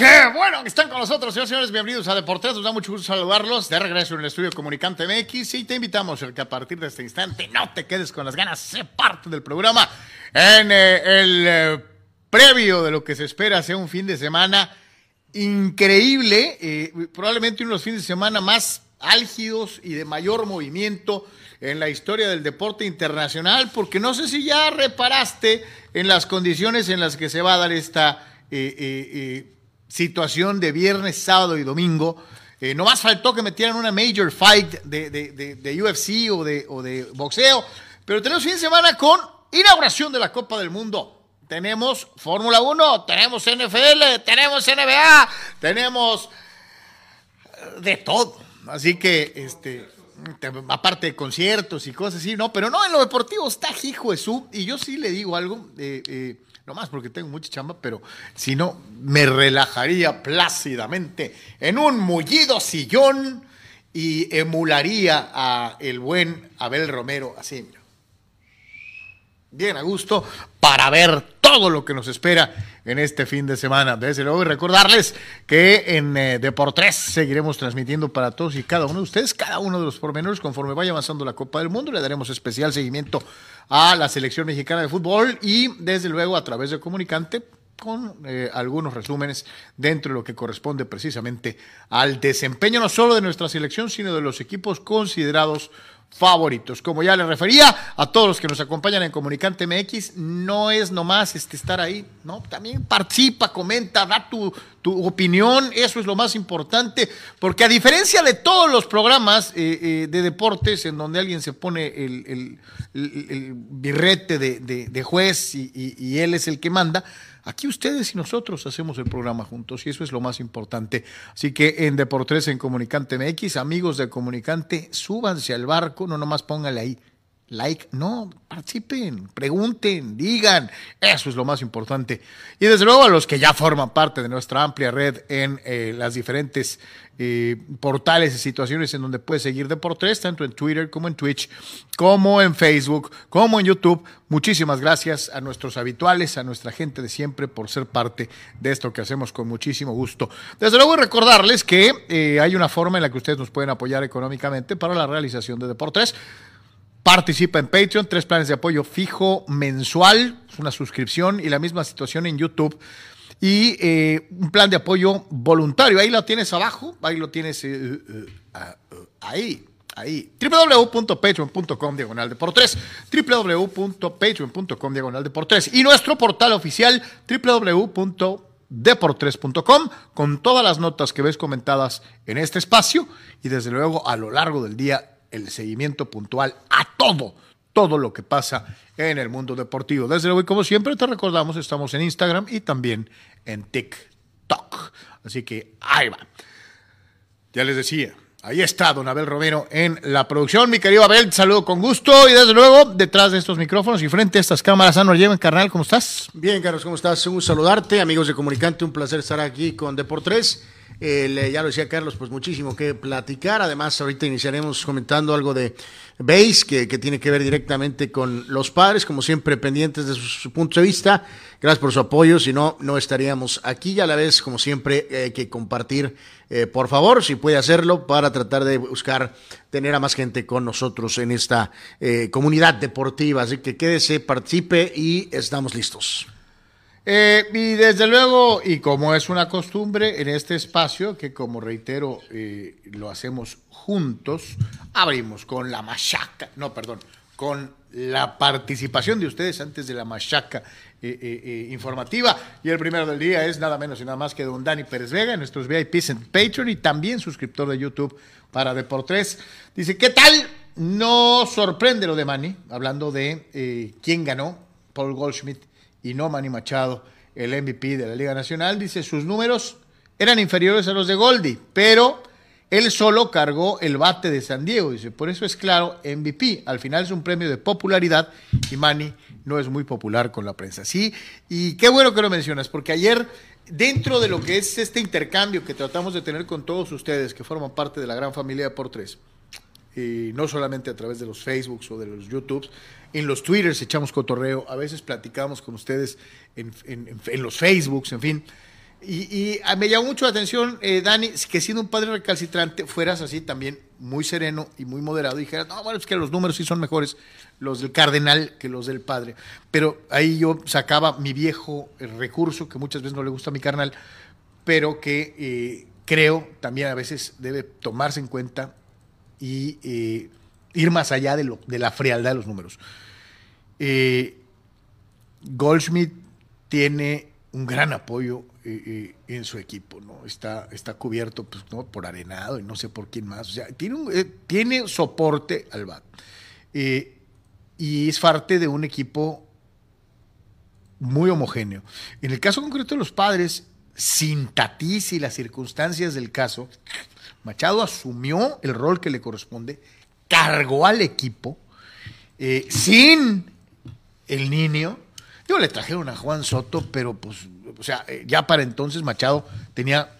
¿Qué bueno que están con nosotros, señores, señores. Bienvenidos a Deportes. Nos da mucho gusto saludarlos. De regreso en el estudio Comunicante MX. Y te invitamos a que a partir de este instante no te quedes con las ganas. Sé parte del programa en eh, el eh, previo de lo que se espera sea un fin de semana increíble. eh, probablemente uno de los fines de semana más álgidos y de mayor movimiento en la historia del deporte internacional, porque no sé si ya reparaste en las condiciones en las que se va a dar esta eh, situación de viernes, sábado y domingo. Eh, no más faltó que metieran una major fight de, de- de- de UFC o de, o de boxeo, pero tenemos fin de semana con inauguración de la Copa del Mundo. Tenemos Fórmula 1, tenemos NFL, tenemos NBA, tenemos de todo. Así que, este, te- aparte de conciertos y cosas así, no, pero no, en lo deportivo está hijo de su. Y yo sí le digo algo, eh, eh, no más porque tengo mucha chamba, pero si no, me relajaría plácidamente en un mullido sillón y emularía a el buen Abel Romero así, mira bien a gusto para ver todo lo que nos espera en este fin de semana. Desde luego, y recordarles que en eh, Deportes seguiremos transmitiendo para todos y cada uno de ustedes, cada uno de los pormenores, conforme vaya avanzando la Copa del Mundo. Le daremos especial seguimiento a la selección mexicana de fútbol y, desde luego, a través de Comunicante con eh, algunos resúmenes dentro de lo que corresponde precisamente al desempeño no solo de nuestra selección, sino de los equipos considerados favoritos. Como ya les refería a todos los que nos acompañan en Comunicante MX, no es nomás este, estar ahí, ¿no? También participa, comenta, da tu, tu opinión, eso es lo más importante, porque a diferencia de todos los programas eh, eh, de deportes en donde alguien se pone el, el- el- birrete de, de- juez y él es el que manda, Aquí ustedes y nosotros hacemos el programa juntos y eso es lo más importante. Así que en Deportes en Comunicante MX, amigos de Comunicante, súbanse al barco, no nomás pónganle ahí like, no, participen, pregunten, digan, eso es lo más importante. Y desde luego a los que ya forman parte de nuestra amplia red en eh, las diferentes eh, portales y situaciones en donde puedes seguir Deportes, tanto en Twitter como en Twitch, como en Facebook, como en YouTube. Muchísimas gracias a nuestros habituales, a nuestra gente de siempre por ser parte de esto que hacemos con muchísimo gusto. Desde luego recordarles que eh, hay una forma en la que ustedes nos pueden apoyar económicamente para la realización de Deportes. Participa en Patreon, tres planes de apoyo fijo mensual, una suscripción y la misma situación en YouTube. Y eh, un plan de apoyo voluntario, ahí lo tienes abajo, ahí lo tienes eh, eh, eh, ahí, ahí. www.patreon.com diagonal de por tres, www.patreon.com diagonal de por tres y nuestro portal oficial www.deportres.com con todas las notas que ves comentadas en este espacio y desde luego a lo largo del día el seguimiento puntual a todo, todo lo que pasa en el mundo deportivo. Desde luego, y como siempre te recordamos, estamos en Instagram y también en TikTok. Así que ahí va. Ya les decía, ahí está don Abel Romero en la producción. Mi querido Abel, saludo con gusto y desde luego, detrás de estos micrófonos y frente a estas cámaras, Ano Lleven, carnal, ¿cómo estás? Bien, Carlos, ¿cómo estás? Un saludarte, amigos de Comunicante, un placer estar aquí con Deportes. Eh, ya lo decía Carlos, pues muchísimo que platicar. Además, ahorita iniciaremos comentando algo de Base, que, que tiene que ver directamente con los padres, como siempre, pendientes de su, su punto de vista. Gracias por su apoyo, si no, no estaríamos aquí. Y a la vez, como siempre, eh, hay que compartir, eh, por favor, si puede hacerlo, para tratar de buscar tener a más gente con nosotros en esta eh, comunidad deportiva. Así que quédese, participe y estamos listos. Eh, y desde luego, y como es una costumbre en este espacio, que como reitero, eh, lo hacemos juntos, abrimos con la machaca, no, perdón, con la participación de ustedes antes de la machaca eh, informativa. Y el primero del día es nada menos y nada más que don Dani Pérez Vega, nuestros VIPs en Patreon y también suscriptor de YouTube para Deportes. Dice, ¿qué tal? No sorprende lo de Manny, hablando de quién ganó, Paul Goldschmidt y no Manny Machado, el MVP de la Liga Nacional. Dice, sus números eran inferiores a los de Goldie, pero él solo cargó el bate de San Diego. Dice, por eso es claro, MVP. Al final es un premio de popularidad y Manny no es muy popular con la prensa. Sí, y qué bueno que lo mencionas, porque ayer, dentro de lo que es este intercambio que tratamos de tener con todos ustedes que forman parte de la gran familia de por tres, eh, no solamente a través de los Facebooks o de los YouTubes, en los Twitters echamos cotorreo, a veces platicamos con ustedes en, los Facebooks, en fin. Y, me llamó mucho la atención, eh, Dani, que siendo un padre recalcitrante, fueras así también muy sereno y muy moderado y dijeras, no, bueno, es que los números sí son mejores los del cardenal que los del padre. Pero ahí yo sacaba mi viejo recurso, que muchas veces no le gusta a mi carnal, pero que eh, creo también a veces debe tomarse en cuenta y eh, ir más allá de, lo, de la frialdad de los números. Goldschmidt tiene un gran apoyo eh, eh, en su equipo, ¿no? Está, está cubierto pues, ¿no? por Arenado y no sé por quién más. O sea, tiene, eh, tiene soporte al BAT. y es parte de un equipo muy homogéneo. En el caso concreto de los padres, sin Tatís y las circunstancias del caso, Machado asumió el rol que le corresponde, cargó al equipo, sin el niño. Yo le trajeron a Juan Soto, pero pues o sea, eh, ya para entonces Machado tenía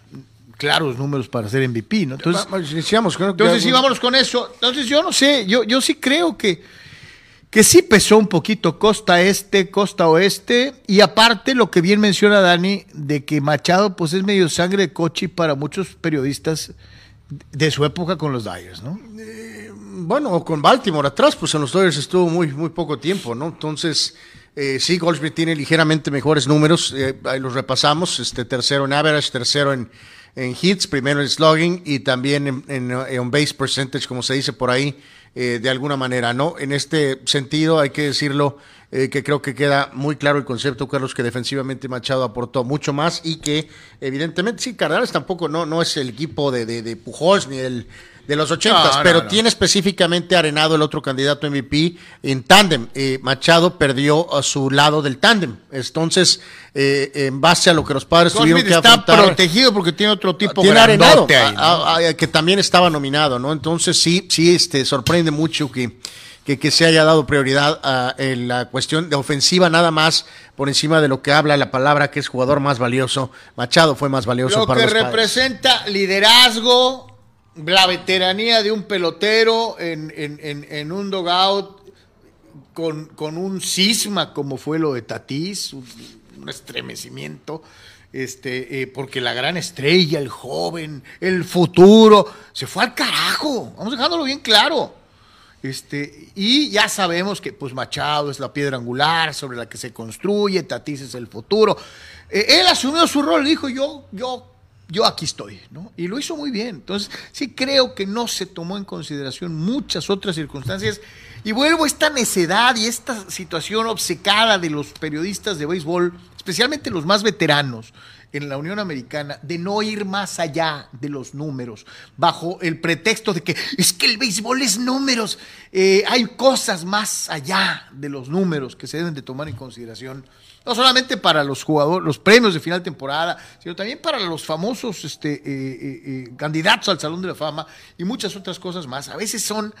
claros números para ser MVP, ¿no? Entonces, entonces sí, vámonos con eso. Entonces yo no sé, yo, yo sí creo que, que sí pesó un poquito costa este, costa oeste, y aparte lo que bien menciona Dani, de que Machado pues es medio sangre de coche para muchos periodistas de su época con los Dyers, ¿no? Eh, bueno, con Baltimore atrás, pues en los Dyers estuvo muy, muy poco tiempo, ¿no? Entonces... Eh, sí, Goldschmidt tiene ligeramente mejores números, eh, ahí los repasamos, este tercero en average, tercero en, en hits, primero en slugging y también en, en, base percentage, como se dice por ahí, eh, de alguna manera, ¿no? En este sentido, hay que decirlo, eh, que creo que queda muy claro el concepto, Carlos, que defensivamente Machado aportó mucho más y que evidentemente, sí, Cardenales tampoco no, no es el equipo de, de, de Pujols ni el de los ochentas, pero tiene específicamente arenado el otro candidato MVP en tándem. Eh, Machado perdió a su lado del tándem. Entonces, eh, en base a lo que los padres tuvieron que está protegido porque tiene otro tipo tiene arenado, que también estaba nominado, ¿no? Entonces, sí, sí, este, sorprende mucho que, que, se haya dado prioridad a en la cuestión de ofensiva nada más por encima de lo que habla la palabra que es jugador más valioso. Machado fue más valioso lo para que representa liderazgo, la veteranía de un pelotero en, en, en, un dogout con, con, un cisma como fue lo de Tatís, un, estremecimiento, este, eh, porque la gran estrella, el joven, el futuro, se fue al carajo, vamos dejándolo bien claro. Este, y ya sabemos que pues Machado es la piedra angular sobre la que se construye, Tatís es el futuro. Eh, él asumió su rol, dijo yo, yo yo aquí estoy, ¿no? Y lo hizo muy bien. Entonces, sí creo que no se tomó en consideración muchas otras circunstancias. Y vuelvo a esta necedad y esta situación obcecada de los periodistas de béisbol, especialmente los más veteranos en la Unión Americana, de no ir más allá de los números, bajo el pretexto de que es que el béisbol es números. Eh, hay cosas más allá de los números que se deben de tomar en consideración no solamente para los jugadores, los premios de final temporada, sino también para los famosos este, eh, eh, candidatos al Salón de la Fama y muchas otras cosas más. A veces son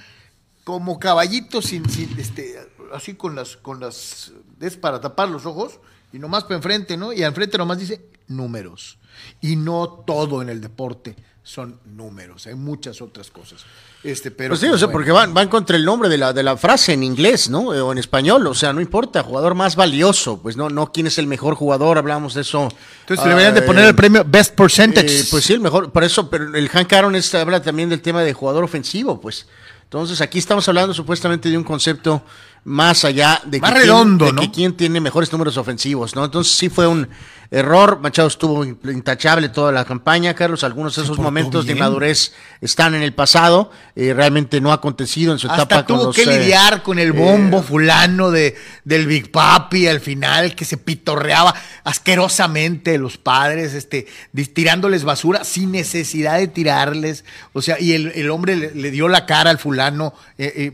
como caballitos sin, este, así con las, con las, es para tapar los ojos y nomás para enfrente, ¿no? Y al frente nomás dice números. Y no todo en el deporte son números, hay muchas otras cosas. Este, pero pues sí, o sea, porque van, van contra el nombre de la, de la frase en inglés, ¿no? O en español, o sea, no importa, jugador más valioso, pues no, no quién es el mejor jugador, hablamos de eso. Entonces deberían de poner el premio Best Percentage. Eh, pues sí, el mejor, por eso, pero el Hank Aaron habla también del tema de jugador ofensivo, pues. Entonces aquí estamos hablando supuestamente de un concepto más allá de, más redondo, que quién tiene mejores números ofensivos, ¿no? Entonces sí fue un error. Machado estuvo intachable toda la campaña, Carlos. Algunos de esos momentos de inmadurez están en el pasado. Eh, realmente no ha acontecido en su etapa tuvo con que eh, lidiar con el bombo eh, fulano de, del Big Papi al final, que se pitorreaba asquerosamente los padres, este, tirándoles basura sin necesidad de tirarles. O sea, y el, hombre le, dio la cara al fulano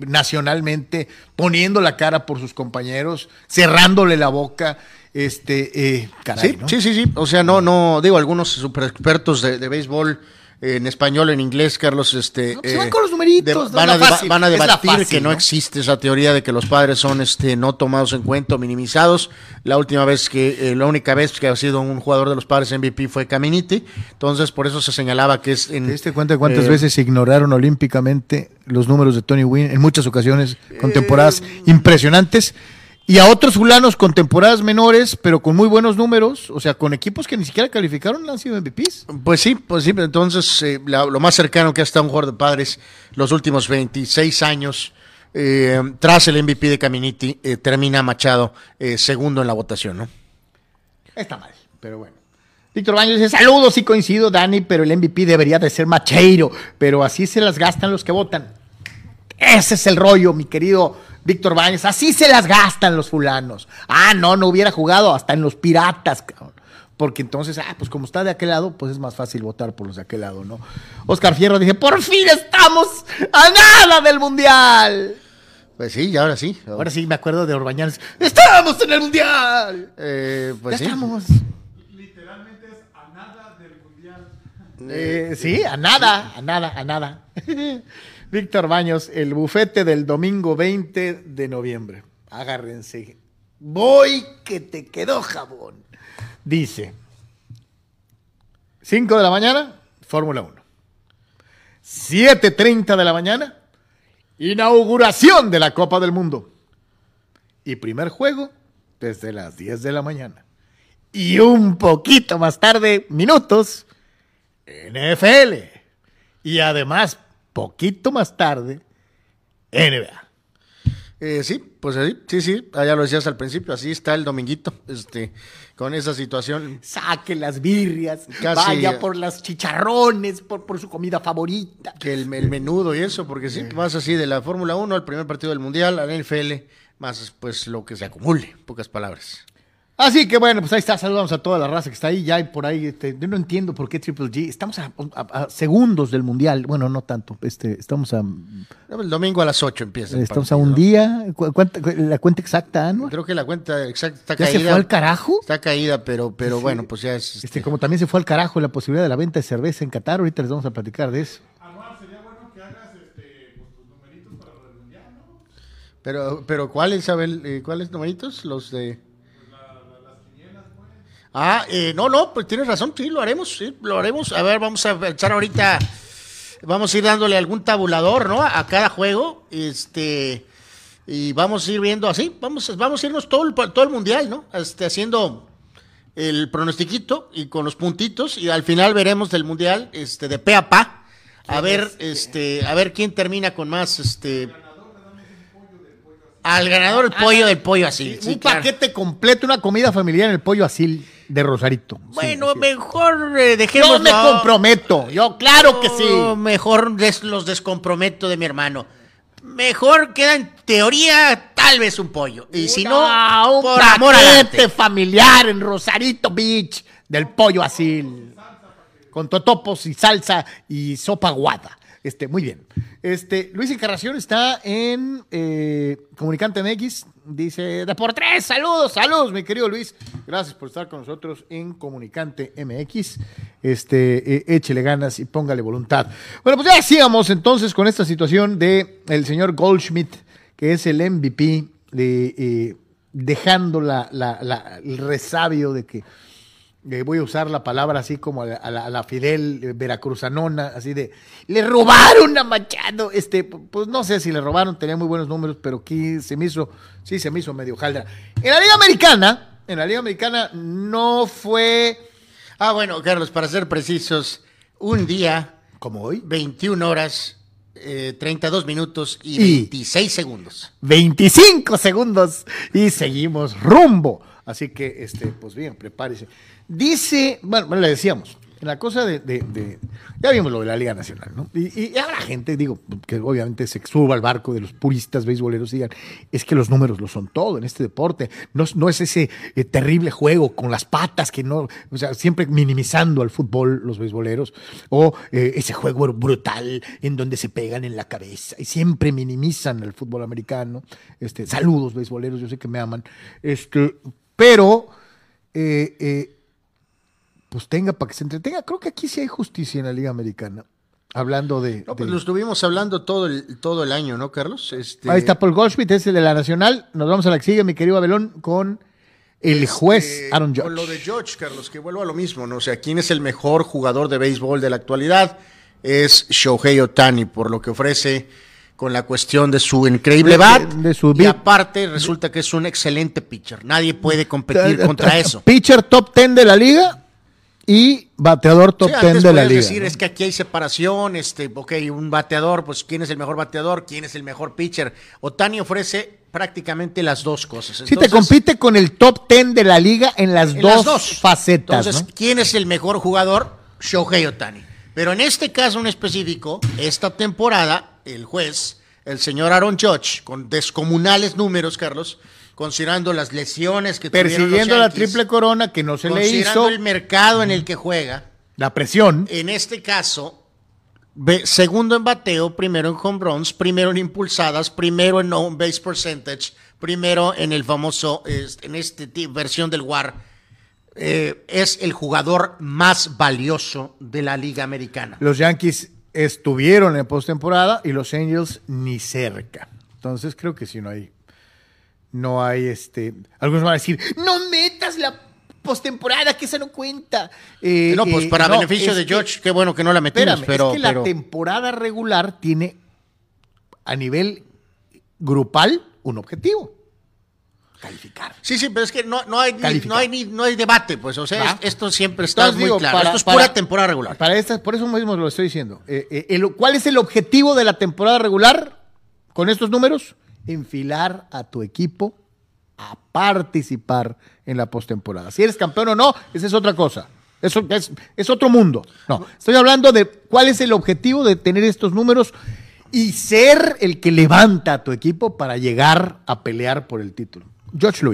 nacionalmente, poniendo la cara por sus compañeros, cerrándole la boca. Este, eh, caray, sí, sí, sí, O sea, no, no, digo, algunos super expertos de, béisbol en español, en inglés, Carlos, este... No, pues van con los numeritos, van, no, a fácil, van debatir fácil, que no, ¿no? existe esa teoría de que los padres son este no tomados en cuenta o minimizados. La última vez que, eh, la única vez que ha sido un jugador de los padres MVP fue Caminiti, entonces por eso se señalaba que es en... ¿Te diste cuenta de cuántas eh, veces se ignoraron olímpicamente los números de Tony Wynn en muchas ocasiones con temporadas impresionantes? Y a otros fulanos con temporadas menores, pero con muy buenos números, o sea, con equipos que ni siquiera calificaron, han sido MVPs. Pues sí, pues sí, pero entonces eh, la- lo más cercano que ha estado un jugador de padres los últimos 26 años, eh, tras el MVP de Caminiti, eh, termina Machado segundo en la votación, ¿no? Está mal, pero bueno. Víctor Baños dice, saludos, sí coincido, Dani, pero el MVP debería de ser Macheiro, pero así se las gastan los que votan. Ese es el rollo, mi querido Víctor Baños, así se las gastan los fulanos. Ah, no, no hubiera jugado hasta en los piratas, cabrón. Porque entonces, ah, pues como está de aquel lado, pues es más fácil votar por los de aquel lado, ¿no? Oscar Fierro dice, por fin estamos a nada del Mundial. Pues sí, y ahora sí. Ahora sí me acuerdo de Orbañanes. ¡Estamos en el Mundial! Eh, pues ya sí. estamos. Eh, sí, a nada, a nada, a nada. Víctor Baños, el bufete del domingo 20 de noviembre. Agárrense. Voy que te quedó jabón. Dice, 5 de la mañana, Fórmula 1. 7.30 de la mañana, inauguración de la Copa del Mundo. Y primer juego desde las 10 de la mañana. Y un poquito más tarde, minutos, NFL. Y además, poquito más tarde, NBA. Eh, sí, pues sí, sí, sí, ah, ya lo decías al principio, así está el dominguito, este, con esa situación. Saque las birrias, Casi- vaya por las chicharrones, por, por su comida favorita. que el, el menudo y eso, porque sí, más así de la Fórmula 1 al primer partido del Mundial, al NFL, más pues lo que se acumule, en pocas palabras. Así que bueno, pues ahí está, saludamos a toda la raza que está ahí, ya y por ahí, este, yo no entiendo por qué Triple G, estamos a, a- a segundos del Mundial, bueno, no tanto, este, estamos a, El domingo a las 8 empieza. el estamos a un ¿no? día, ¿cu- cuánta- cu- la cuenta exacta, Anuar? Creo que la cuenta exacta está ¿Ya se caída. fue al carajo? Está caída, pero, pero Sí. bueno, pues ya es. Este, este, como también se fue al carajo la posibilidad de la venta de cerveza en Qatar, ahorita les vamos a platicar de eso. Pero, pero ¿cuáles, Isabel? Eh, ¿Cuáles numeritos? Los de. Ah, eh, no, no, pues tienes razón, sí, lo haremos, sí, lo haremos. A ver, vamos a echar ahorita, vamos a ir dándole algún tabulador, ¿no? A cada juego, este, y vamos a ir viendo así, vamos, vamos a irnos todo el, todo el mundial, ¿no? Este, haciendo el pronostiquito y con los puntitos, y al final veremos del mundial, este, de pe a pa, a ver, este, a ver quién termina con más, este, al ganador el pollo del pollo así. sí, un claro. paquete completo, una comida familiar en el pollo asil de Rosarito. Bueno, Sí, mejor eh, dejemos. Yo me comprometo, yo claro que sí. Mejor des- los descomprometo de mi hermano. Mejor queda en teoría tal vez un pollo. Y si no, un por amor al familiar en Rosarito Beach del pollo asil. Con totopos y salsa y sopa guada. Este, muy bien. Este, Luis Encarnación está en eh, Comunicante MX. Dice, de por tres, saludos, saludos, mi querido Luis. Gracias por estar con nosotros en Comunicante MX. Este, eh, échele ganas y póngale voluntad. Bueno, pues ya sigamos entonces con esta situación de el señor Goldschmidt, que es el MVP de eh, dejando el resabio de que eh, voy a usar la palabra así como a la, a la- a la Fidel eh, Veracruzanona, así de, le robaron a Machado, este, pu- pues no sé si le robaron, tenía muy buenos números, pero aquí se me hizo, sí se me hizo medio jaldra. En la Liga Americana, en la Liga Americana no fue Ah, bueno, Carlos, para ser precisos, un día, como hoy, 21 horas, eh, 32 minutos y Y- 26 segundos. 25 segundos y seguimos rumbo. Así que, este, pues bien, prepárese. Dice, bueno, bueno, le decíamos, la cosa de, ya vimos lo de la Liga Nacional, ¿no? Y, y habrá gente, digo, que obviamente se suba al barco de los puristas beisboleros y digan, es que los números lo son todo en este deporte. No, no es ese eh, terrible juego con las patas que no, o sea, siempre minimizando al fútbol los beisboleros, o eh, ese juego brutal en donde se pegan en la cabeza y siempre minimizan al fútbol americano. Este, saludos beisboleros, yo sé que me aman. Este, pero eh, pues tenga para que se entretenga. Creo que aquí sí hay justicia en la Liga Americana. Hablando de. No, pues de- lo estuvimos hablando todo el, todo el año, ¿no, Carlos? Este, Ahí está Paul Goldschmidt, es el de la Nacional. Nos vamos a la que sigue, mi querido Abelón, con el juez este, Aaron Judge. Con lo de George, Carlos, que vuelvo a lo mismo, ¿no? O sea, ¿quién es el mejor jugador de béisbol de la actualidad? Es Shohei Otani, por lo que ofrece con la cuestión de su increíble bat. de su y aparte, resulta que es un excelente pitcher. Nadie puede competir contra eso. Pitcher top 10 de la liga y bateador top Sí, 10 antes de la liga. decir, ¿no? es que aquí hay separación, este, ok, un bateador, pues quién es el mejor bateador, quién es el mejor pitcher. Otani ofrece prácticamente las dos cosas. Sí, te Entonces, compite con el top 10 de la liga en las, en dos, las dos facetas. Entonces, ¿no? ¿quién es el mejor jugador? Shohei Otani. Pero en este caso en específico, esta temporada, el juez, el señor Aaron Judge, con descomunales números, Carlos, considerando las lesiones que los Persiguiendo la Yankees, triple corona que no se le considerando hizo, el mercado en el que juega, la presión. en este caso, segundo en bateo, primero en home runs, primero en impulsadas, primero en on base percentage, primero en el famoso, en esta versión del WAR, eh, es el jugador más valioso de la Liga Americana. Los Yankees estuvieron en postemporada y los Angels ni cerca. Entonces creo que si no hay, no hay este. Algunos van a decir, no metas la postemporada, que esa no cuenta. Eh, no, pues eh, para beneficio de que- George, qué bueno que no la metimos, Espérame, pero, es que la temporada regular tiene a nivel grupal un objetivo. Calificar. Sí, sí, pero es que no, no, hay, ni, no, hay, ni- no hay debate, pues, o sea, esto siempre está Entonces, muy digo, claro. para- esto es para- pura temporada regular. Para esta, por eso mismo lo estoy diciendo. Eh, el- ¿Cuál es el objetivo de la temporada regular con estos números? Enfilar a tu equipo a participar en la postemporada. Si eres campeón o no, esa es otra cosa. Eso es, otro mundo. No, estoy hablando de cuál es el objetivo de tener estos números y ser el que levanta a tu equipo para llegar a pelear por el título. George lo.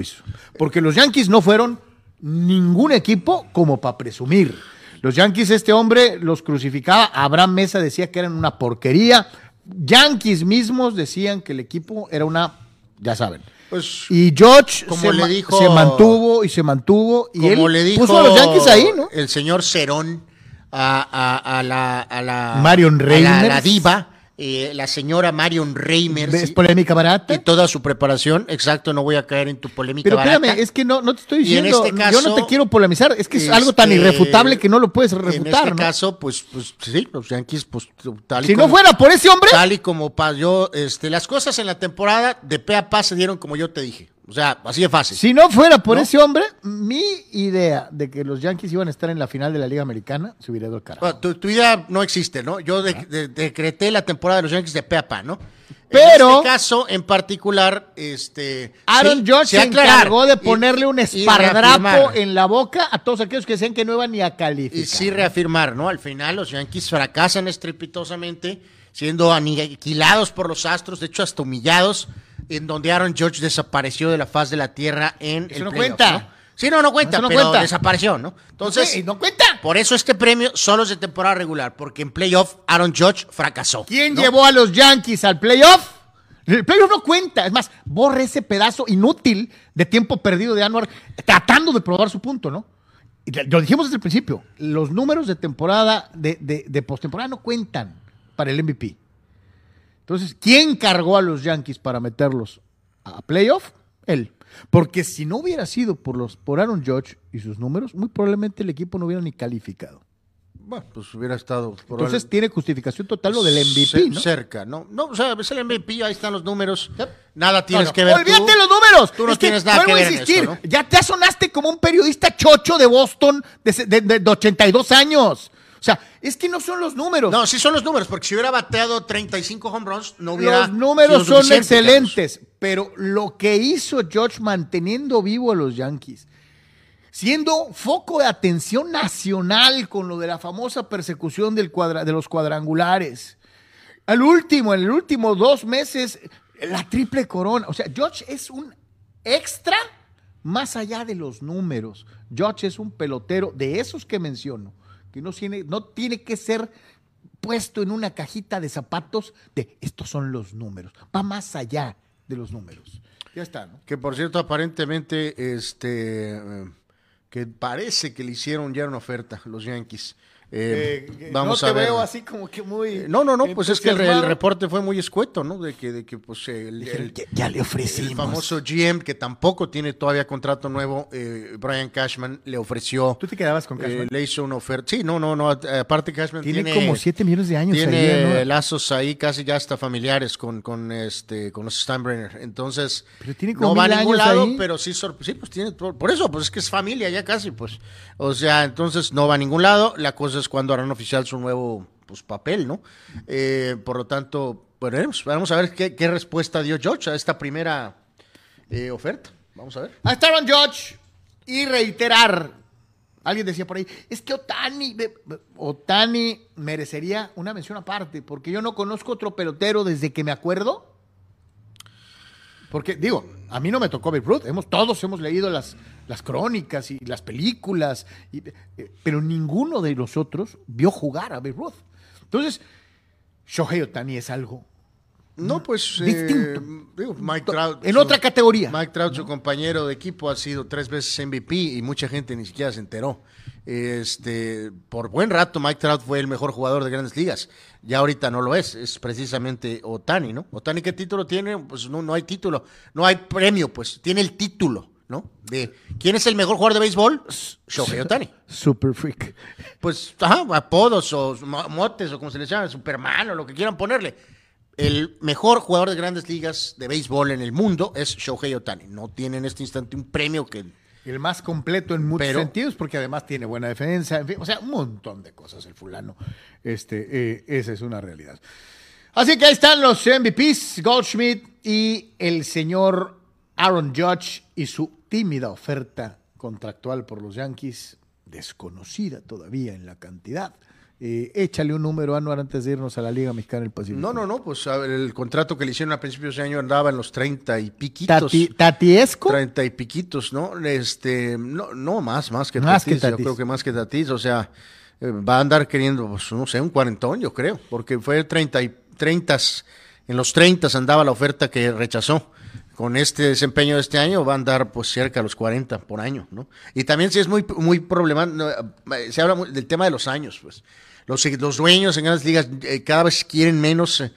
Porque los Yankees no fueron ningún equipo como para presumir. Los Yankees, este hombre los crucificaba. Abraham Mesa decía que eran una porquería. Yankees mismos decían que el equipo era una, ya saben. Pues, Y George Como se, le ma- dijo- se mantuvo y se mantuvo. Y como él le dijo puso a los Yankees ahí, ¿no? el señor Cerón a, a- a la, a la Marion a la- Reimers. la diva, eh, la señora Marion Reimers Es polémica barata. y toda su preparación. Exacto, no voy a caer en tu polémica Pero barata. espérame, es que no, no te estoy diciendo, este yo no te quiero polemizar, es que es algo tan Este, irrefutable que no lo puedes refutar, En este ¿no? caso, pues, pues sí, los Yankees, pues tal y si no fuera por ese hombre, Tal y como yo, este, las cosas en la temporada de pe a pa se dieron como yo te dije. O sea, así de fácil. si no fuera por ¿No? ese hombre, mi idea de que los Yankees iban a estar en la final de la Liga Americana se hubiera ido al carajo. Bueno, tu, tu idea no existe, ¿no? Yo de- de- decreté la temporada de los Yankees de pe a pa, ¿no? Pero- En este caso, en particular, este. Aaron sí, George se encargó de ponerle un y reafirmar. en la boca a todos aquellos que decían que no iban ni a calificar. Y sí reafirmar, ¿no? Al final los Yankees fracasan estrepitosamente, siendo aniquilados por los Astros, de hecho hasta humillados, en donde Aaron George desapareció de la faz de la tierra en Eso el no playoff, cuenta. ¿no? Sí, no, no cuenta, no pero cuenta. desapareció, ¿no? Entonces, no cuenta. por eso este premio solo es de temporada regular, porque en playoff Aaron George fracasó. ¿Quién llevó a los Yankees al playoff? El playoff no cuenta. Es más, borre ese pedazo inútil de tiempo perdido de Anwar tratando de probar su punto, ¿no? Y Lo dijimos desde el principio. Los números de temporada, de, de, de postemporada no cuentan para el MVP. Entonces, ¿quién cargó a los Yankees para meterlos a playoff? Él. Porque si no hubiera sido por, los, por Aaron Judge y sus números, muy probablemente el equipo no hubiera ni calificado. Bueno, pues hubiera estado. Entonces tiene justificación total lo del MVP, ¿no? Cerca, ¿no? No, o sea, es el MVP, ahí están los números. Yep. Nada tienes No, no, que ver. Olvídate tú. los números. Tú no Es que tienes nada que ver en insistir, eso, ¿no? Ya te sonaste como un periodista chocho de Boston de, de- de- de 82 años. O sea, es que no son los números. No, sí son los números, porque si hubiera bateado 35 home runs, no hubiera. los números son excelentes. Pero lo que hizo George manteniendo vivo a los Yankees, siendo foco de atención nacional con lo de la famosa persecución del cuadra- de los cuadrangulares. Al último, en el último dos meses, la triple corona. O sea, George es un extra más allá de los números. George es un pelotero de esos que menciono, que no tiene, no tiene que ser puesto en una cajita de zapatos de estos son los números. Va más allá de los números. Ya está, ¿no? Que por cierto, aparentemente, este. eh, que parece que le hicieron ya una oferta los Yankees. Eh, eh, vamos no te a ver. veo así como que muy. Eh, no, no, no, pues es que el, reporte fue muy escueto, ¿no? De que, de que pues el, ya, le ofrecimos. El famoso GM, que tampoco tiene todavía contrato nuevo, Brian Cashman, le ofreció. ¿Tú te quedabas con Cashman? le hizo una oferta. Sí, no, no, no. Aparte, Cashman tiene. Tiene como siete millones de años. Tiene lazos ahí casi ya hasta familiares con, con, este, con los Steinbrenner. Entonces. Pero tiene como no va a ningún lado, ahí. pero sí, sí, pues tiene. Por eso, pues es que es familia ya casi, pues. O sea, entonces no va a ningún lado. La cosa es cuando harán oficial su nuevo pues, papel, ¿no? Eh, por lo tanto, veremos. Vamos a ver qué, respuesta dio George a esta primera eh, oferta. Vamos a ver. Ahí estaban George y reiterar. Alguien decía por ahí, es que Otani, Otani merecería una mención aparte, porque yo no conozco otro pelotero desde que me acuerdo. Porque, digo, a mí no me tocó Babe Ruth. Hemos, todos hemos leído las, las crónicas y las películas, eh, pero ninguno de nosotros vio jugar a Babe Ruth. Entonces, Shohei Otani es algo no, pues distinto. Eh, Mike Trout, en otra categoría. Mike Trout, su compañero de equipo, ha sido tres veces MVP y mucha gente ni siquiera se enteró. Este, por buen rato, Mike Trout fue el mejor jugador de grandes ligas. Ya ahorita no lo es, es precisamente Otani, ¿no? Otani, ¿qué título tiene? Pues no, no hay título, no hay premio, pues tiene el título. ¿no? De quién es el mejor jugador de béisbol, Shohei Otani. Super freak. Pues, ajá, apodos o motes o como se les llama, Superman o lo que quieran ponerle. El mejor jugador de grandes ligas de béisbol en el mundo es Shohei Otani. No tiene en este instante un premio que... El más completo en muchos sentidos, porque además tiene buena defensa, en fin, o sea, un montón de cosas el fulano. Este, eh, esa es una realidad. Así que ahí están los MVPs, Goldschmidt y el señor Aaron Judge y su tímida oferta contractual por los Yankees, desconocida todavía en la cantidad. Eh, échale un número anual antes de irnos a la Liga Mexicana del Pacífico. No, no, no, pues el contrato que le hicieron a principios de año andaba en los treinta y piquitos. ¿Tatiesco? Treinta y piquitos, ¿no? Este, no, no, más, más que más tatis, Yo creo que más que Tatis, o sea, eh, va a andar queriendo, pues, no sé, un cuarentón, yo creo, porque fue treinta y treintas, en los treintas andaba la oferta que rechazó con este desempeño de este año va a andar pues cerca de los 40 por año, ¿no? Y también sí es muy, muy problemático, se habla del tema de los años, pues. Los, los dueños en grandes ligas eh, cada vez quieren menos, eh,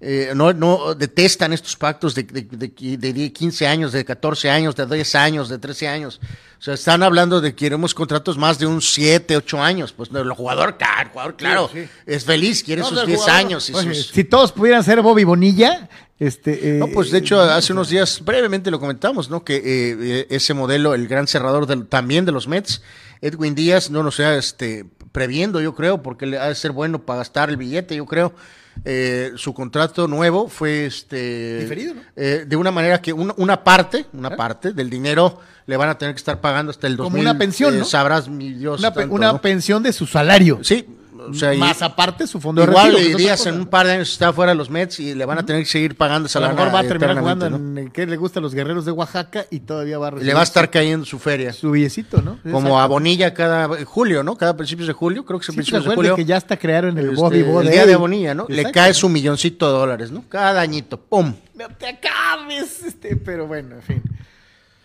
eh, no, no detestan estos pactos de, de, de, 15 años, de 14 años, de 10 años, de 13 años. O sea, están hablando de que queremos contratos más de un 7, 8 años. Pues el jugador, el jugador claro, es feliz, quiere sus 10 años. Y Si todos pudieran ser Bobby Bonilla, este, eh, no, pues de hecho hace unos días brevemente lo comentamos, ¿no? Que eh, ese modelo, el gran cerrador también de los Mets, Edwin Díaz, no lo sea este, previendo, yo creo, porque le ha de ser bueno para gastar el billete, yo creo. Eh, su contrato nuevo fue este diferido, ¿no? de una manera que una, parte, una parte del dinero le van a tener que estar pagando hasta el 2000. Como una pensión, ¿no? Sabrás mi Dios. Una, una pensión de su salario. Sí, más aparte su fondo de retiro. Igual Díaz en un par de años está fuera de los Mets y le van a tener que seguir pagando esa A lo mejor va a terminar jugando en que le gusta los guerreros de Oaxaca y todavía va a recibir. Le va a estar cayendo su feria. Su billecito, ¿no? Como a Bonilla cada julio, ¿no? Cada principios de julio, creo que es el principio de julio. que ya está crearon el este, El día de Bonilla, ¿no? Le cae su milloncito de dólares, ¿no? Cada añito, ¡pum! No te acabes, este, pero bueno, en fin.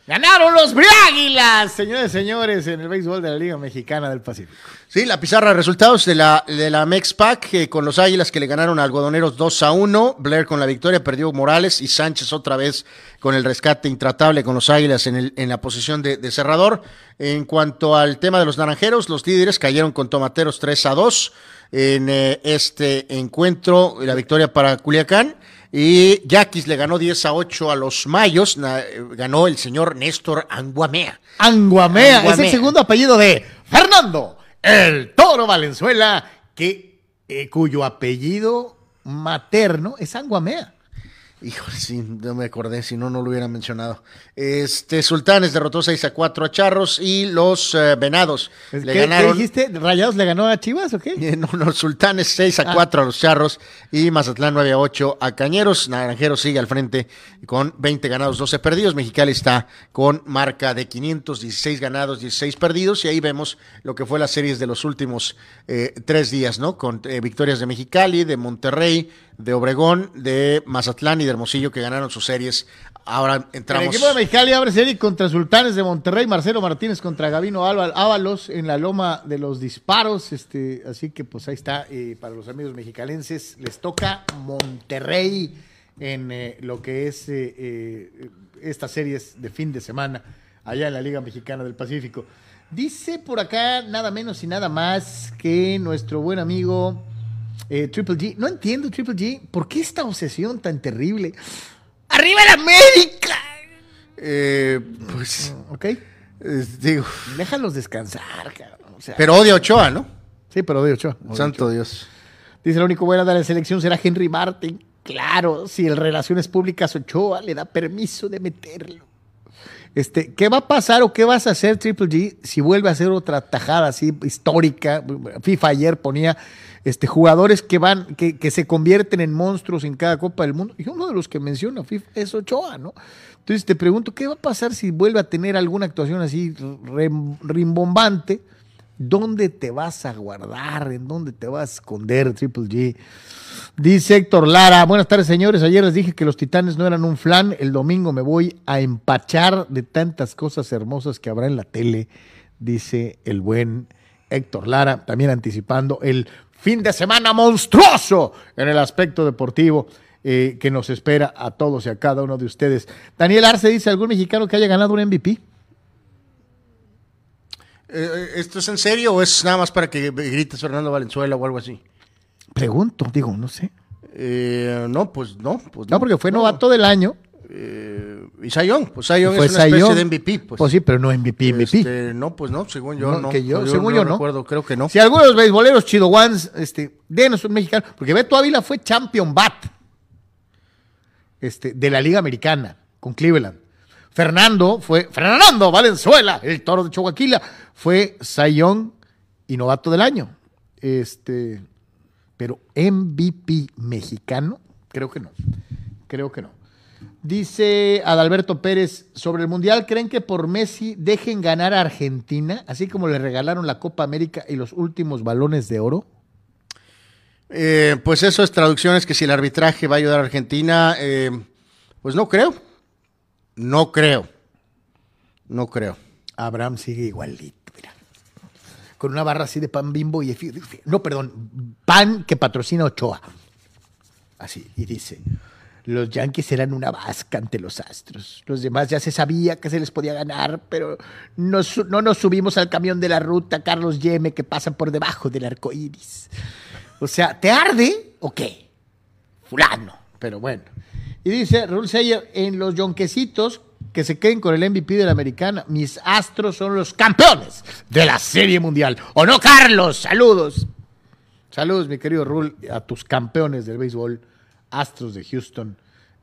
Ganaron los Briáguilas, señores y señores, en el béisbol de la Liga Mexicana del Pacífico. Sí, la pizarra de resultados de la, de la Mex-Pac eh, con los Águilas que le ganaron a Algodoneros 2 a 1. Blair con la victoria, perdió Morales y Sánchez otra vez con el rescate intratable con los Águilas en, el, en la posición de, cerrador. En cuanto al tema de los Naranjeros, los líderes cayeron con Tomateros 3 a 2 en eh, este encuentro, la victoria para Culiacán. Y Yaquis le ganó 10 a 8 a los Mayos, ganó el señor Néstor Anguamea. Anguamea, es el segundo apellido de Fernando, el Toro Valenzuela, que, eh, cuyo apellido materno es Anguamea. Híjole, sí, no me acordé, si no, no lo hubiera mencionado. Este, Sultanes derrotó 6 a 4 a Charros y los eh, Venados le ganaron. ¿Qué dijiste? ¿Rayados le ganó a Chivas o qué? No, no, Sultanes 6 a 4 ah. a los Charros y Mazatlán 9 a 8 a Cañeros. Naranjeros sigue al frente con 20 ganados, 12 perdidos. Mexicali está con marca de 516 ganados, 16 perdidos. Y ahí vemos lo que fue las series de los últimos eh, tres días, ¿no? Con eh, victorias de Mexicali, de Monterrey, de Obregón, de Mazatlán y de Hermosillo que ganaron sus series. Ahora entramos. El equipo de Mexicali abre serie contra Sultanes de Monterrey, Marcelo Martínez contra Gavino Ábalos en la loma de los disparos. Este, así que pues ahí está, eh, para los amigos mexicalenses, les toca Monterrey en eh, lo que es eh, estas series de fin de semana allá en la Liga Mexicana del Pacífico. Dice por acá nada menos y nada más que nuestro buen amigo Triple G. No entiendo, Triple G, ¿por qué esta obsesión tan terrible? ¡Arriba la América! Eh, pues, ok. digo. Déjalos descansar, cabrón. pero odio Ochoa, ¿no? Sí, pero odio Ochoa. Santo Dios. Dice, lo único bueno de la selección será Henry Martin. Claro, si el Relaciones Públicas Ochoa le da permiso de meterlo. Este, ¿Qué va a pasar o qué vas a hacer, Triple G, si vuelve a hacer otra tajada así histórica? FIFA ayer ponía este, jugadores que van, que, que, se convierten en monstruos en cada Copa del Mundo. Y uno de los que menciona FIFA es Ochoa, ¿no? Entonces te pregunto, ¿qué va a pasar si vuelve a tener alguna actuación así rimbombante? ¿Dónde te vas a guardar? ¿En dónde te vas a esconder, Triple G? Dice Héctor Lara, buenas tardes señores, ayer les dije que los titanes no eran un flan, el domingo me voy a empachar de tantas cosas hermosas que habrá en la tele, dice el buen Héctor Lara, también anticipando el fin de semana monstruoso en el aspecto deportivo eh, que nos espera a todos y a cada uno de ustedes. Daniel Arce dice, ¿algún mexicano que haya ganado un MVP? Eh, eh, ¿Esto es en serio o es nada más para que grites Fernando Valenzuela o algo así? Pregunto, digo, no sé. no, pues no. Pues no, porque fue novato del año. y Sayón, pues Sayón es una especie de MVP. Pues. pues. sí, pero no MVP, MVP. Este, no, pues no, según yo no. Que yo, según yo, no. Recuerdo, creo que no. Si algunos beisboleros chido ones, este, denos un mexicano, porque Beto Ávila fue champion bat este, de la Liga Americana con Cleveland. Fernando fue, Fernando Valenzuela, el toro de Chihuahua, fue Sayón y novato del año. Este, pero MVP mexicano, creo que no. Creo que no. Dice Adalberto Pérez, sobre el Mundial, ¿creen que por Messi dejen ganar a Argentina, así como le regalaron la Copa América y los últimos balones de oro? Eh, pues eso es traducciones que si el arbitraje va a ayudar a Argentina, eh, pues no creo. No creo. No creo. Abraham sigue igualito. Con una barra así de pan bimbo y... No, perdón, pan que patrocina Ochoa. Así, y dice, los Yankees eran una vasca ante los Astros. Los demás ya se sabía que se les podía ganar, pero no, no nos subimos al camión de la ruta Carlos Yeme que pasa por debajo del arco iris. O sea, ¿te arde o qué? Fulano. Pero bueno. Y dice Rule Sayer, en los yonquecitos que se queden con el MVP de la americana, mis astros son los campeones de la Serie Mundial. ¿O no, Carlos? Saludos. Saludos, mi querido Rule, a tus campeones del béisbol, astros de Houston.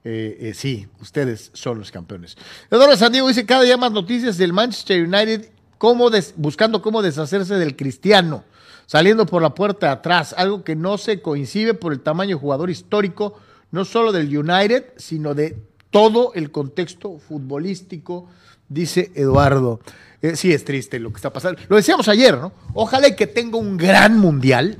Eh, eh, sí, ustedes son los campeones. Eduardo San Diego dice, cada día más noticias del Manchester United buscando cómo deshacerse del cristiano saliendo por la puerta de atrás, algo que no se coincide por el tamaño jugador histórico, no solo del United, sino de todo el contexto futbolístico, dice Eduardo. Eh, sí, es triste lo que está pasando. Lo decíamos ayer, ¿no? Ojalá que tenga un gran mundial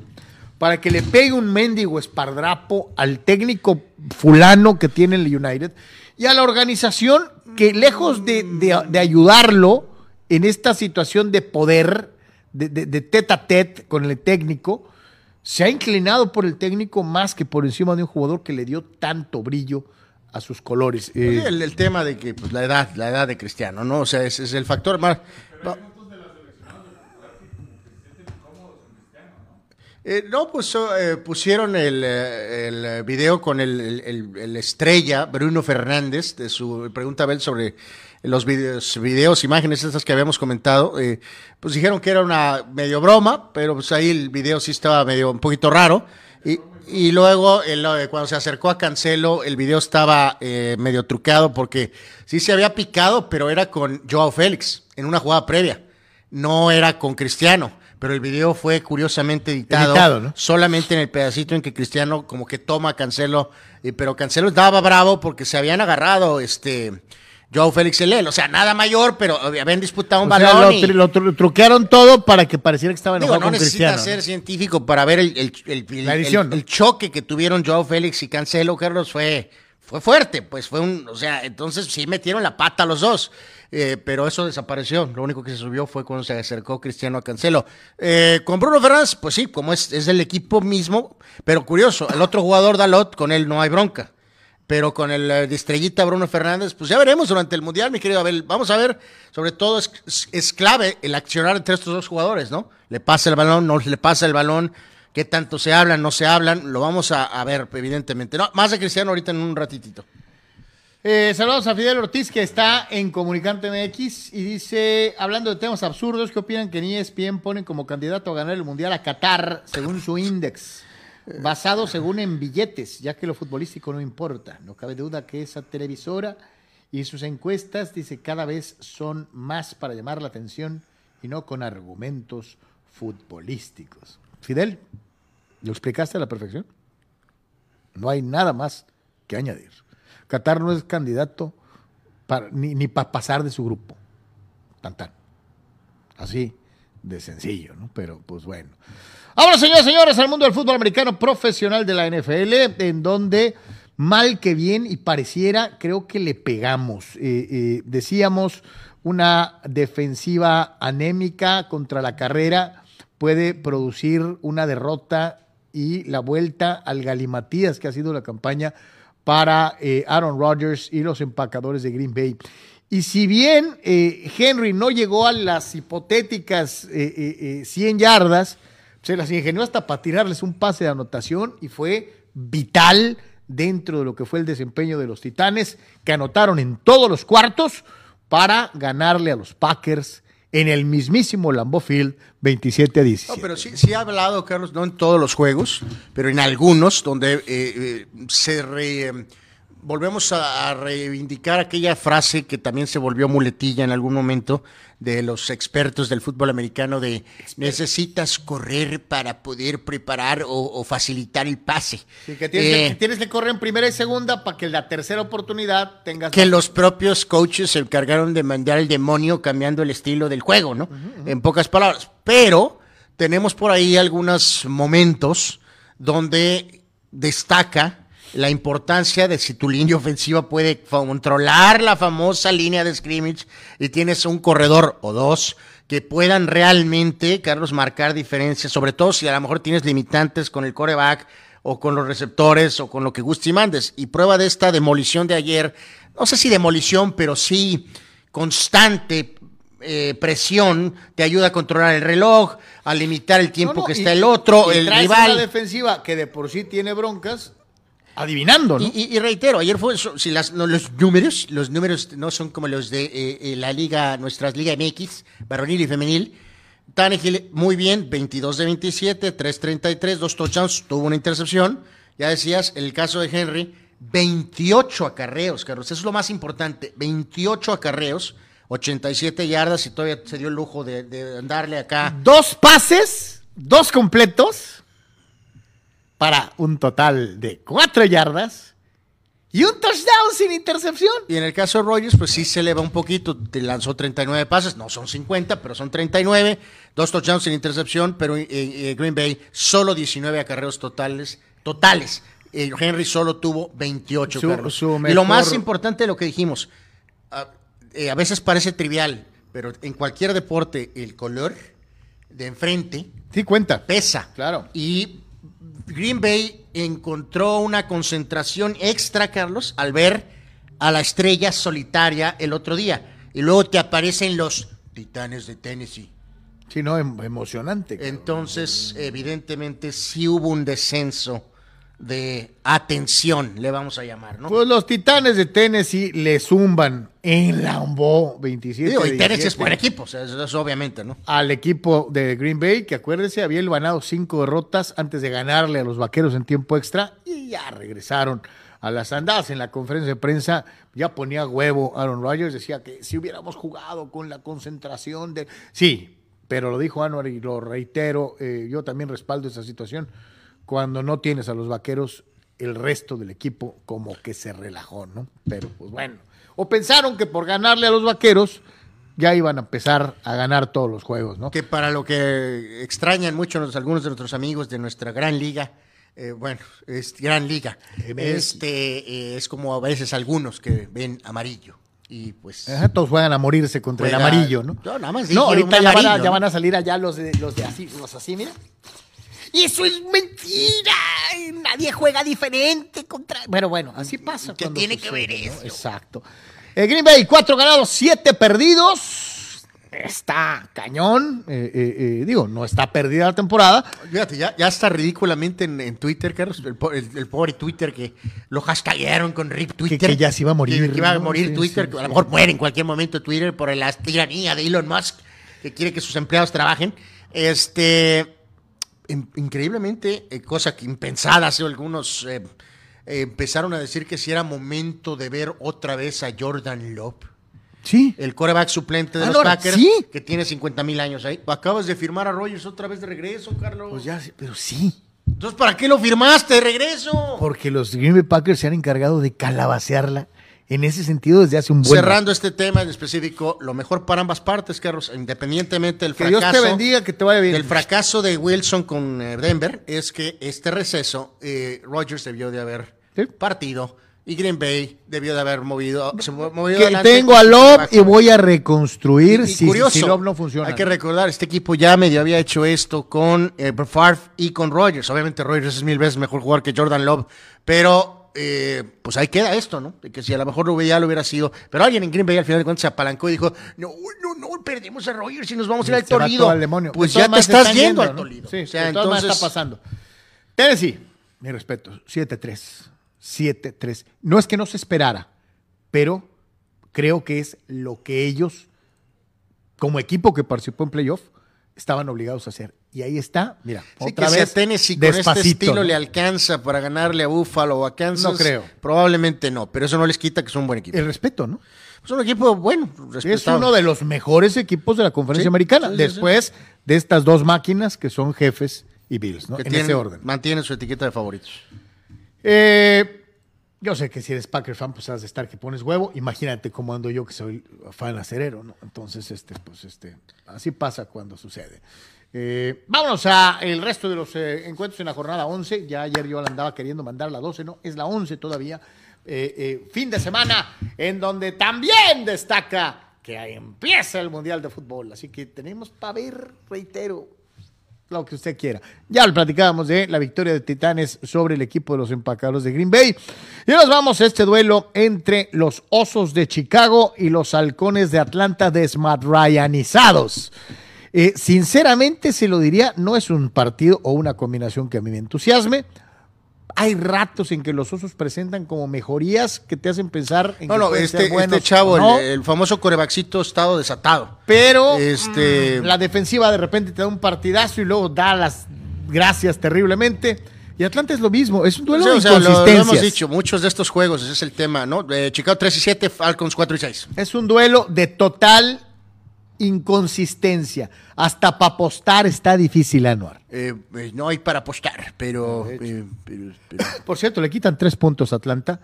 para que le pegue un mendigo espardrapo al técnico fulano que tiene el United y a la organización que lejos de, de ayudarlo en esta situación de poder, de, de, tete a tete con el técnico, se ha inclinado por el técnico más que por encima de un jugador que le dio tanto brillo a sus colores. Pues el, tema de que pues, la edad, la edad de Cristiano, ¿no? O sea, ese es el factor más. Eh, no, pues eh, pusieron el, eh, el, video con el, el, estrella Bruno Fernández de su pregunta Bel sobre los videos, videos, imágenes estas que habíamos comentado, eh, pues dijeron que era una medio broma, pero pues ahí el video sí estaba medio un poquito raro. Y, y luego cuando se acercó a Cancelo, el video estaba eh, medio trucado porque sí se había picado, pero era con Joao Félix en una jugada previa. No era con Cristiano, pero el video fue curiosamente editado, solamente en el pedacito en que Cristiano como que toma a Cancelo, pero Cancelo estaba bravo porque se habían agarrado este Joe Félix el O sea, nada mayor, pero habían disputado un O sea, balón. lo, y- lo tru- truquearon todo para que pareciera que estaba Digo, enojado no con necesita Cristiano. ser científico para ver el, el- el- La edición, ¿no? el choque que tuvieron Joao Félix y Cancelo, Carlos, fue, fue fuerte. Pues fue un, o sea, entonces sí metieron la pata los dos. Eh, pero eso desapareció. Lo único que se subió fue cuando se acercó Cristiano a Cancelo. Eh, con Bruno Fernández, pues sí, como es, es del equipo mismo, pero curioso, el otro jugador Dalot, con él no hay bronca. Pero con el eh, de estrellita Bruno Fernández, pues ya veremos durante el Mundial, mi querido Abel. Vamos a ver, sobre todo es, es- clave el accionar entre estos dos jugadores, ¿no? Le pasa el balón, no le pasa el balón, qué tanto se hablan, no se hablan, lo vamos a, ver, evidentemente. No, más de Cristiano ahorita en un ratitito. Eh, saludos a Fidel Ortiz, que está en Comunicante MX y dice, hablando de temas absurdos, ¿qué opinan que en ESPN ponen como candidato a ganar el Mundial a Qatar según su índice? Basado según en billetes, ya que lo futbolístico no importa. No cabe duda que esa televisora y sus encuestas, dice, cada vez son más para llamar la atención y no con argumentos futbolísticos. Fidel, ¿lo explicaste a la perfección? No hay nada más que añadir. Qatar no es candidato ni, ni para pasar de su grupo. Tan tan. Así de sencillo, ¿no? Pero pues bueno. Ahora, señores, señores, al mundo del fútbol americano profesional de la NFL, en donde mal que bien y pareciera, creo que le pegamos. Eh, eh, decíamos, una defensiva anémica contra la carrera puede producir una derrota y la vuelta al galimatías que ha sido la campaña para eh, Aaron Rodgers y los empacadores de Green Bay. Y si bien eh, Henry no llegó a las hipotéticas eh, eh, 100 yardas, se las ingenió hasta para tirarles un pase de anotación y fue vital dentro de lo que fue el desempeño de los Titanes, que anotaron en todos los cuartos para ganarle a los Packers en el mismísimo Lambeau Field 27 a 17. No, pero sí, sí ha hablado, Carlos, no en todos los juegos, pero en algunos donde eh, eh, se re- volvemos a, a reivindicar aquella frase que también se volvió muletilla en algún momento de los expertos del fútbol americano de necesitas correr para poder preparar o, o facilitar el pase. Sí, que tienes, Eh, que, tienes que correr en primera y segunda para que la tercera oportunidad tengas que los propios coaches se encargaron de mandar al demonio cambiando el estilo del juego, ¿no? En pocas palabras. Pero tenemos por ahí algunos momentos donde destaca la importancia de si tu línea ofensiva puede controlar la famosa línea de scrimmage y tienes un corredor o dos que puedan realmente, Carlos, marcar diferencias, sobre todo si a lo mejor tienes limitantes con el coreback o con los receptores o con lo que guste y mandes. Y prueba de esta demolición de ayer, no sé si demolición, pero sí constante eh, presión, te ayuda a controlar el reloj, a limitar el tiempo No, no, que y- está el otro, y el traes rival. Una defensiva que de por sí tiene broncas, adivinando, ¿no? Y, reitero, ayer fue, si las, no, los números, los números no son como los de eh, eh, la liga, nuestras liga MX, varonil y femenil. Tannehill, muy bien, 22 de 27, 333, dos touchdowns, tuvo una intercepción. Ya decías, el caso de Henry, 28 acarreos, Carlos, eso es lo más importante, 28 acarreos, 87 yardas y todavía se dio el lujo de, de andarle acá. Dos pases, dos completos, para un total de cuatro yardas y un touchdown sin intercepción. Y en el caso de Rogers, pues sí se eleva un poquito. Te lanzó 39 pases, no son 50, pero son 39. Dos touchdowns sin intercepción, pero eh, eh, Green Bay solo 19 acarreos totales. totales. Eh, Henry solo tuvo 28 Su- Carlos. su Y lo más importante de lo que dijimos, a, eh, a veces parece trivial, pero en cualquier deporte el color de enfrente Sí, cuenta. pesa. Claro. Y Green Bay encontró una concentración extra, Carlos, al ver a la estrella solitaria el otro día. Y luego te aparecen los Titanes de Tennessee. Sí, no, em- emocionante. Entonces, evidentemente, sí hubo un descenso de atención, le vamos a llamar, ¿no? Pues los Titanes de Tennessee le zumban en Lambeau 27 Digo, y Tennessee 17. es buen equipo, o sea, eso es obviamente, ¿no? al equipo de Green Bay, que acuérdense, había ganado cinco derrotas antes de ganarle a los vaqueros en tiempo extra y ya regresaron a las andadas. En la conferencia de prensa ya ponía huevo Aaron Rodgers, decía que si hubiéramos jugado con la concentración de. Sí, pero lo dijo Anwar y lo reitero, eh, yo también respaldo esa situación. Cuando no tienes a los vaqueros el resto del equipo como que se relajó, ¿no? Pero pues bueno. O pensaron que por ganarle a los vaqueros ya iban a empezar a ganar todos los juegos, ¿no? Que para lo que extrañan mucho algunos de nuestros amigos de nuestra gran liga, eh, bueno, es gran liga, este eh, es como a veces algunos que ven amarillo. Y pues. todos juegan a morirse contra el amarillo, ¿no? No, nada más no ahorita ya, van a, ya, van a, salir allá los de, los de así, los así, mira. Y eso es mentira. Nadie juega diferente contra. Bueno, bueno, así pasa. ¿Qué tiene que ver eso? Exacto. El Green Bay, cuatro ganados, siete perdidos. Está cañón. Eh, eh, eh, digo, no está perdida la temporada. Fíjate, ya, ya está ridículamente en, Twitter, Carlos. El, pobre Twitter que lo hashtaggearon con RIP Twitter. Que, ya se iba a morir. Que, iba a morir Twitter. a lo mejor muere en cualquier momento Twitter por la tiranía de Elon Musk, que quiere que sus empleados trabajen. Este. Increíblemente, cosa que impensada hace algunos empezaron a decir que si era momento de ver otra vez a Jordan Love. Sí. El coreback suplente de los Packers, que tiene 50 mil años ahí. Acabas de firmar a Rogers otra vez de regreso, Carlos. Pues ya, pero sí. Entonces, ¿para qué lo firmaste de regreso? Porque los Green Bay Packers se han encargado de calabacearla en ese sentido desde hace un buen Cerrando este tema en específico, lo mejor para ambas partes, Carlos, independientemente del que fracaso. Dios te bendiga, que te vaya bien. El fracaso de Wilson con eh, Denver es que este receso, eh, Rogers debió de haber partido y Green Bay debió de haber movido, que tengo a Love y voy a reconstruir si, curioso, no funciona. Hay que recordar, este equipo ya medio había hecho esto con eh, Favre y con Rogers. Obviamente Rogers es mil veces mejor jugador que Jordan Love, pero eh, pues ahí queda esto, ¿no? que si a lo mejor ya lo hubiera sido, pero alguien en Green Bay al final de cuentas se apalancó y dijo, no, no, no, perdemos a Rogers y nos vamos a ir al Toledo. Pues ya te estás yendo al Toledo. Sí, o sea, entonces está pasando. Tennessee, mi respeto, 7-3. 7-3. No es que no se esperara, pero creo que es lo que ellos, como equipo que participó en playoff, estaban obligados a hacer. Y ahí está, mira, otra que vez. Tennessee con este estilo le alcanza para ganarle a Buffalo o a Kansas. No creo. Probablemente no, pero eso no les quita que son un buen equipo. El respeto, ¿no? Es un equipo bueno. Es uno de los mejores equipos de la conferencia americana. después de estas dos máquinas que son jefes y Bills, ¿no? en ese orden. Mantienen su etiqueta de favoritos. Eh, yo sé que si eres Packer fan, pues has de estar que pones huevo. Imagínate cómo ando yo que soy fan acerero, ¿no? Entonces, este, pues, este, así pasa cuando sucede. Eh, vámonos a el resto de los eh, encuentros en la jornada 11. Ya ayer yo andaba queriendo mandar la 12, ¿no? Es la 11 todavía. fin de semana en donde también destaca que empieza el Mundial de Fútbol. Así que tenemos para ver, reitero, lo que usted quiera. Ya lo platicábamos de la victoria de Titanes sobre el equipo de los empacados de Green Bay. Y nos vamos a este duelo entre los Osos de Chicago y los Halcones de Atlanta desmadrayanizados. Eh, sinceramente, se lo diría, no es un partido o una combinación que a mí me entusiasme hay ratos en que los osos presentan como mejorías que te hacen pensar en no, que no, este, este chavo, el, famoso corebaxito estado desatado. Pero este... Mm, la defensiva de repente te da un partidazo y luego da las gracias terriblemente. Y Atlanta es lo mismo, es un duelo de o lo, hemos dicho, muchos de estos juegos, ese es el tema, ¿no? Chicago 3 y 7, Falcons 4 y 6. Es un duelo de total inconsistencia. Hasta para apostar está difícil, Anuar. Eh, eh, no hay para apostar, pero, eh, Por cierto, le quitan tres puntos a Atlanta.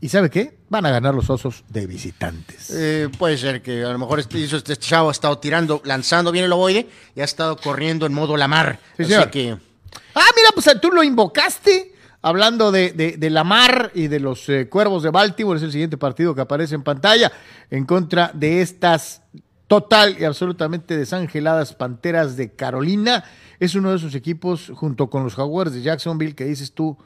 ¿Y sabe qué? Van a ganar los osos de visitantes. puede ser que a lo mejor este, este, chavo ha estado tirando, lanzando bien el ovoide y ha estado corriendo en modo Lamar. así que... Ah, mira, pues tú lo invocaste. Hablando de, de, de Lamar y de los Cuervos de Baltimore, es el siguiente partido que aparece en pantalla en contra de estas total y absolutamente desangeladas Panteras de Carolina. Es uno de esos equipos, junto con los Jaguars de Jacksonville, que dices tú,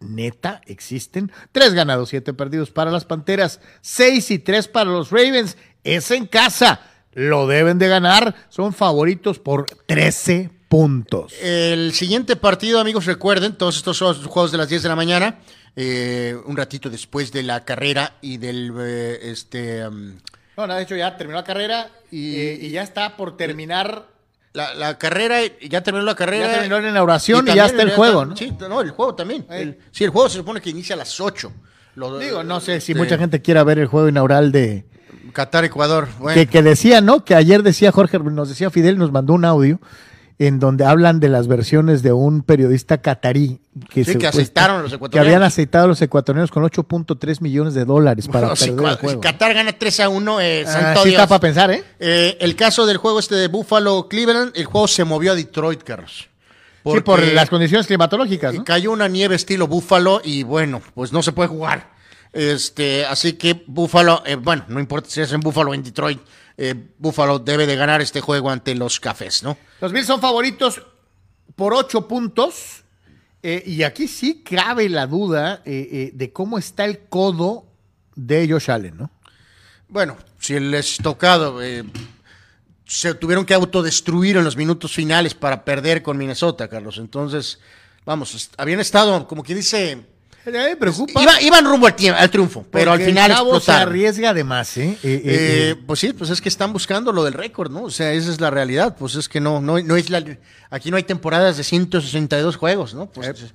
neta, existen. Tres ganados, siete perdidos para las Panteras, seis y tres para los Ravens. Es en casa, lo deben de ganar. Son favoritos por 13 puntos. El siguiente partido, amigos, recuerden, todos estos son juegos de las 10 de la mañana. Eh, un ratito después de la carrera y del eh, este no, no, de hecho ya terminó la carrera y, ya está por terminar. La, carrera, ya terminó la carrera. Ya terminó la inauguración y, ya está el juego, ¿no? Sí, no, el juego también. sí, el juego se supone que inicia a las 8. Lo, Digo, no sé si mucha gente quiera ver el juego inaugural de. Qatar, Ecuador. Que, que decía, ¿no? Que ayer decía Jorge, nos decía Fidel, nos mandó un audio en donde hablan de las versiones de un periodista catarí que, sí, que aceitaron los ecuatorianos. Que habían aceitado a los ecuatorianos con 8.3 millones de dólares para perder si, el juego. Qatar gana 3 a 1, eh, ah, sí está para pensar, ¿eh? ¿eh? El caso del juego este de Buffalo Cleveland, el juego se movió a Detroit, Carlos. Sí, por las condiciones climatológicas. ¿no? Cayó una nieve estilo Buffalo y bueno, pues no se puede jugar. Este, así que Buffalo, eh, bueno, no importa si es en Buffalo o en Detroit, eh, Buffalo debe de ganar este juego ante los Cafés, ¿no? Los Bills son favoritos por ocho puntos. Eh, y aquí sí cabe la duda de cómo está el codo de Josh Allen, ¿no? Bueno, si el estocado se tuvieron que autodestruir en los minutos finales para perder con Minnesota, Carlos. Entonces, vamos, habían estado, como quien dice, me preocupa. iban rumbo al, triunfo, pero al final el se arriesga además, ¿eh? Eh, ¿eh? eh, Pues sí, pues es que están buscando lo del récord, ¿no? O sea, esa es la realidad. Pues es que no, no, no es la. Aquí no hay temporadas de 162 juegos, ¿no? Pues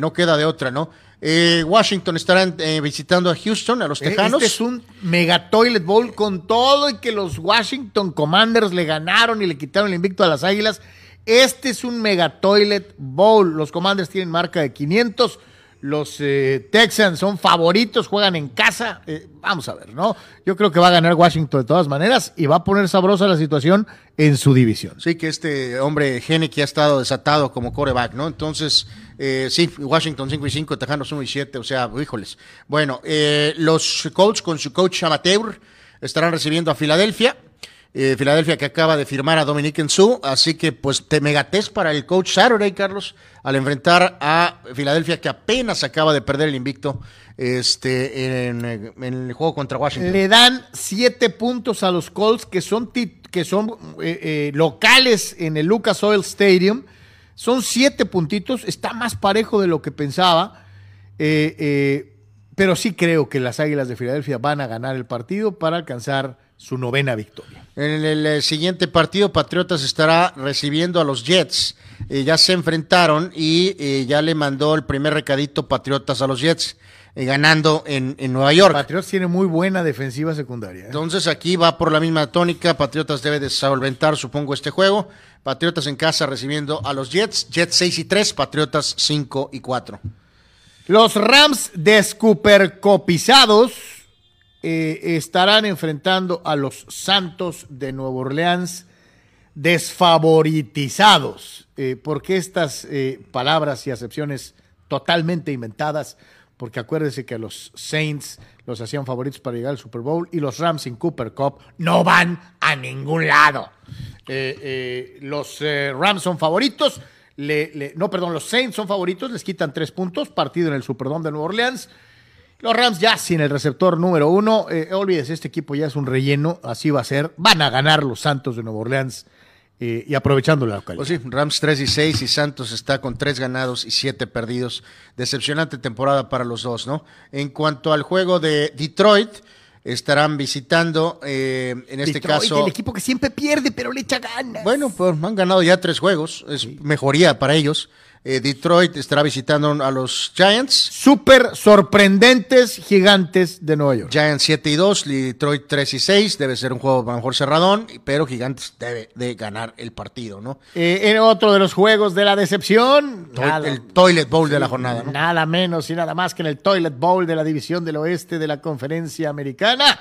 no queda de otra, ¿no? Washington estarán visitando a Houston, a los Tejanos. Este es un mega toilet bowl con todo y que los Washington Commanders le ganaron y le quitaron el invicto a las Águilas. Este es un mega toilet bowl. Los Commanders tienen marca de 500 los eh, Texans son favoritos, juegan en casa. Eh, vamos a ver, ¿no? Yo creo que va a ganar Washington de todas maneras y va a poner sabrosa la situación en su división. Sí, que este hombre que ha estado desatado como coreback, ¿no? Entonces, eh, sí, Washington 5 y 5, Tejanos 1 y 7, o sea, híjoles. Bueno, los Colts con su coach amateur estarán recibiendo a Filadelfia. Eh, Filadelfia que acaba de firmar a Dominique Ensu, así que pues te megates para el coach Saturday, Carlos, al enfrentar a Filadelfia que apenas acaba de perder el invicto este, en, el juego contra Washington. Le dan siete puntos a los Colts que son, que son eh, eh, locales en el Lucas Oil Stadium. Son siete puntitos, está más parejo de lo que pensaba. pero sí creo que las Águilas de Filadelfia van a ganar el partido para alcanzar su novena victoria. En el, eh, siguiente partido, Patriotas estará recibiendo a los Jets. Eh, ya se enfrentaron y eh, ya le mandó el primer recadito Patriotas a los Jets, ganando en, Nueva York. Patriotas tiene muy buena defensiva secundaria. Entonces aquí va por la misma tónica. Patriotas debe de solventar, supongo, este juego. Patriotas en casa recibiendo a los Jets. Jets 6 y 3, Patriotas 5 y 4. Los Rams descupercopizados eh, estarán enfrentando a los Santos de Nueva Orleans desfavoritizados. Eh, ¿Por qué estas eh, palabras y acepciones totalmente inventadas? Porque acuérdense que los Saints los hacían favoritos para llegar al Super Bowl y los Rams en Cooper Cup no van a ningún lado. los Rams son favoritos. no, perdón, los Saints son favoritos, les quitan tres puntos, partido en el Superdome de Nueva Orleans. Los Rams ya sin el receptor número uno. Eh, olvídese, este equipo ya es un relleno, así va a ser. Van a ganar los Santos de Nueva Orleans eh, y aprovechando la localidad. Pues sí, Rams 3 y 6 y Santos está con 3 ganados y 7 perdidos. Decepcionante temporada para los dos, ¿no? En cuanto al juego de Detroit, estarán visitando, eh, en este caso... El equipo que siempre pierde, pero le echa ganas. Bueno, pues han ganado ya tres juegos, es mejoría para ellos. Eh, Detroit estará visitando a los Giants. Súper sorprendentes gigantes de Nueva York. Giants 7 y 2, Detroit 3 y 6. Debe ser un juego mejor cerradón, pero Gigantes debe de ganar el partido, ¿no? Eh, en otro de los juegos de la decepción. el Toilet Bowl de la jornada, ¿no? Nada menos y nada más que en el Toilet Bowl de la División del Oeste de la Conferencia Americana.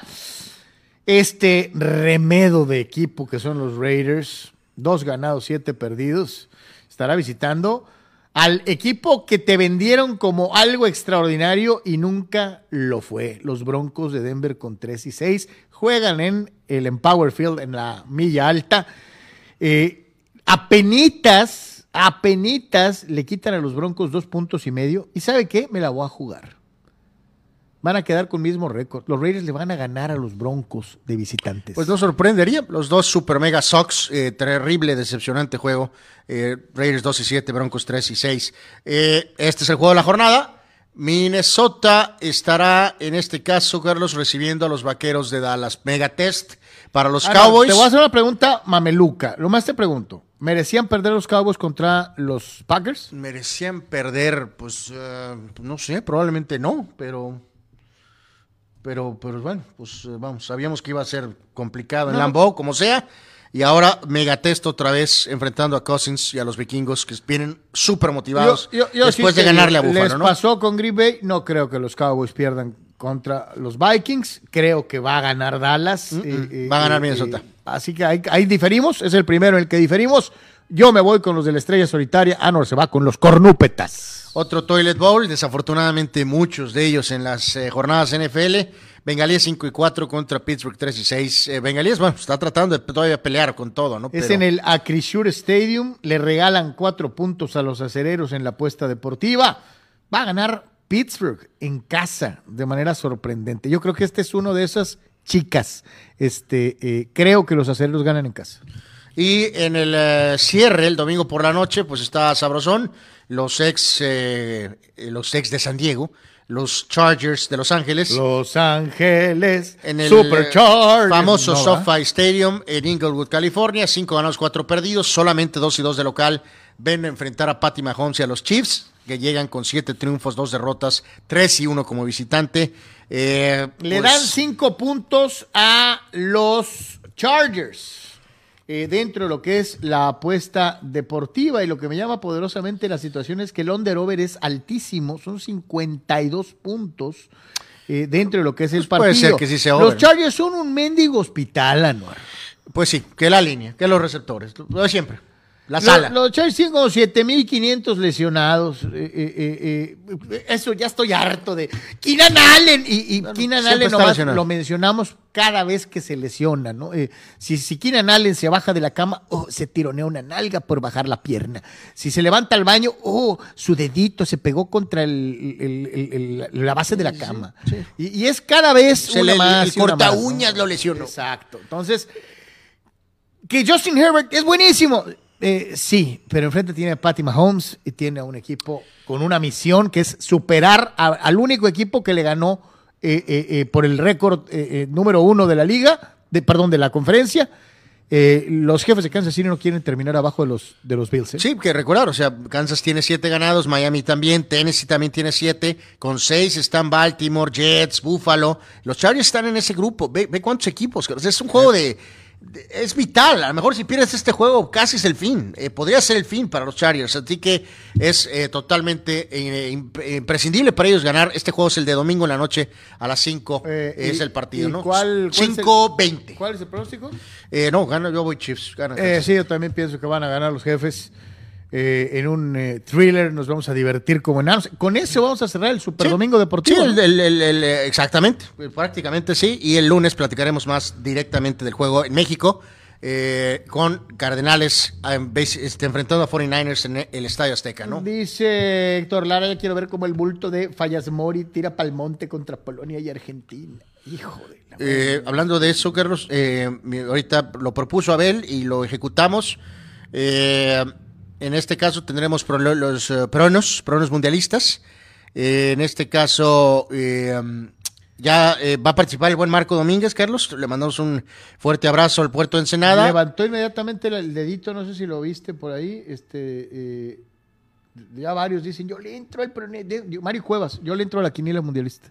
Este remedo de equipo que son los Raiders, dos ganados, siete perdidos, estará visitando al equipo que te vendieron como algo extraordinario y nunca lo fue. Los Broncos de Denver con 3 y 6 juegan en el Empower Field en la milla alta. Eh, apenitas, apenitas le quitan a los Broncos dos puntos y medio. ¿Y sabe qué? Me la voy a jugar van a quedar con mismo récord. Los Raiders le van a ganar a los Broncos de visitantes. Pues no sorprendería. Los dos super mega Sox, eh, terrible, decepcionante juego. Eh, Raiders 2 y 7, Broncos 3 y 6. Eh, este es el juego de la jornada. Minnesota estará, en este caso, Carlos, recibiendo a los vaqueros de Dallas. Mega test para los ah, Cowboys. te voy a hacer una pregunta mameluca. Lo más te pregunto. ¿Merecían perder los Cowboys contra los Packers? Merecían perder, pues no sé, probablemente no, pero pero, pero bueno, pues eh, vamos, sabíamos que iba a ser complicado en Lambeau, como sea. Y ahora megatest otra vez enfrentando a Cousins y a los vikingos que vienen súper motivados después de ganarle a Buffalo. Les pasó con Green Bay, no creo que los Cowboys pierdan contra los Vikings, creo que va a ganar Dallas. va a ganar Minnesota. así que ahí, diferimos, es el primero en el que diferimos. Yo me voy con los de la estrella solitaria, Anor se va con los cornúpetas. Otro Toilet Bowl, desafortunadamente muchos de ellos en las eh, jornadas NFL. Bengalíes 5 y 4 contra Pittsburgh 3 y 6. Eh, Bengalíes, bueno, está tratando de todavía pelear con todo, ¿no? Es en el Acrisure Stadium, le regalan cuatro puntos a los acereros en la apuesta deportiva. Va a ganar Pittsburgh en casa de manera sorprendente. Yo creo que este es uno de esas chicas. Este, eh, creo que los acereros ganan en casa. Y en el eh, cierre, el domingo por la noche, pues está Sabrosón, los ex, los ex de San Diego los Chargers de Los Ángeles. Los Ángeles. En el Superchargers. famoso SoFi Stadium en Inglewood, California. Cinco ganados, cuatro perdidos. Solamente dos y dos de local. Ven a enfrentar a Patty Mahomes y a los Chiefs, que llegan con siete triunfos, dos derrotas, tres y uno como visitante. Eh, Le dan pues cinco puntos a los Chargers. Eh, dentro de lo que es la apuesta deportiva y lo que me llama poderosamente la situación es que el under-over es altísimo, son 52 puntos eh, dentro de lo que es el partido. Puede ser que sí sea Los Chargers son un mendigo hospital, Anuar. Pues sí, que la línea, que los receptores, lo de siempre. La sala. Los, Chargers tienen como 7.500 lesionados. Eh, eh, eh, eso ya estoy harto de. Keenan Allen. Y, y Keenan Allen nomás lo mencionamos cada vez que se lesiona, ¿no? si, si Keenan Allen se baja de la cama, oh, se tironea una nalga por bajar la pierna. Si se levanta al baño, oh, su dedito se pegó contra la base de la cama. Y, es cada vez una más. El corta uñas lo lesionó. Exacto. Entonces, que Justin Herbert es buenísimo. Eh, sí, pero enfrente tiene a Patty Mahomes y tiene a un equipo con una misión que es superar al único equipo que le ganó eh, eh, por el récord número uno de la liga, de, perdón, de la conferencia. los jefes de Kansas City no quieren terminar abajo de los, de los Bills. Sí, que recordar, o sea, Kansas tiene siete ganados, Miami también, Tennessee también tiene siete, con seis están Baltimore, Jets, Buffalo. Los Chargers están en ese grupo. Ve, ve cuántos equipos. Es un juego de es vital. A lo mejor si pierdes este juego, casi es el fin. Eh, podría ser el fin para los Chargers. Así que es eh, totalmente eh, imprescindible para ellos ganar. Este juego es el de domingo en la noche a las 5. es el partido, ¿no? ¿Cuál? 5-20. ¿Cuál es el pronóstico? no, gana, yo voy Chiefs. sí, yo también pienso que van a ganar los jefes. Eh, en un eh, thriller, nos vamos a divertir como en Con eso vamos a cerrar el Super Domingo Deportivo. Sí, eh, exactamente, prácticamente sí. Y el lunes platicaremos más directamente del juego en México. con Cardenales este, enfrentando a 49ers en el Estadio Azteca, ¿no? Dice Héctor Lara, ya quiero ver cómo el bulto de Fallas Mori tira palmonte contra Polonia y Argentina. Hijo de Hablando de eso, Carlos, ahorita lo propuso Abel y lo ejecutamos. Eh, en este caso tendremos los eh, pronos, pronos mundialistas. Eh, en este caso eh, ya va a participar el buen Marco Domínguez, Carlos. Le mandamos un fuerte abrazo al puerto de Ensenada. Levantó inmediatamente el dedito, no sé si lo viste por ahí. Este, ya varios dicen, yo le entro al Mario Cuevas, yo le entro a la quiniela mundialista.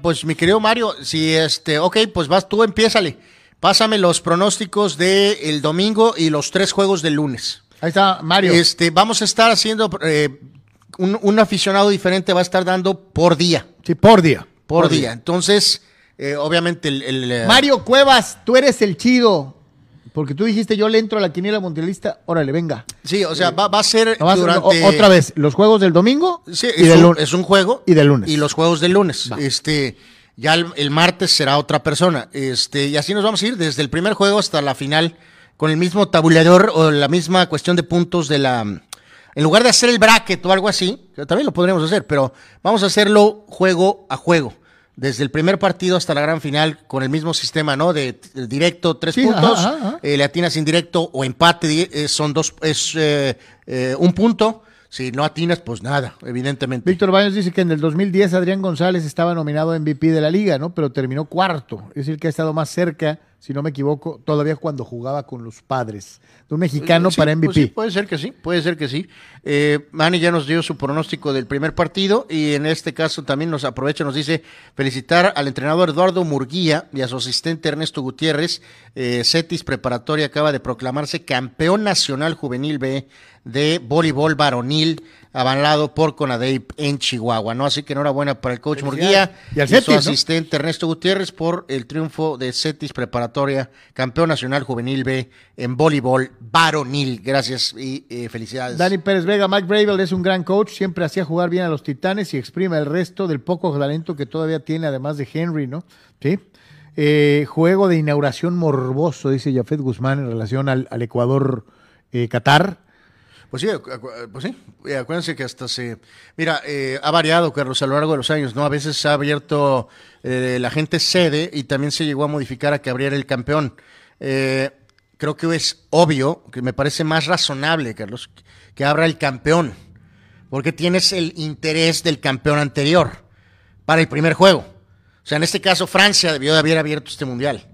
pues mi querido Mario, si este, ok, pues vas tú, empiézale. Pásame los pronósticos del el domingo y los tres juegos del lunes. Ahí está, Mario. Este, vamos a estar haciendo, eh, un, aficionado diferente va a estar dando por día. Sí, por día. Por, día. Entonces, eh, obviamente el... Eh, Mario Cuevas, tú eres el chido. Porque tú dijiste, yo le entro a la quiniela mundialista, órale, venga. Sí, o sea, va, a ser durante... otra vez, los juegos del domingo sí, y es, un, es un juego. Y del lunes. Y los juegos del lunes. Este, ya el, el, martes será otra persona. Este, y así nos vamos a ir desde el primer juego hasta la final con el mismo tabulador o la misma cuestión de puntos de la... En lugar de hacer el bracket o algo así, que también lo podríamos hacer, pero vamos a hacerlo juego a juego. Desde el primer partido hasta la gran final, con el mismo sistema, ¿no? De, directo, tres puntos, eh, le atinas indirecto o empate, eh, son dos, es eh, un punto. Si no atinas, pues nada, evidentemente. Víctor Baños dice que en el 2010 Adrián González estaba nominado MVP de la liga, ¿no? Pero terminó cuarto. Es decir, que ha estado más cerca si no me equivoco, todavía cuando jugaba con los padres. De un mexicano Sí, para pues MVP. sí, puede ser que sí, puede ser que sí. Eh, Manny ya nos dio su pronóstico del primer partido y en este caso también nos aprovecha, nos dice felicitar al entrenador Eduardo Murguía y a su asistente Ernesto Gutiérrez. Eh, Cetis Preparatoria acaba de proclamarse campeón nacional juvenil B de voleibol varonil avalado por Conadeip en Chihuahua, ¿no? Así que enhorabuena para el coach. Murguía Y al su asistente Ernesto Gutiérrez por el triunfo de Cetis Preparatoria, campeón nacional juvenil B en voleibol varonil. Gracias y eh, felicidades. Dani Pérez Vega, Mike Bravel es un gran coach, siempre hacía jugar bien a los Titanes y exprime el resto del poco talento que todavía tiene, además de Henry, ¿no? Sí. Eh, juego de inauguración morboso, dice Jafet Guzmán en relación al, al Ecuador eh. Pues sí, pues sí, acuérdense que hasta se... Mira, eh, ha variado, Carlos, a lo largo de los años, ¿no? A veces ha abierto, eh, la gente cede y también se llegó a modificar a que abriera el campeón. Eh, creo que es obvio, que me parece más razonable, Carlos, que abra el campeón, porque tienes el interés del campeón anterior para el primer juego. O sea, en este caso, Francia debió de haber abierto este mundial.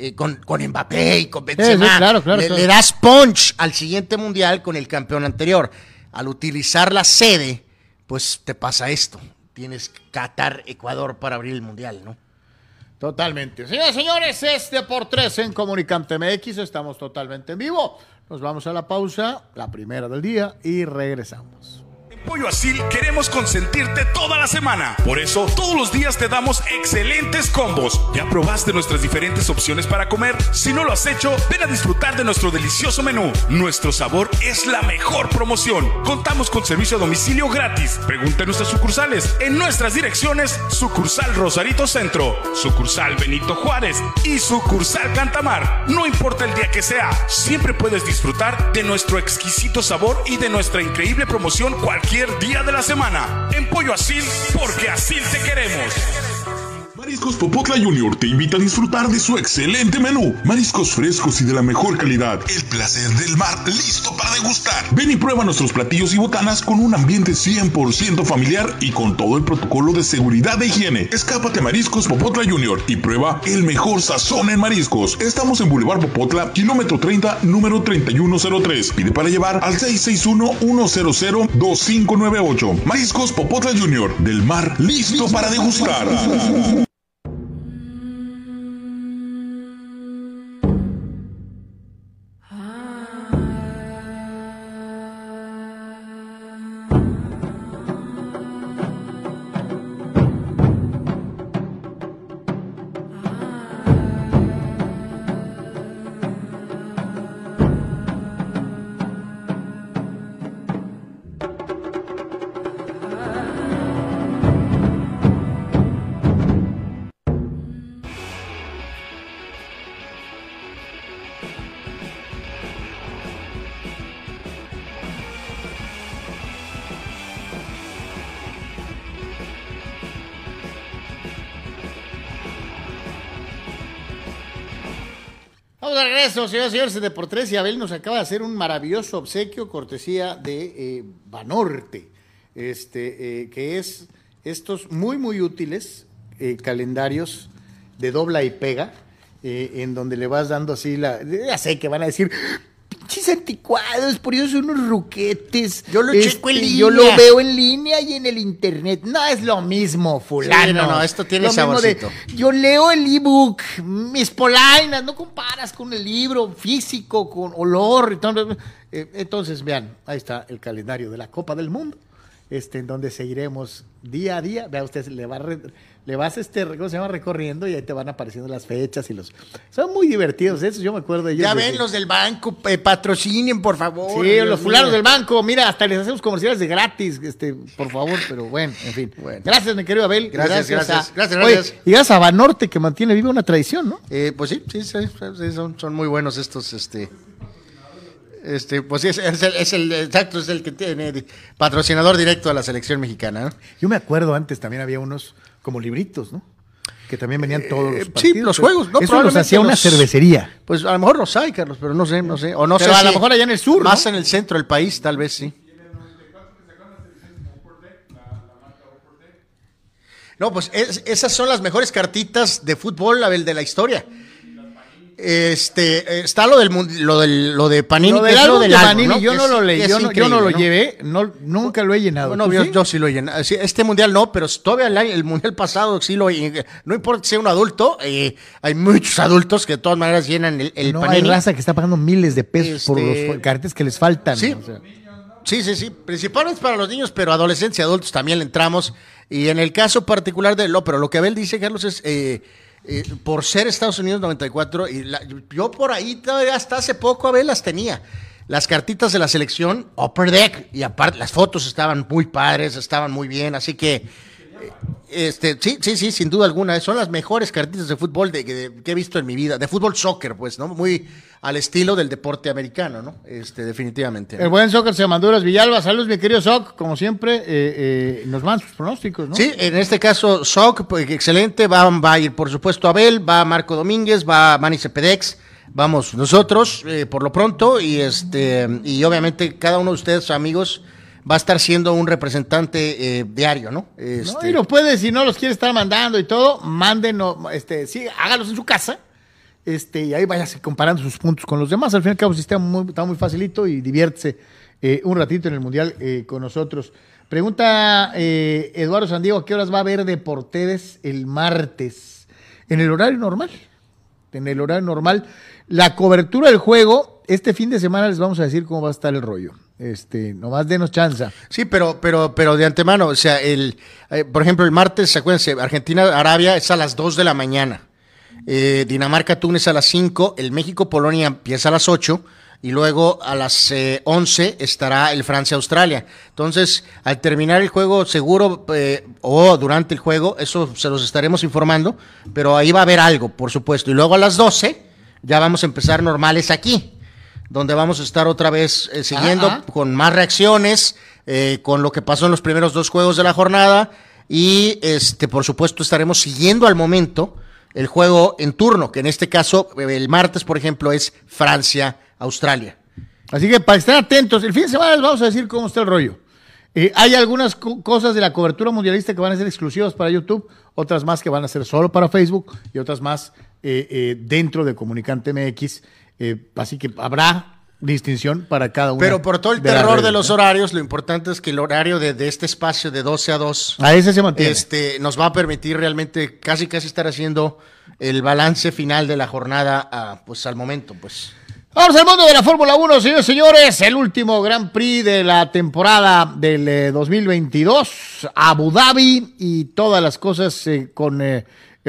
Eh, con, con Mbappé y con Benzema. sí, claro, claro, le, claro. le das punch al siguiente mundial con el campeón anterior. Al utilizar la sede, pues te pasa esto. Tienes Qatar, Ecuador para abrir el mundial, ¿no? Totalmente. Señoras y señores, este por tres en Comunicante MX. Estamos totalmente en vivo. Nos vamos a la pausa, la primera del día, y regresamos. Pollo Asil queremos consentirte toda la semana. Por eso, todos los días te damos excelentes combos. ¿Ya probaste nuestras diferentes opciones para comer? Si no lo has hecho, ven a disfrutar de nuestro delicioso menú. Nuestro sabor es la mejor promoción. Contamos con servicio a domicilio gratis. Pregunta en nuestras sucursales. En nuestras direcciones, sucursal Rosarito Centro, sucursal Benito Juárez y sucursal Cantamar. No importa el día que sea, siempre puedes disfrutar de nuestro exquisito sabor y de nuestra increíble promoción cualquier día de la semana. En Pollo Asil, porque así te queremos. Mariscos Popotla Junior te invita a disfrutar de su excelente menú. Mariscos frescos y de la mejor calidad. El placer del mar listo para degustar. Ven y prueba nuestros platillos y botanas con un ambiente 100% familiar y con todo el protocolo de seguridad e higiene. Escápate a Mariscos Popotla Junior y prueba el mejor sazón en mariscos. Estamos en Boulevard Popotla, kilómetro 30, número 3103. Pide para llevar al 661-100-2598. Mariscos Popotla Junior, del mar listo para degustar. Regreso, señoras y señores, de por tres y Abel nos acaba de hacer un maravilloso obsequio, cortesía de eh, Banorte, este, eh, que es estos muy, muy útiles eh, calendarios de dobla y pega, eh, en donde le vas dando así la... Ya sé que van a decir, pinches anticuados, por eso son unos ruquetes. Yo lo checo en Yo lo línea". veo en línea y en el internet. No es lo mismo, fulano. Sí, no, no, esto tiene Lo mismo de, saborcito. yo leo el ebook, mis polainas, no comparas con el libro físico, con olor. Entonces, eh, entonces, vean, ahí está el calendario de la Copa del Mundo, este, en donde seguiremos día a día. Vea usted, le, va re- le vas este, ¿cómo se llama? recorriendo y ahí te van apareciendo las fechas y los. Son muy divertidos, esos yo me acuerdo de ellos. Ya ven los del banco, eh, patrocinen, por favor. Sí, Dios los fulanos del banco, mira, hasta les hacemos comerciales de gratis, este, por favor, pero bueno, en fin. Bueno. Gracias, mi querido Abel. Gracias, a- gracias, gracias, Oye, gracias. y gracias a Banorte que mantiene viva una tradición, ¿no? Eh, pues sí, sí, sí, sí, son, son muy buenos estos, este, este, pues sí, es, es el, es el- exacto, es el que tiene patrocinador directo a la selección mexicana. ¿no? Yo me acuerdo antes también había unos como libritos, ¿no? Que también venían todos Eh, los sí, partidos. los pero juegos, ¿no? Eso los hacía una los- cervecería. Pues a lo mejor los hay, Carlos, pero no sé, no sé, o no Pero sé a lo si- mejor allá en el sur, más ¿no? en el centro del país, tal vez sí. No, pues es- esas son las mejores cartitas de fútbol, Abel, de la historia. Este, está lo del lo del lo de Panini, Lo que del es del de álbum, Panini, ¿no? yo no lo leí, yo no, yo no lo llevé, no, nunca lo he llenado. Bueno, ¿Tú yo, sí? yo sí lo llené. Sí, Este mundial no, pero todavía el, mundial pasado sí lo No importa que sea un adulto, eh, hay muchos adultos que de todas maneras llenan el, el no hay panini. raza que está pagando miles de pesos por Este- los carteles que les faltan. Sí. o sea. Sí, sí, sí. Principalmente para los niños, pero adolescentes y adultos también le entramos. Y en el caso particular de lo, pero lo que Abel dice, Carlos, es eh, eh, por ser Estados Unidos 94, y yo por ahí todavía hasta hace poco Abel las tenía. Las cartitas de la selección, Upper Deck, y aparte las fotos estaban muy padres, estaban muy bien, así que eh, este, sí, sí, sí, sin duda alguna. Son las mejores cartitas de fútbol de- que he visto en mi vida. De fútbol soccer, pues, ¿no? Muy al estilo del deporte americano, ¿no? Este, definitivamente. ¿no? El buen soccer se Maduras Villalba. Saludos, mi querido Soc. Como siempre, eh, eh, nos mandan sus pronósticos, ¿no? Sí, en este caso, Soc, pues, excelente. Va, va a ir, por supuesto, Abel, va Marco Domínguez, va Manny Cepedex. Vamos nosotros, eh, por lo pronto, y este y obviamente cada uno de ustedes, amigos, va a estar siendo un representante eh, diario, ¿no? No, Este, y lo puede, si no los quiere estar mandando y todo, mándenos, este, sí, hágalos en su casa. Este, y ahí váyase comparando sus puntos con los demás. Al fin y al cabo, el sistema muy, está muy facilito y diviértese eh, un ratito en el Mundial eh, con nosotros. Pregunta eh, Eduardo Sandiego, ¿a qué horas va a haber Deportes el martes? En el horario normal. En el horario normal. La cobertura del juego, este fin de semana les vamos a decir cómo va a estar el rollo. Este, nomás denos chanza. Sí, pero, pero, pero de antemano, o sea, el, eh, por ejemplo, el martes, acuérdense, Argentina-Arabia es a las 2 de la mañana. Eh, Dinamarca-Túnez a las 5, el México-Polonia empieza a las 8 y luego a las eh, 11 estará el Francia-Australia. Entonces, al terminar el juego, seguro, eh, o durante el juego, eso se los estaremos informando, pero ahí va a haber algo, por supuesto. Y luego a las 12 ya vamos a empezar normales aquí donde vamos a estar otra vez eh, siguiendo con más reacciones, eh, con lo que pasó en los primeros dos juegos de la jornada y este por supuesto estaremos siguiendo al momento el juego en turno, que en este caso el martes, por ejemplo, es Francia-Australia. Así que para estar atentos, el fin de semana les vamos a decir cómo está el rollo. Eh, hay algunas co- cosas de la cobertura mundialista que van a ser exclusivas para YouTube, otras más que van a ser solo para Facebook y otras más eh, eh, dentro de Comunicante MX. Así que habrá distinción para cada uno. Pero por todo el terror de los horarios, lo importante es que el horario de, de este espacio de 12 a 2 A ese se mantiene. este, nos va a permitir realmente casi casi estar haciendo el balance final de la jornada ah, pues al momento, pues. Vamos al mundo de la Fórmula 1, señores y señores. El último Gran Prix de la temporada del eh, 2022. Abu Dhabi y todas las cosas eh, con, eh,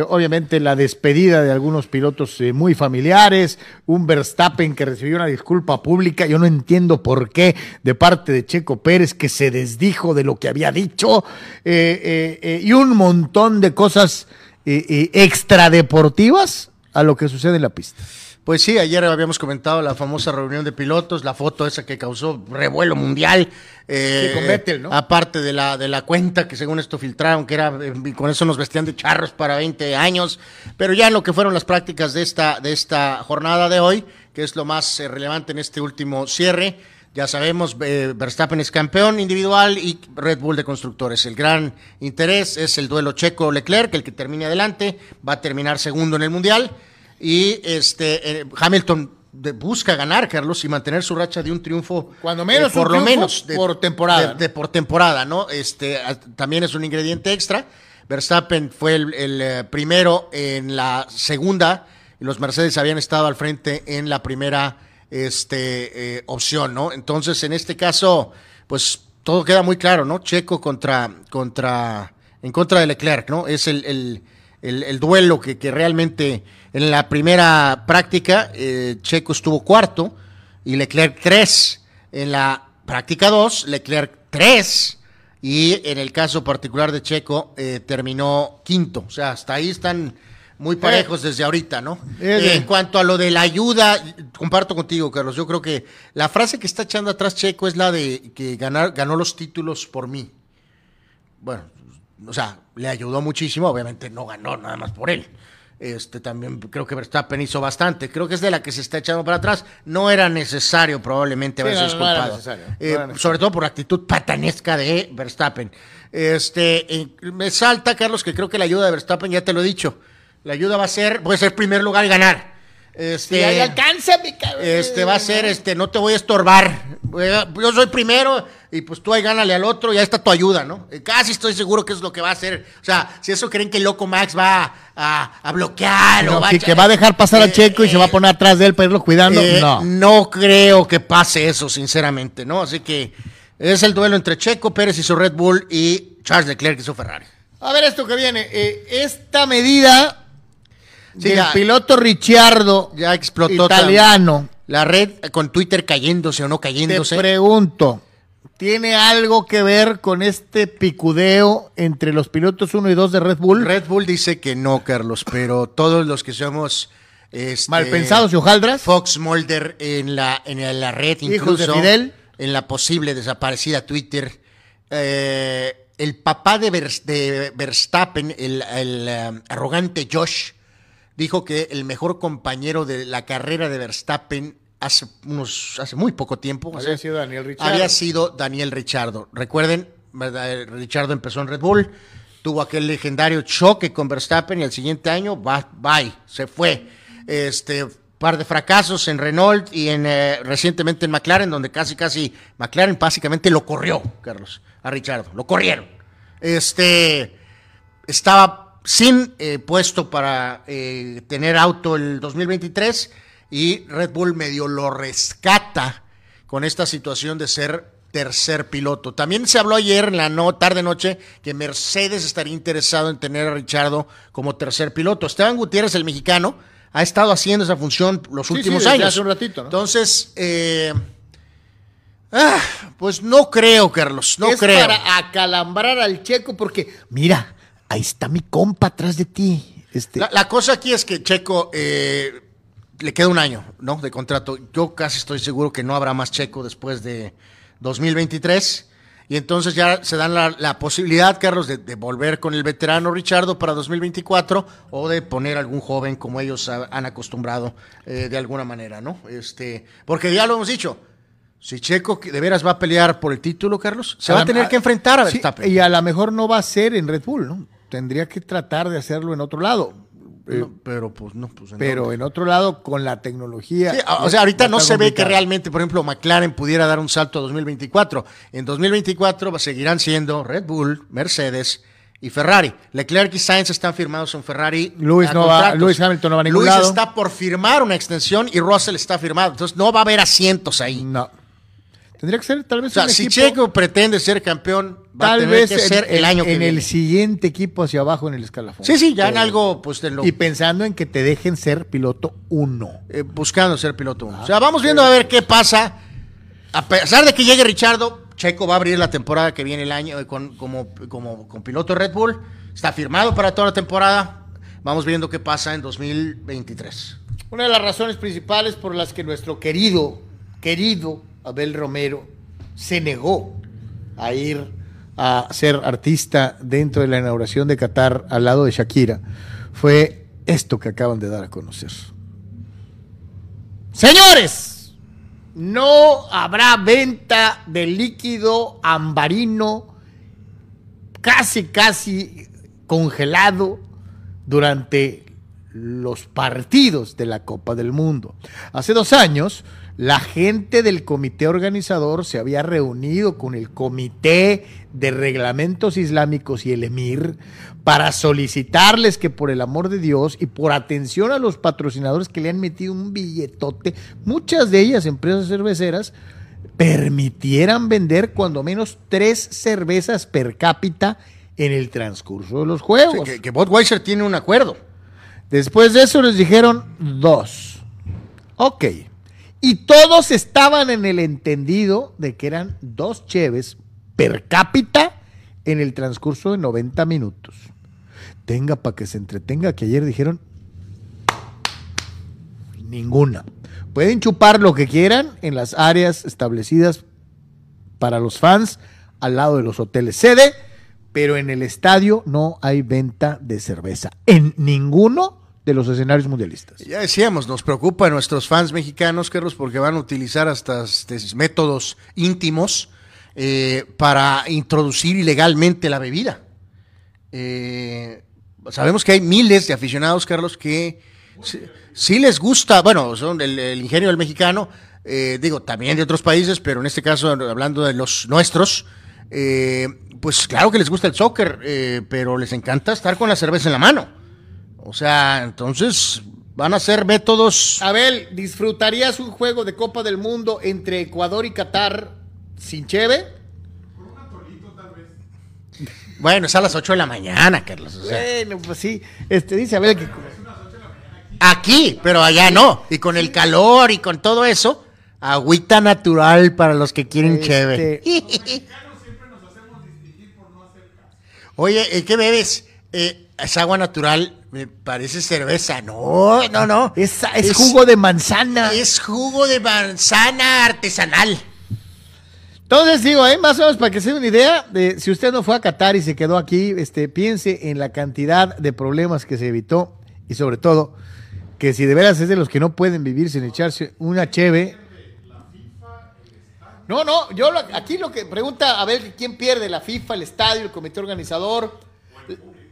obviamente, la despedida de algunos pilotos eh, muy familiares. Un Verstappen que recibió una disculpa pública. Yo no entiendo por qué de parte de Checo Pérez que se desdijo de lo que había dicho. eh, eh, eh, y un montón de cosas eh, eh, extradeportivas a lo que sucede en la pista. Pues sí, ayer habíamos comentado la famosa reunión de pilotos, la foto esa que causó revuelo mundial. eh, Sí, con Vettel, ¿no? Aparte de la, de la cuenta que según esto filtraron, que era, eh, con eso nos vestían de charros para 20 años. Pero ya en lo que fueron las prácticas de esta, de esta jornada de hoy, que es lo más eh, relevante en este último cierre, ya sabemos, eh, Verstappen es campeón individual y Red Bull de constructores. El gran interés es el duelo checo-Leclerc, el que termine adelante, va a terminar segundo en el Mundial. Y este eh, Hamilton de- busca ganar, Carlos, y mantener su racha de un triunfo. Cuando menos por un lo menos. de- por temporada, de- por temporada, ¿no? Este, a- también es un ingrediente extra. Verstappen fue el, el, eh, primero en la segunda y los Mercedes habían estado al frente en la primera este, eh, opción, ¿no? Entonces, en este caso, pues todo queda muy claro, ¿no? Checo contra, contra, en contra de Leclerc, ¿no? Es el, el, el- el duelo que, que realmente en la primera práctica eh, Checo estuvo cuarto y Leclerc tres. En la práctica dos, Leclerc tres. Y en el caso particular de Checo, eh, terminó quinto. O sea, hasta ahí están muy parejos desde ahorita, ¿no? Eh, Eh, en cuanto a lo de la ayuda, comparto contigo, Carlos. Yo creo que la frase que está echando atrás Checo es la de que ganar, ganó los títulos por mí. Bueno, o sea, le ayudó muchísimo. Obviamente no ganó nada más por él. Este también creo que Verstappen hizo bastante. Creo que es de la que se está echando para atrás. No era necesario probablemente Sí, haberse no, no era disculpado. no Eh, era necesario. sobre todo por la actitud patanesca de Verstappen. Este, eh, me salta, Carlos, que creo que la ayuda de Verstappen, ya te lo he dicho, la ayuda va a ser, puede ser primer lugar y ganar. Este, Ya alcanza, mi cabrón. este va a ser, este, no te voy a estorbar. Yo soy primero y pues tú ahí gánale al otro, ya está tu ayuda, ¿no? Eh, Casi estoy seguro que es lo que va a hacer. O sea, si eso creen que el Loco Max va a, a bloquear o No, va que, a... que va a dejar pasar a Eh, Checo y se va a poner atrás de él para irlo cuidando. Eh, no. no creo que pase eso, sinceramente, ¿no? Así que es el duelo entre Checo Pérez y su Red Bull y Charles Leclerc y su Ferrari. A ver esto que viene. eh, esta medida Sí, del ya- piloto Ricciardo Ya explotó italiano. La red con Twitter cayéndose o no Te cayéndose. pregunto, ¿tiene algo que ver con este picudeo entre los pilotos 1 y 2 de Red Bull? Red Bull dice que no, Carlos, pero todos los que somos este, Malpensados y hojaldras. Fox Mulder en la, en la red, Hijos incluso de Fidel. en la posible desaparecida Twitter. eh, el papá de, Vers- de Verstappen, el, el, eh, arrogante Josh, dijo que el mejor compañero de la carrera de Verstappen hace unos hace muy poco tiempo Había sido Daniel Ricciardo. había sido Daniel Richardo. Recuerden. Richardo empezó en Red Bull, tuvo aquel legendario choque con Verstappen y el siguiente año, va- bye, se fue. Este par de fracasos en Renault y en eh, recientemente en McLaren, donde casi casi McLaren básicamente lo corrió, Carlos, a Richardo, lo corrieron. Este estaba sin eh, puesto para eh, tener auto el 2023 y Red Bull medio lo rescata con esta situación de ser tercer piloto. También se habló ayer en la no, tarde noche que Mercedes estaría interesado en tener a Richardo como tercer piloto. Esteban Gutiérrez, el mexicano, ha estado haciendo esa función los Sí, últimos años. hace un ratito, ¿no? Entonces, eh, ah, pues no creo, Carlos, no es creo. para acalambrar al checo porque, mira, ahí está mi compa atrás de ti. Este, La, la cosa aquí es que Checo eh, le queda un año, ¿no? De contrato. Yo casi estoy seguro que no habrá más Checo después de 2023. Y entonces ya se dan la, la posibilidad, Carlos, de, de volver con el veterano Richardo para 2024 o de poner algún joven como ellos ha- han acostumbrado eh, de alguna manera, ¿no? Este, porque ya lo hemos dicho. Si Checo de veras va a pelear por el título, Carlos, se va a tener que enfrentar a Sí, Verstappen. y a lo mejor no va a ser en Red Bull, ¿no? Tendría que tratar de hacerlo en otro lado. Eh, No, pero pues no, pues pero en otro lado, con la tecnología. Sí, o sea, ahorita va a no se ve que realmente, por ejemplo, McLaren pudiera dar un salto a 2024. En 2024 seguirán siendo Red Bull, Mercedes y Ferrari. Leclerc y Sainz están firmados en Ferrari. Lewis a no va-. Lewis Hamilton no va a ningún Lewis lado. está por firmar una extensión y Russell está firmado. Entonces no va a haber asientos ahí. No. Tendría que ser tal vez O sea, un si equipo- Checo pretende ser campeón, va a tal tener vez que en, ser el año que en viene. el siguiente equipo hacia abajo en el escalafón. Sí, sí, ya en algo, pues, de lo, Y pensando en que te dejen ser piloto uno. eh, buscando ser piloto uno. o sea, vamos viendo a ver qué pasa. A pesar de que llegue Richardo, Checo va a abrir la temporada que viene el año eh, con, como, como con piloto Red Bull. Está firmado para toda la temporada. Vamos viendo qué pasa en 2023. Una de las razones principales por las que nuestro querido, querido Abel Romero se negó a ir a ser artista dentro de la inauguración de Qatar al lado de Shakira fue esto que acaban de dar a conocer. Señores, no habrá venta de líquido ambarino casi, casi congelado durante los partidos de la Copa del Mundo. Hace dos años, la gente del comité organizador se había reunido con el Comité de Reglamentos Islámicos y el Emir para solicitarles que por el amor de Dios y por atención a los patrocinadores que le han metido un billetote, muchas de ellas empresas cerveceras, permitieran vender cuando menos tres cervezas per cápita en el transcurso de los Sí, juegos. que, que Budweiser tiene un acuerdo. Después de eso les dijeron dos. Ok. Y todos estaban en el entendido de que eran dos cheves per cápita en el transcurso de 90 minutos. Tenga para que se entretenga, que ayer dijeron ninguna. Pueden chupar lo que quieran en las áreas establecidas para los fans al lado de los hoteles sede, pero en el estadio no hay venta de cerveza. En ninguno de los escenarios mundialistas. Ya decíamos, nos preocupa a nuestros fans mexicanos, Carlos, porque van a utilizar hasta este, métodos íntimos eh, para introducir ilegalmente la bebida. Eh, sabemos que hay miles de aficionados, Carlos, que sí, les gusta, bueno, son el, ingenio del mexicano, eh, digo, también de otros países, pero en este caso, hablando de los nuestros, pues claro que les gusta el soccer, pero les encanta estar con la cerveza en la mano. O sea, entonces van a ser métodos. Abel, ¿disfrutarías un juego de Copa del Mundo entre Ecuador y Qatar sin cheve? Bueno, es a las 8 de la mañana, Carlos. o sea. Bueno, pues sí. Este, dice Abel que. Aquí, pero allá no. Y con el calor y con todo eso, agüita natural para los que quieren Este- chévere. Oye, ¿eh, ¿qué bebes? Eh, es agua natural, me parece cerveza. No, no, no. Es, es jugo de manzana. Es jugo de manzana artesanal. Entonces digo, ¿eh? más o menos para que se dé una idea, de, si usted no fue a Qatar y se quedó aquí, este, piense en la cantidad de problemas que se evitó y sobre todo que si de veras es de los que no pueden vivir sin echarse una cheve. No, no, yo lo- aquí lo que pregunta, a ver quién pierde, la FIFA, el estadio, el comité organizador,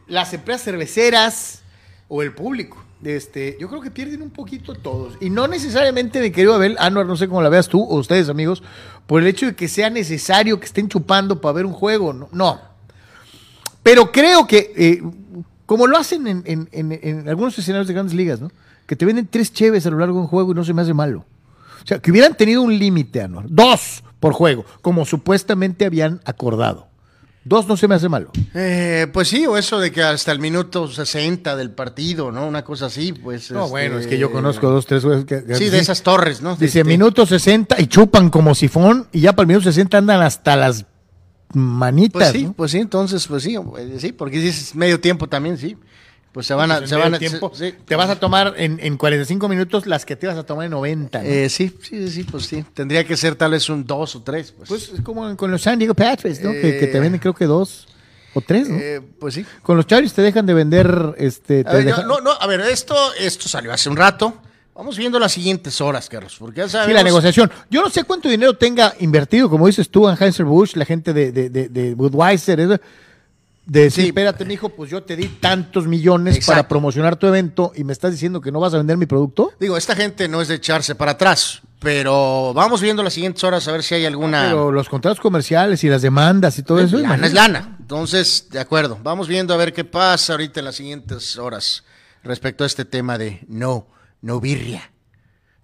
las empresas cerveceras o el público. Este, yo creo que pierden un poquito todos. Y no necesariamente, mi querido Abel, Anuar, no sé cómo la veas tú o ustedes, amigos, por el hecho de que sea necesario que estén chupando para ver un juego. No. no. Pero creo que, eh, como lo hacen en, en- en- algunos escenarios de grandes ligas, ¿no? Que te venden tres cheves a lo largo de un juego y no se me hace malo. O sea, que hubieran tenido un límite, Anuar. Dos por juego, como supuestamente habían acordado. Dos no se me hace malo. Eh, pues sí, o eso de que hasta el minuto 60 del partido, ¿no? Una cosa así, pues. No, este, bueno, es que yo conozco dos, tres güeyes que, Sí, de esas torres, ¿no? Dice Este, minuto 60 y chupan como sifón y ya para el minuto 60 andan hasta las manitas. Pues sí, ¿no? pues sí, entonces, pues sí, eh, sí, porque dices medio tiempo también, sí. Pues se van a, Pues se en van a, tiempo, se- sí. Te vas a tomar en, en 45 minutos las que te vas a tomar en 90. ¿no? Eh, sí, sí, sí, pues sí. Tendría que ser tal vez un dos o tres, pues. pues es como con los San Diego Padres, ¿no? que, que te eh, venden creo que dos o tres, ¿no? Eh, pues sí. con los Chargers te dejan de vender, este, A te ver, yo- dejan- no, no, a ver, esto, esto salió hace un rato. Vamos viendo las siguientes horas, Carlos, porque ya sabemos. Sí, la negociación. Yo no sé cuánto dinero tenga invertido, como dices tú, Anheuser-Busch, la gente de, de, de, de Budweiser, eso, de decir, Sí. espérate, mijo, pues yo te di tantos millones Exacto. para promocionar tu evento y me estás diciendo que no vas a vender mi producto. Digo, esta gente no es de echarse para atrás, pero vamos viendo las siguientes horas a ver si hay alguna. Pero los contratos comerciales y las demandas y todo eso. lana es lana. Entonces, de acuerdo. Vamos viendo a ver qué pasa ahorita en las siguientes horas respecto a este tema de no, no birria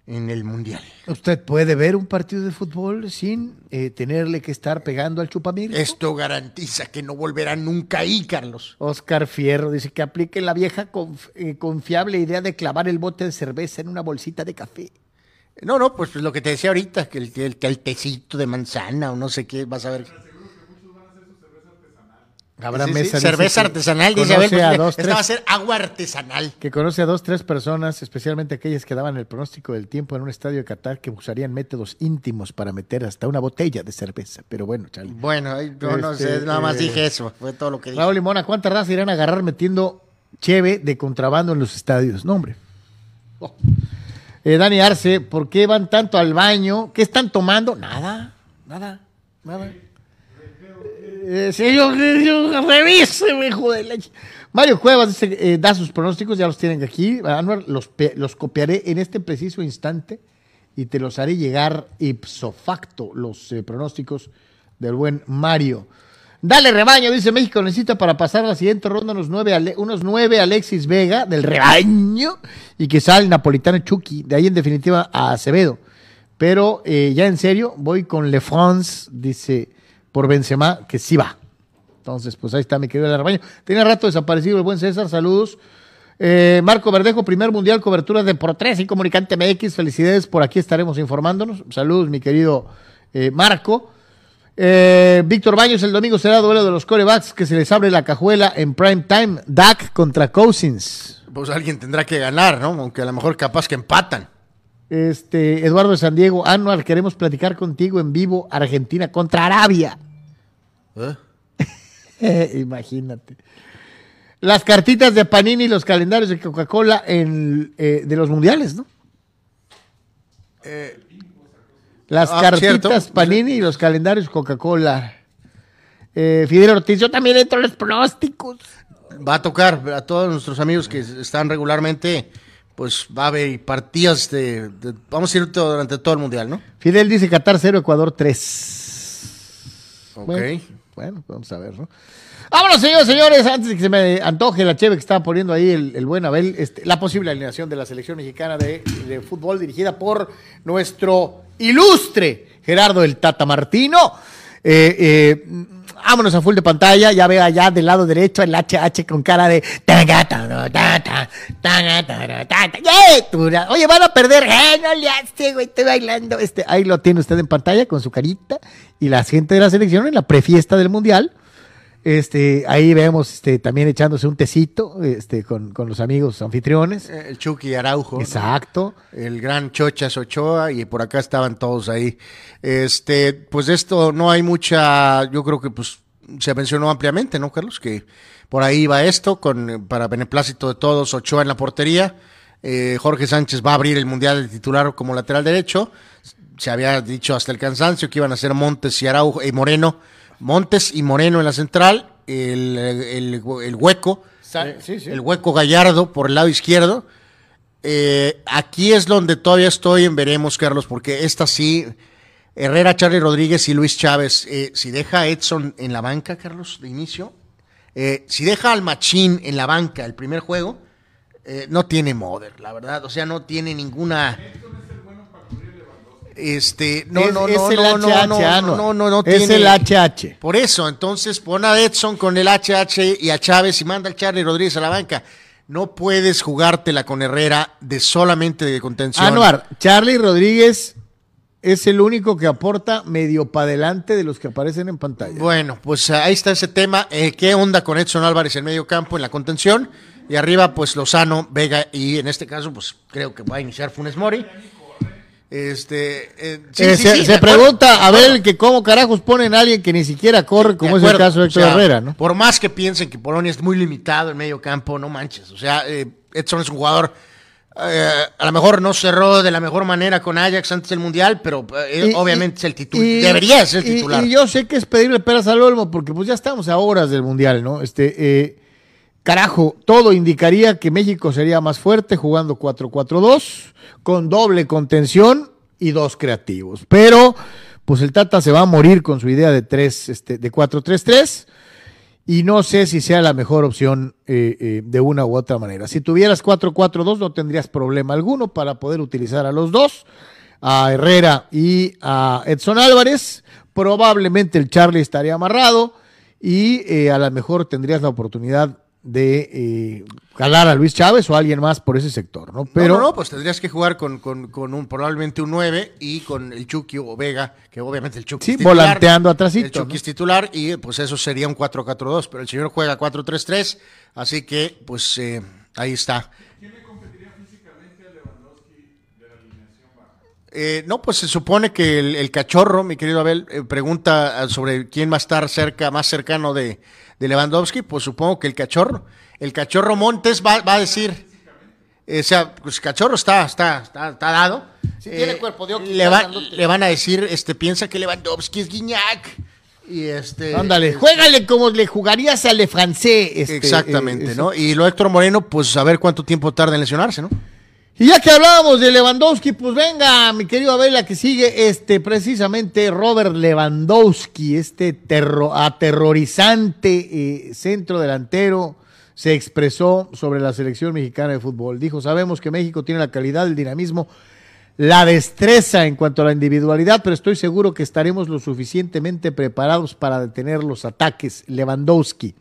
en el mundial. Usted puede ver un partido de fútbol sin eh, tenerle que estar pegando al chupamir. Esto garantiza que no volverá nunca ahí, Carlos. Oscar Fierro dice que aplique la vieja conf- eh, confiable idea de clavar el bote de cerveza en una bolsita de café. No, no, pues, lo que te decía ahorita, que el, que el, que el tecito de manzana o no sé qué, vas a ver. Habrá Sí, sí, mesa. dice, cerveza que artesanal, dice a ver, conoce a pues, dos, esta tres- va a ser agua artesanal. que conoce a dos, tres personas, especialmente aquellas que daban el pronóstico del tiempo en un estadio de Qatar, que usarían métodos íntimos para meter hasta una botella de cerveza. Pero bueno, Charlie. Bueno, ahí no, no Este, sé, nada más eh, dije eso, fue todo lo que dije. Raúl Limona, ¿cuántas razas irán a agarrar metiendo cheve de contrabando en los estadios? No, hombre. Oh. Eh, Dani Arce, ¿por qué van tanto al baño? ¿Qué están tomando? Nada, nada, nada. Eh, señor, revíseme, hijo de la ch- Mario Cuevas dice, eh, da sus pronósticos, ya los tienen aquí. Anuar, los, los copiaré en este preciso instante y te los haré llegar ipso facto, los eh, pronósticos del buen Mario. Dale rebaño, dice México, necesita para pasar la siguiente ronda unos nueve, unos nueve Alexis Vega del rebaño y que sale el napolitano Chucky, de ahí en definitiva a Acevedo. Pero eh, ya en serio, voy con Le France, dice por Benzema, que sí va. Entonces, pues ahí está mi querido rebaño. Tenía rato desaparecido el buen César, saludos. Eh, Marco Verdejo, primer mundial, cobertura de por tres y Comunicante MX. Felicidades, por aquí estaremos informándonos. Saludos, mi querido eh, Marco. Eh, Víctor Baños, el domingo será duelo de los corebacks que se les abre la cajuela en prime time. Dak contra Cousins. Pues alguien tendrá que ganar, ¿no? Aunque a lo mejor capaz que empatan. Este, Eduardo de San Diego, Anuar, queremos platicar contigo en vivo, Argentina contra Arabia. ¿Eh? Imagínate. Las cartitas de Panini y los calendarios de Coca-Cola eh, de los mundiales, ¿no? Las ah, cartitas cierto. Panini y los calendarios Coca-Cola. Eh, Fidel Ortiz, yo también entro en los pronósticos. Va a tocar a todos nuestros amigos que están regularmente pues va a haber partidas de, de- vamos a ir todo- durante todo el mundial, ¿no? Fidel dice Qatar 0, Ecuador 3. Ok. Bueno, bueno, vamos a ver, ¿no? Vámonos, señores, señores, antes de que se me antoje la cheve que estaba poniendo ahí el, el buen Abel, este, la posible alineación de la selección mexicana de, de fútbol dirigida por nuestro ilustre Gerardo el Tata Martino. Eh, eh, vámonos a full de pantalla, ya veo allá del lado derecho el HH con cara de Oye, van a perder, ¡eh! No le hace, güey, estoy bailando. Este, ahí lo tiene usted en pantalla con su carita y la gente de la selección en la prefiesta del mundial. Este, ahí vemos este, también echándose un tecito este, con, con los amigos anfitriones. Eh, El Chucky Araujo. ¿no? Exacto. el gran Chochas Ochoa y por acá estaban todos ahí. Este, pues de esto no hay mucha, yo creo que pues se mencionó ampliamente, ¿no, Carlos? Que por ahí va esto, con para beneplácito de todos, Ochoa en la portería. Eh, Jorge Sánchez va a abrir el Mundial de titular como lateral derecho. Se había dicho hasta el cansancio que iban a ser Montes y Araujo y Moreno. Montes y Moreno en la central, el, el- el hueco, sí, sí. el hueco Gallardo por el lado izquierdo. Eh, aquí es donde todavía estoy en veremos, Carlos, porque esta sí, Herrera, Charlie Rodríguez y Luis Chávez, eh, si deja a Edson en la banca, Carlos, de inicio, eh, si deja al Machín en la banca el primer juego, eh, no tiene Moder, la verdad, o sea, no tiene ninguna... Este, no, Es- no, es no, el no, no, HH, no, Anuar. no, no, no Es tiene- el HH. por eso, entonces pon a Edson con el HH y a Chávez y manda al Charlie Rodríguez a la banca. No puedes jugártela con Herrera de solamente de contención. Anuar, Charlie Rodríguez es el único que aporta medio para adelante de los que aparecen en pantalla. Bueno, pues ahí está ese tema. Eh, ¿Qué onda con Edson Álvarez en medio campo en la contención? Y arriba, pues Lozano, Vega y en este caso, pues creo que va a iniciar Funes Mori. Este, eh, sí, Eh, sí, se sí, pregunta a ver que cómo carajos ponen a alguien que ni siquiera corre, como es el caso de Héctor o sea, Herrera, ¿no? Por más que piensen que Polonia es muy limitado en medio campo, no manches. O sea, eh, Edson es un jugador, eh, a lo mejor no cerró de la mejor manera con Ajax antes del Mundial, pero Y- obviamente y- es el titular. y- Debería ser el y- titular. Y, yo sé que es pedirle peras al olmo, porque pues ya estamos a horas del Mundial, ¿no? Este, eh, carajo, todo indicaría que México sería más fuerte jugando 4-4-2, con doble contención y dos creativos. Pero, pues el Tata se va a morir con su idea de tres, este, de 4-3-3. Y no sé si sea la mejor opción eh, eh, de una u otra manera. Si tuvieras 4-4-2 no tendrías problema alguno para poder utilizar a los dos, a Herrera y a Edson Álvarez. Probablemente el Charlie estaría amarrado y eh, a lo mejor tendrías la oportunidad de eh, jalar a Luis Chávez o a alguien más por ese sector, ¿no? Pero no, no, pues tendrías que jugar con, con, con un probablemente un 9 y con el Chucky o Vega, que obviamente el Chucky Sí, es titular, volanteando atrásito, El Chucky ¿no? es titular y pues eso sería un 4-4-2, pero el señor juega 4-3-3, así que pues eh, ahí está. Eh, no, pues se supone que el, el cachorro, mi querido Abel, eh, pregunta sobre quién va a estar cerca, más cercano de, de Lewandowski. Pues supongo que el cachorro. El cachorro Montes va, va a decir. eh, o sea, pues cachorro está, está, está, está dado. Eh, Sí, tiene cuerpo de le, va- le van a decir, este, piensa que Lewandowski es Guiñac. Y este. Ándale, eh, juégale como le jugarías a Le Francés. este, Exactamente, eh, ¿no? Y lo de Héctor Moreno, pues a ver cuánto tiempo tarda en lesionarse, ¿no? Y ya que hablábamos de Lewandowski, pues venga, mi querido Abel, la que sigue, este, precisamente Robert Lewandowski, este terro- aterrorizante eh, centro delantero, se expresó sobre la selección mexicana de fútbol. Dijo, sabemos que México tiene la calidad, el dinamismo, la destreza en cuanto a la individualidad, pero estoy seguro que estaremos lo suficientemente preparados para detener los ataques. Lewandowski.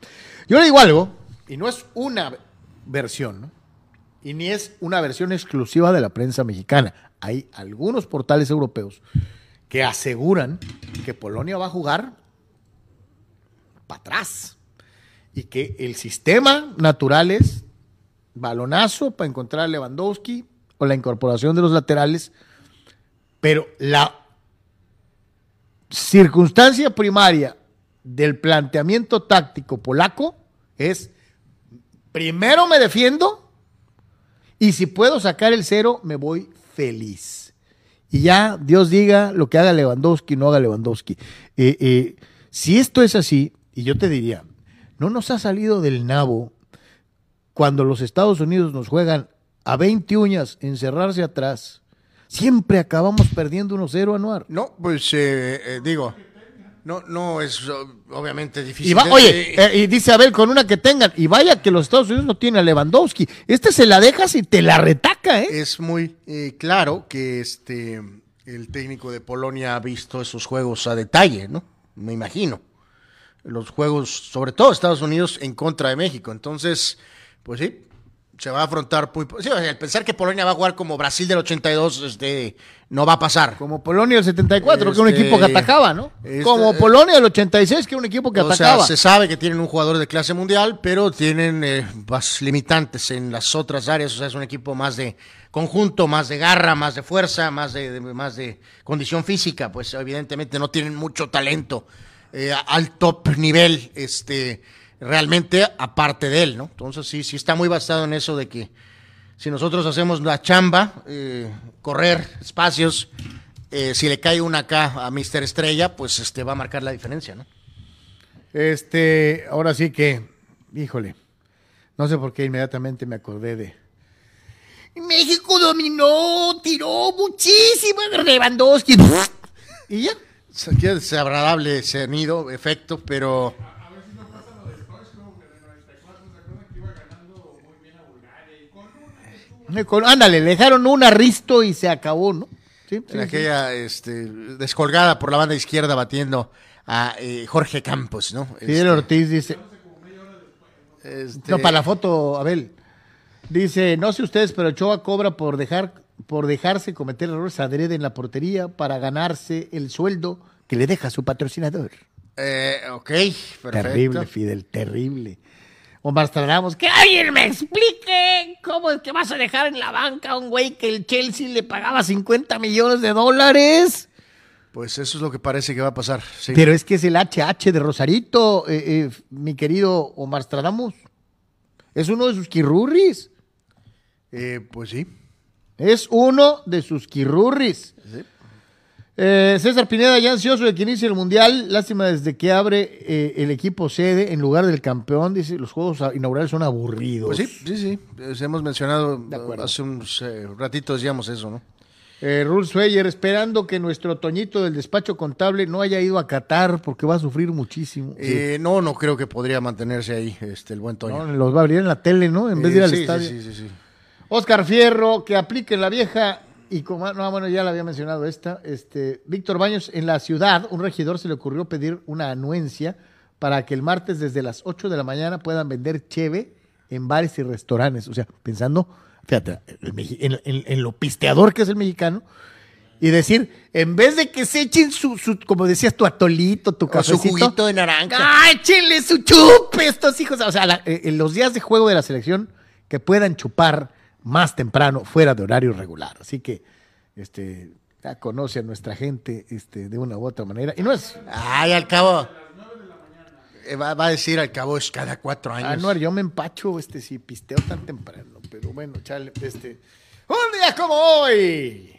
Yo le digo algo, y no es una versión, ¿no? Y ni es una versión exclusiva de la prensa mexicana. Hay algunos portales europeos que aseguran que Polonia va a jugar para atrás y que el sistema natural es balonazo para encontrar a Lewandowski o la incorporación de los laterales, pero la circunstancia primaria del planteamiento táctico polaco es primero me defiendo y si puedo sacar el cero, me voy feliz. Y ya Dios diga lo que haga Lewandowski, no haga Lewandowski. Eh, eh, si esto es así, y yo te diría, no nos ha salido del nabo cuando los Estados Unidos nos juegan a 20 uñas, encerrarse atrás, siempre acabamos perdiendo 1-0 Anuar. No, pues eh, eh, digo, no, no es o- obviamente difícil. Y va- oye, eh, y dice Abel, con una que tengan, y vaya que los Estados Unidos no tienen a Lewandowski. Este se la dejas y te la retaca, ¿eh? es muy eh, claro que este el técnico de Polonia ha visto esos juegos a detalle, ¿no? Me imagino. Los juegos, sobre todo Estados Unidos, en contra de México. Entonces, pues sí, se va a afrontar. Sí, sea, el pensar que Polonia va a jugar como Brasil del 82, este, no va a pasar. Como Polonia del 74, que era un Este, equipo que atacaba, ¿no? este, Como eh, Polonia del 86, que era un equipo que O sea, atacaba. se sabe que tienen un jugador de clase mundial, pero tienen eh, más limitantes en las otras áreas. O sea, es un equipo más de conjunto, más de garra, más de fuerza, más de, de- más de condición física. Pues evidentemente no tienen mucho talento eh, al top nivel, este, realmente aparte de él, ¿no? Entonces sí, sí está muy basado en eso de que si nosotros hacemos la chamba, eh, correr espacios, eh, si le cae una acá a Mister Estrella, pues este va a marcar la diferencia, ¿no? Este, ahora sí que, híjole, no sé por qué inmediatamente me acordé de. México dominó, tiró muchísimo Lewandowski. Y ya. Es agradable sonido, efecto, pero Eh, con- ándale, le dejaron un arristo y se acabó, ¿no? Sí, en sí. aquella este, descolgada por la banda izquierda batiendo a eh, Jorge Campos, ¿no? Fidel Este, Ortiz dice. este, No, para la foto, Abel. Dice, no sé ustedes, pero Ochoa cobra por dejar, por dejarse cometer errores adrede en la portería para ganarse el sueldo que le deja su patrocinador. eh, ok, perfecto. Terrible, Fidel, terrible. Omar Ramos, que alguien me explique cómo es que vas a dejar en la banca a un güey que el Chelsea le pagaba 50 millones de dólares. Pues eso es lo que parece que va a pasar. sí. Pero es que es el HH de Rosarito, eh, eh, mi querido Omar Stradamus. Es uno de sus quirurris. Eh, pues sí. Es uno de sus quirurris. Eh, César Pineda, ya ansioso de que inicie el Mundial. Lástima desde que abre eh, el equipo sede en lugar del campeón. Dice, los juegos inaugurales son aburridos. Pues sí, sí, sí. Eh, hemos mencionado hace unos eh, ratitos, digamos eso, ¿no? Eh, Rul Sweyer, esperando que nuestro Toñito del despacho contable no haya ido a Qatar porque va a sufrir muchísimo. Eh, no, no creo que podría mantenerse ahí este, el buen. Toño. No, los va a abrir en la tele, ¿no? En vez de ir al sí, sí, estadio. Sí, sí, sí. Oscar Fierro, que aplique la vieja y como no, bueno, ya la había mencionado esta, este, Víctor Baños, en la ciudad, un regidor se le ocurrió pedir una anuencia para que el martes desde las 8 de la mañana puedan vender cheve en bares y restaurantes. O sea, pensando, fíjate, en, en- en lo pisteador que es el mexicano, y decir, en vez de que se echen su, su como decías, tu atolito, tu O su cafecito, juguito de naranja. ¡Ah, échenle su chupe estos hijos! O sea, la- eh, en los días de juego de la selección que puedan chupar más temprano, fuera de horario regular. Así que, este, ya conoce a nuestra gente este, de una u otra manera. Y no es, Ay, al cabo. Eh, Va, va a decir al cabo es cada cuatro años. Anuar, yo me empacho este, si pisteo tan temprano. Pero bueno, chale, este. ¡Un día como hoy!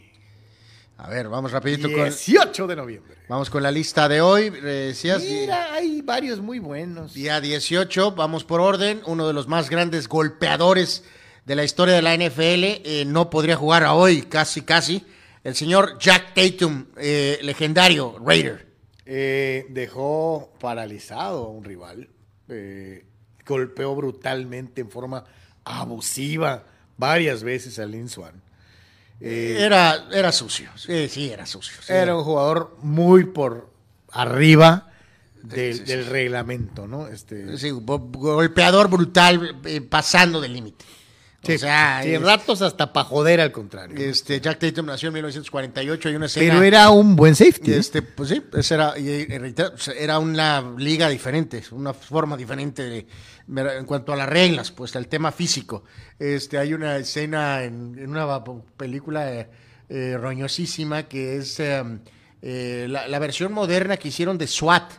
A ver, vamos rapidito con, 18 de noviembre. vamos con la lista de hoy. Eh, Mira, hay varios muy buenos. Día 18, vamos por orden. Uno de los más grandes golpeadores de la historia de la NFL. eh, no podría jugar a hoy, casi, casi. El señor Jack Tatum, eh, legendario Raider. Eh, dejó paralizado a un rival. Eh, golpeó brutalmente en forma abusiva varias veces a Lin Swan. Eh, Era, era sucio. Sí, sí, era sucio. sí. era un jugador muy por arriba del, Sí, sí, del reglamento, ¿no? Este, golpeador brutal, eh, pasando del límite. Sí, o sea, sí, en es- ratos hasta para joder al contrario. este, Jack Tatum nació en 1948. Hay una escena. Pero era un buen safety. Y ¿eh? este, pues sí, era, y, y sea, era una liga diferente, una forma diferente de- en cuanto a las reglas, pues el tema físico. Este, hay una escena en, en una película eh, eh, roñosísima que es eh, la, la versión moderna que hicieron de SWAT.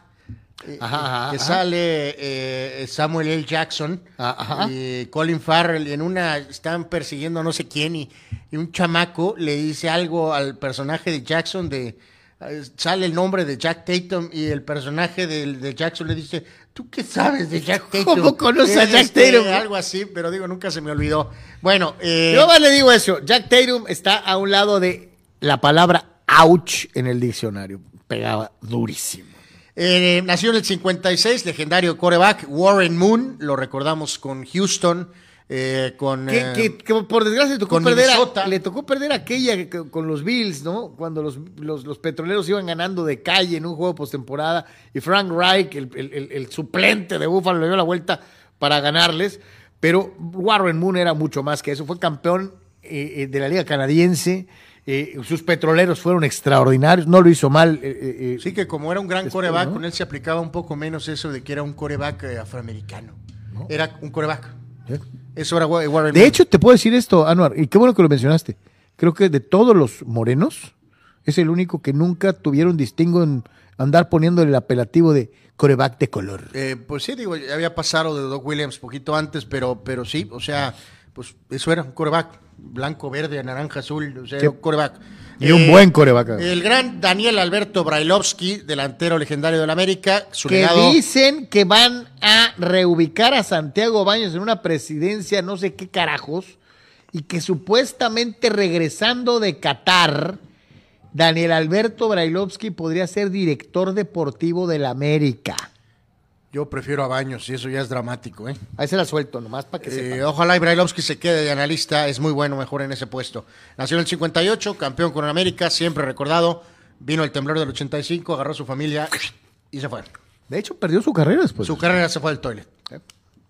Eh, Ajá, ajá, que ajá. sale eh, Samuel L. Jackson Ah, y Colin Farrell y en una están persiguiendo a no sé quién y, y un chamaco le dice algo al personaje de Jackson de eh, sale el nombre de Jack Tatum y el personaje de, de Jackson le dice, ¿tú qué sabes de Jack Tatum? ¿Cómo conoces a Eh, Jack este, Tatum? Algo así, pero digo, nunca se me olvidó. Bueno, eh, Yo más le digo eso. Jack Tatum está a un lado de la palabra ouch en el diccionario. Pegaba durísimo. Eh, nació en el 56, legendario coreback Warren Moon, lo recordamos con Houston, eh, con... Que, eh, que- que por desgracia le tocó, con perder a- le tocó perder aquella que- con los Bills, ¿no? Cuando los, los- los petroleros iban ganando de calle en un juego postemporada y Frank Reich, el, el- el- el suplente de Buffalo, le dio la vuelta para ganarles. Pero Warren Moon era mucho más que eso. Fue campeón eh, eh, de la Liga Canadiense. Eh, sus petroleros fueron extraordinarios. No lo hizo mal. eh, eh, eh, Sí, que como era un gran Después, coreback, ¿no? con él se aplicaba un poco menos eso de que era un coreback eh, afroamericano. Era un coreback. Eso era Wa- Warren De hecho, te puedo decir esto, Anuar, y qué bueno que lo mencionaste. Creo que de todos los morenos, es el único que nunca tuvieron distingo en andar poniéndole el apelativo de coreback de color. Eh, pues sí, digo, ya había pasado de Doc Williams poquito antes, pero, pero sí, o sea, pues eso era un coreback. Blanco, verde, naranja, azul, o sea, Sí. coreback. Y un buen coreback. El gran Daniel Alberto Brailovsky, delantero legendario del América, su que legado... dicen que van a reubicar a Santiago Baños en una presidencia, no sé qué carajos, y que supuestamente regresando de Qatar, Daniel Alberto Brailovsky podría ser director deportivo del América. Yo prefiero a Baños y eso ya es dramático, ¿eh? Ahí se la suelto, nomás para que Eh, sepan. ojalá y Brailovsky se quede de analista, es muy bueno, mejor en ese puesto. Nació en el 58, campeón con América, siempre recordado. Vino el temblor del 85, agarró a su familia y se fue. De hecho, perdió su carrera después. Su carrera se fue al toilet.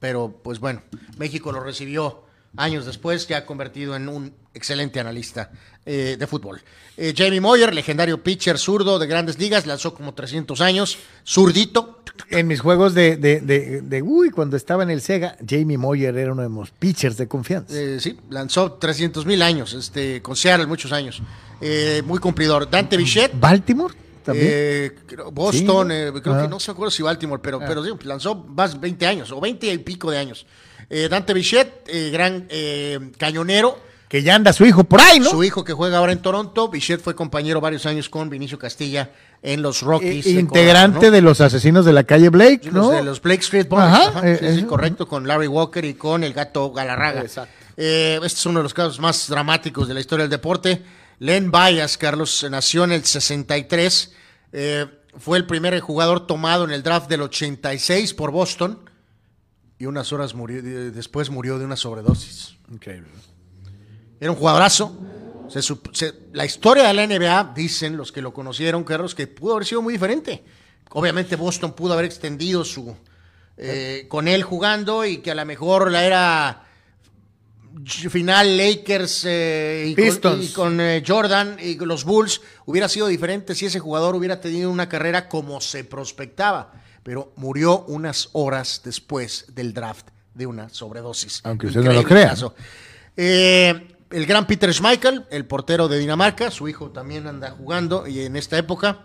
Pero, pues bueno, México lo recibió años después, ya convertido en un excelente analista eh, de fútbol. Eh, Jamie Moyer, legendario pitcher zurdo de grandes ligas, lanzó como 300 años, zurdito. En mis juegos de, de, de, de- uy, cuando estaba en el Sega, Jamie Moyer era uno de los pitchers de confianza. Eh, sí, lanzó 300 mil años, este, con Seattle muchos años. Eh, muy cumplidor. Dante Bichette. Baltimore también. eh, Boston, Sí. eh, creo Ah. que no se acuerdo si Baltimore, pero, pero sí, lanzó más 20 años, o 20 y pico de años. Eh, Dante Bichette, eh, gran eh, cañonero, que ya anda su hijo por ahí, ¿no? Su hijo que juega ahora en Toronto, Bichette fue compañero varios años con Vinicio Castilla en los Rockies. integrante Colorado, ¿no? de los asesinos de la calle Blake, ¿no? de los Blake Street Boys. Ajá, Ajá, eh, sí, sí, correcto, con Larry Walker y con el gato Galarraga. Exacto. Eh, este es uno de los casos más dramáticos de la historia del deporte. Len Bayas, Carlos, nació en el 63. eh, fue el primer jugador tomado en el draft del 86 por Boston. Y unas horas murió, de- después murió de una sobredosis. Increíble. Era un jugadorazo. Se sup- se- la historia de la NBA, dicen los que lo conocieron, Carlos, que pudo haber sido muy diferente. Obviamente Boston pudo haber extendido su eh, con él jugando y que a lo mejor la era final Lakers eh, y con, Pistons. y con, eh, Jordan y con los Bulls hubiera sido diferente si ese jugador hubiera tenido una carrera como se prospectaba, pero murió unas horas después del draft de una sobredosis. Aunque usted no lo crea. caso. Eh, el gran Peter Schmeichel, el portero de Dinamarca, su hijo también anda jugando y en esta época.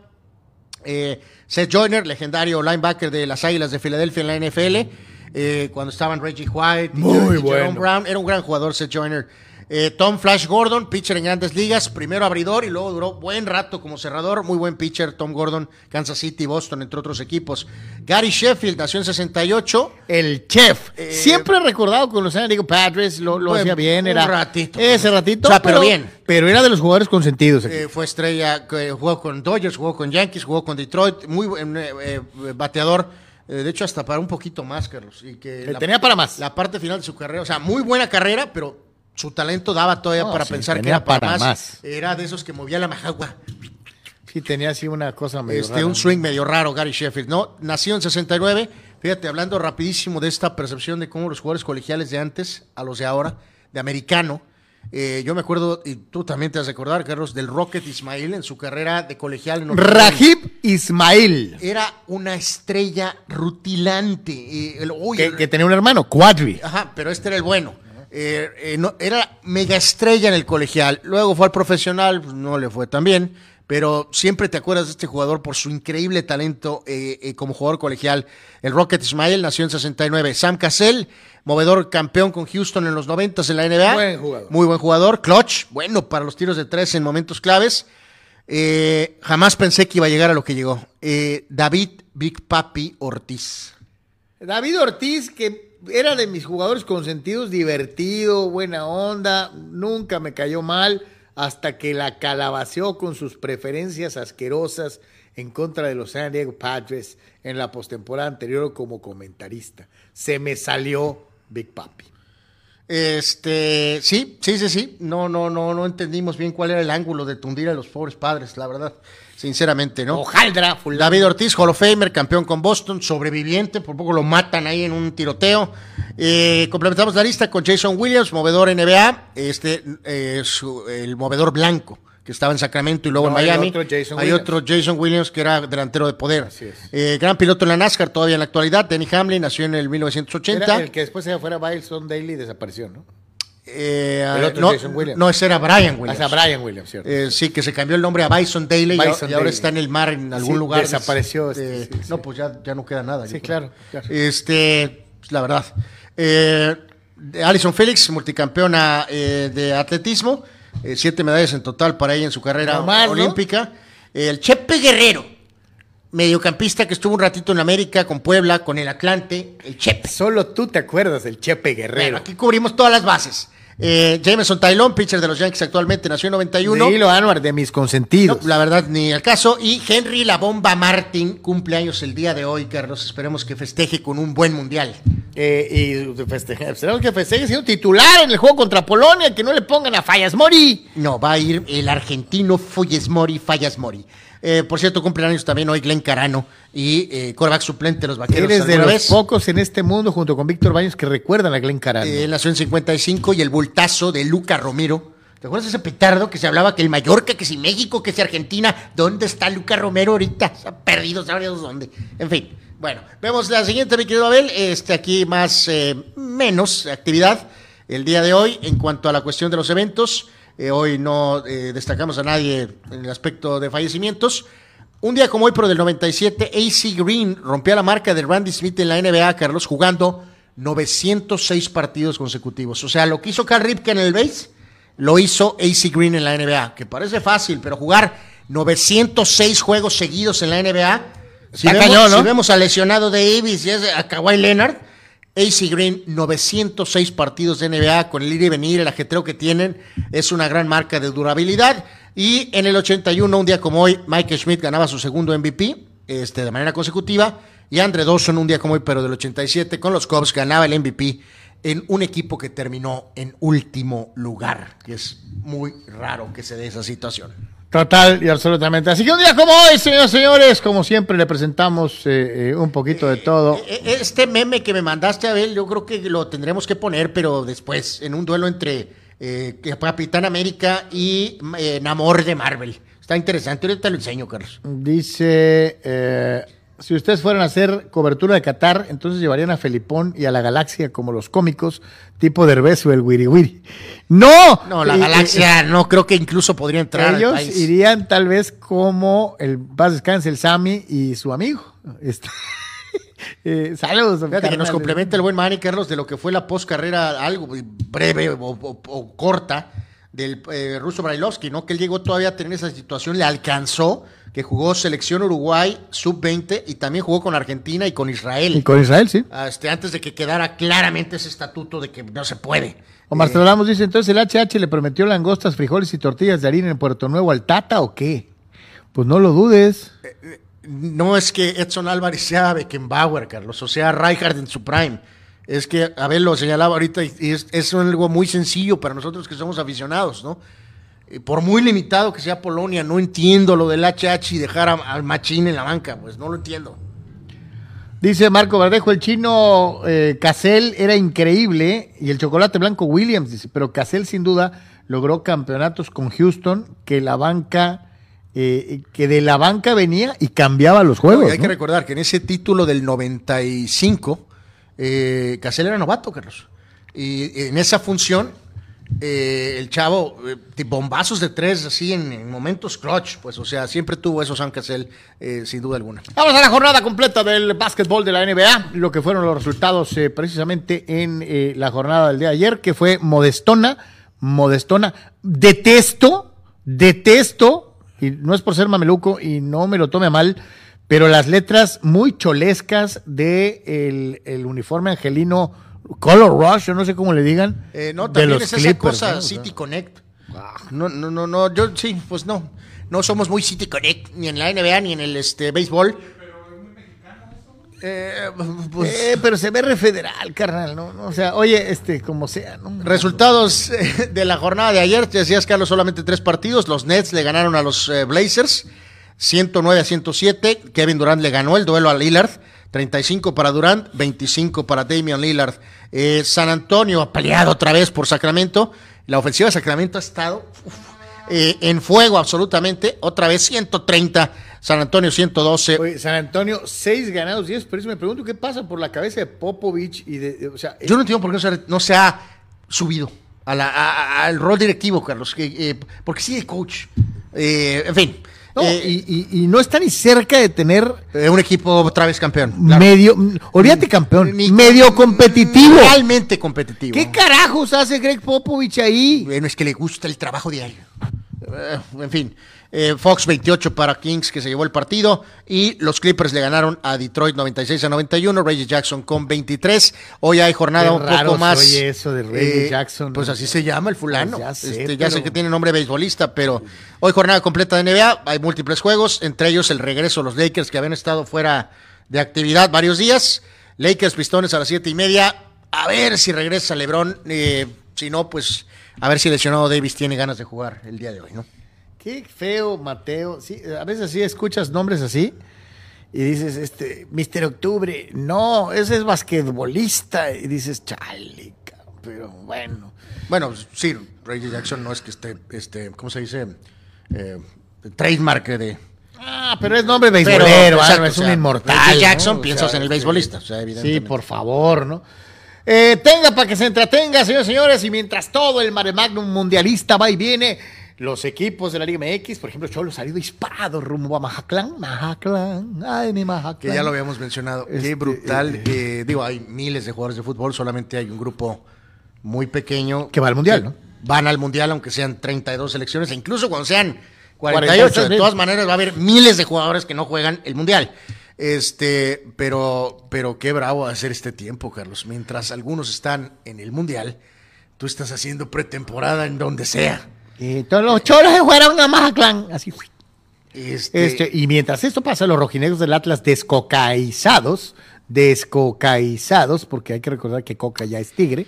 Eh, Seth Joyner, legendario linebacker de las Águilas de Filadelfia en la NFL, eh, cuando estaban Reggie White y Muy Jerome. Brown, era un gran jugador Seth Joyner. Eh, Tom Flash Gordon, pitcher en grandes ligas, primero abridor y luego duró buen rato como cerrador, muy buen pitcher Tom Gordon, Kansas City, Boston, entre otros equipos. Gary Sheffield nació en 68, El chef. Eh, Siempre recordado con los San Diego Padres, lo, lo Buen- hacía bien. un Era ratito. Ese ratito. O sea, pero bien. Pero era de los jugadores consentidos aquí. Eh, fue estrella, jugó con Dodgers, jugó con Yankees, jugó con Detroit, muy buen eh, bateador, de hecho hasta para un poquito más, Carlos. Y que Que tenía para más. La parte final de su carrera, o sea, muy buena carrera, pero su talento daba todavía No, para sí, pensar que era para, para más. más. Era de esos que movía la majagua. Sí, tenía así una cosa medio Este, rara, un ¿no? swing medio raro, Gary Sheffield, ¿no? Nació en 69. Fíjate, hablando rapidísimo de esta percepción de cómo los jugadores colegiales de antes a los de ahora, de americano. eh, yo me acuerdo, y tú también te has de acordar, Carlos, del Rocket Ismail en su carrera de colegial. En. Rajib Ismail. Era una estrella rutilante. eh, el- uy, Que, que tenía un hermano, Quadri. Ajá, pero este era el bueno. Eh, eh, no- era mega estrella en el colegial. Luego fue al profesional, pues, no le fue tan bien. Pero siempre te acuerdas de este jugador por su increíble talento eh, como jugador colegial. El Rocket Ismail nació en 69. Sam Cassell, movedor campeón con Houston en los 90 en la NBA. Buen jugador. Muy buen jugador. Clutch, bueno para los tiros de tres en momentos claves. Jamás pensé que iba a llegar a lo que llegó. David Big Papi Ortiz. David Ortiz, que era de mis jugadores consentidos, divertido, buena onda, nunca me cayó mal, hasta que la calabaceó con sus preferencias asquerosas en contra de los San Diego Padres en la postemporada anterior como comentarista. Se me salió Big Papi. Este, sí, sí, sí, sí. No, no, no, no entendimos bien cuál era el ángulo de tundir a los pobres padres, la verdad. Sinceramente, ¿no? Ojaldra, fulano. David Ortiz, Hall of Famer, campeón con Boston, sobreviviente, por poco lo matan ahí en un tiroteo. Eh, complementamos la lista con Jason Williams, movedor NBA, este, eh, su- el movedor blanco, que estaba en Sacramento y luego No, en Miami. otro hay Williams. otro Jason Williams que era delantero de poder. Así es. Eh, gran piloto en la NASCAR todavía en la actualidad. Denny Hamlin nació en el 1980. Era el que después se fuera Bison Daily y desapareció, ¿no? Eh, no, no, ese era Brian Williams. sea, Brian Williams, ¿cierto? Eh, sí, que se cambió el nombre a Bison Daily y- Bison y, ahora está en el mar en algún Sí, lugar. desapareció Eh, este, sí, no, pues ya, ya no queda nada. Sí, claro, claro. Este, la verdad. Eh, Alison Félix, multicampeona eh, de atletismo, eh, siete medallas en total para ella en su carrera olímpica. El Chepe Guerrero, mediocampista que estuvo un ratito en América con Puebla, con el Atlante, el Chepe. Solo tú te acuerdas del Chepe Guerrero. Bueno, aquí cubrimos todas las bases. Eh, Jameson Tylon, pitcher de los Yankees actualmente, nació en 91. De Hilo Anwar, de mis No, consentidos. la verdad, ni al caso. Y Henry La Bomba Martin cumple años el día de hoy, Carlos. Esperemos que festeje con un buen mundial. Eh, y festeje, esperamos que festeje siendo titular en el juego contra Polonia, que no le pongan a Fallas Mori. No, va a ir el argentino Fulles Mori, Fallas Mori. Eh, por cierto, cumple años también hoy Glenn Carano y eh, coreback suplente de los vaqueros. Eres de los vez. pocos en este mundo, junto con Víctor Baños, que recuerdan a Glenn Carano. Eh, nació en 55 y el bultazo de Luca Romero. ¿Te acuerdas de ese petardo que se hablaba que el Mallorca, que si México, que si Argentina? ¿Dónde está Luca Romero ahorita? Se ha perdido, sabe Dios dónde. En fin, bueno, vemos la siguiente, mi querido Abel. Este aquí más, eh, menos actividad el día de hoy en cuanto a la cuestión de los eventos. Eh, hoy no eh, destacamos a nadie en el aspecto de fallecimientos. Un día como hoy, pero del 97, AC Green rompía la marca de Randy Smith en la NBA, Carlos, jugando 906 partidos consecutivos. O sea, lo que hizo Carl Ripken en el base, lo hizo AC Green en la NBA, que parece fácil, pero jugar 906 juegos seguidos en la NBA, si, Está vemos, cañón, ¿no? si vemos al lesionado de Davis y es a Kawhi Leonard, AC Green, 906 partidos de NBA con el ir y venir, el ajetreo que tienen, es una gran marca de durabilidad. Y en el 81, un día como hoy, Michael Schmidt ganaba su segundo MVP este, de manera consecutiva. Y Andre Dawson, un día como hoy, pero del 87, con los Cubs, ganaba el MVP en un equipo que terminó en último lugar, que es muy raro que se dé esa situación. Total y absolutamente. Así que un día como hoy, señores señores, como siempre, le presentamos eh, eh, un poquito de todo. E- e- Este meme que me mandaste, Abel, yo creo que lo tendremos que poner, pero después, en un duelo entre eh, Capitán América y eh, Namor de Marvel. Está interesante, ahorita te lo enseño, Carlos. Dice, eh, si ustedes fueran a hacer cobertura de Qatar, entonces llevarían a Felipón y a la galaxia como los cómicos, tipo Derbez o el Wiri Wiri. ¡No! No, la galaxia no creo que incluso podría entrar al ellos país. irían tal vez como el Paz Descanse, el Sami y su amigo. Este, eh, saludos. Fíjate que nos complementa el buen Manny, Carlos, de lo que fue la postcarrera, algo breve o, o- o corta, del eh, ruso Brailovsky, ¿no? Que él llegó todavía a tener esa situación, le alcanzó, que jugó selección Uruguay sub-20 y también jugó con Argentina y con Israel. Y con Israel, sí. este, antes de que quedara claramente ese estatuto de que no se puede. O Marcelo Ramos dice, entonces el HH le prometió langostas, frijoles y tortillas de harina en Puerto Nuevo al Tata o qué? Pues no lo dudes. No es que Edson Álvarez sea Beckenbauer, Carlos, o sea Rijkaard en su prime. Es que, a ver, lo señalaba ahorita, y es, es algo muy sencillo para nosotros que somos aficionados, ¿no? Eh, Por muy limitado que sea Polonia, no entiendo lo del HH y dejar a- al machín en la banca, pues no lo entiendo. Dice Marco Verdejo, el chino eh, Cassell era increíble y el chocolate blanco Williams, dice, pero Cassell sin duda logró campeonatos con Houston que la banca, eh, que de la banca venía y cambiaba los juegos. hay ¿no? que recordar que en ese título del 95, eh, Casel era novato, Carlos. Y en esa función, eh, el chavo, eh, bombazos de tres, así en, en momentos clutch, pues, o sea, siempre tuvo eso San Casel, eh, sin duda alguna. Vamos a la jornada completa del básquetbol de la NBA, lo que fueron los resultados eh, precisamente en la jornada del día de ayer, que fue modestona, modestona. Detesto, detesto y no es por ser mameluco y no me lo tome mal, pero las letras muy cholescas de el, el uniforme angelino Color Rush, yo no sé cómo le digan. Eh, no, de también los es esa Clippers, cosa City Connect. No, no, no, no, yo sí, pues no. No somos muy City Connect, ni en la NBA, ni en el este béisbol. Eh, pues, eh, pero se ve re federal, carnal, ¿no? No, O sea, oye, este, como sea, ¿no? Resultados eh, de la jornada de ayer, te decías Carlos, solamente tres partidos. Los Nets le ganaron a los eh, Blazers, 109 a 107. Kevin Durant le ganó el duelo a Lillard, 35 para Durant, 25 para Damian Lillard. Eh, San Antonio ha peleado otra vez por Sacramento. La ofensiva de Sacramento ha estado uf, eh, en fuego absolutamente. Otra vez 130, San Antonio 112. Oye, San Antonio, seis ganados, 10, pero eso me pregunto qué pasa por la cabeza de Popovich y de, o sea, Yo no entiendo por qué no se ha, no se ha subido a la- a- a- al rol directivo, Carlos. que, eh, porque de coach. Eh, en fin. No, eh, y, y- y no está ni cerca de tener eh, un equipo otra vez campeón. claro. medio, olvídate campeón, Ni- medio competitivo. Realmente competitivo. ¿Qué carajos hace Greg Popovich ahí? Bueno, es que le gusta el trabajo diario. Eh, en fin, eh, Fox 28 para Kings que se llevó el partido y los Clippers le ganaron a Detroit 96 a 91, Reggie Jackson con 23. Hoy hay jornada Qué un raro poco más. oye eso de Reggie Jackson. Pues así se llama el fulano. Pues ya sé, Este, ya sé que tiene nombre beisbolista, pero hoy jornada completa de NBA, hay múltiples juegos, entre ellos el regreso de los Lakers que habían estado fuera de actividad varios días. Lakers Pistones a las siete y media. A ver si regresa LeBron. eh, si no, pues a ver si lesionado Davis tiene ganas de jugar el día de hoy, ¿no? Qué feo, Mateo. Sí, a veces sí escuchas nombres así y dices, este, Mister Octubre, no, ese es basquetbolista. Y dices, chale, pero bueno. Bueno, sí, Reggie Jackson no es que esté, este, ¿cómo se dice? Eh, trademark de. Ah, pero es nombre beisbolero, ah, no es o un sea, inmortal. Reggie ¿no? Jackson, O piensas sea, en el este, beisbolista, o sea, Sí, por favor, ¿no? Eh, tenga para que se entretenga, señores y señores, y mientras todo el mare magnum mundialista va y viene, los equipos de la Liga MX, por ejemplo, Cholo salido disparado rumbo a Majatlán, Majatlán, ay, mi Majatlán. Que ya lo habíamos mencionado. Este, Qué brutal. eh, digo, hay miles de jugadores de fútbol, solamente hay un grupo muy pequeño. Que va al Mundial, ¿no? Van al mundial, aunque sean 32 selecciones, e incluso cuando sean 48, 48. de todas maneras, va a haber miles de jugadores que no juegan el mundial. Este, pero, pero qué bravo hacer este tiempo, Carlos. Mientras algunos están en el mundial, tú estás haciendo pretemporada en donde sea. Y todos los cholos se fueron a Mazatlán. Así fue. Este, Este, y mientras esto pasa, los rojinegros del Atlas descocaizados, descocaizados, porque hay que recordar que Coca ya es tigre,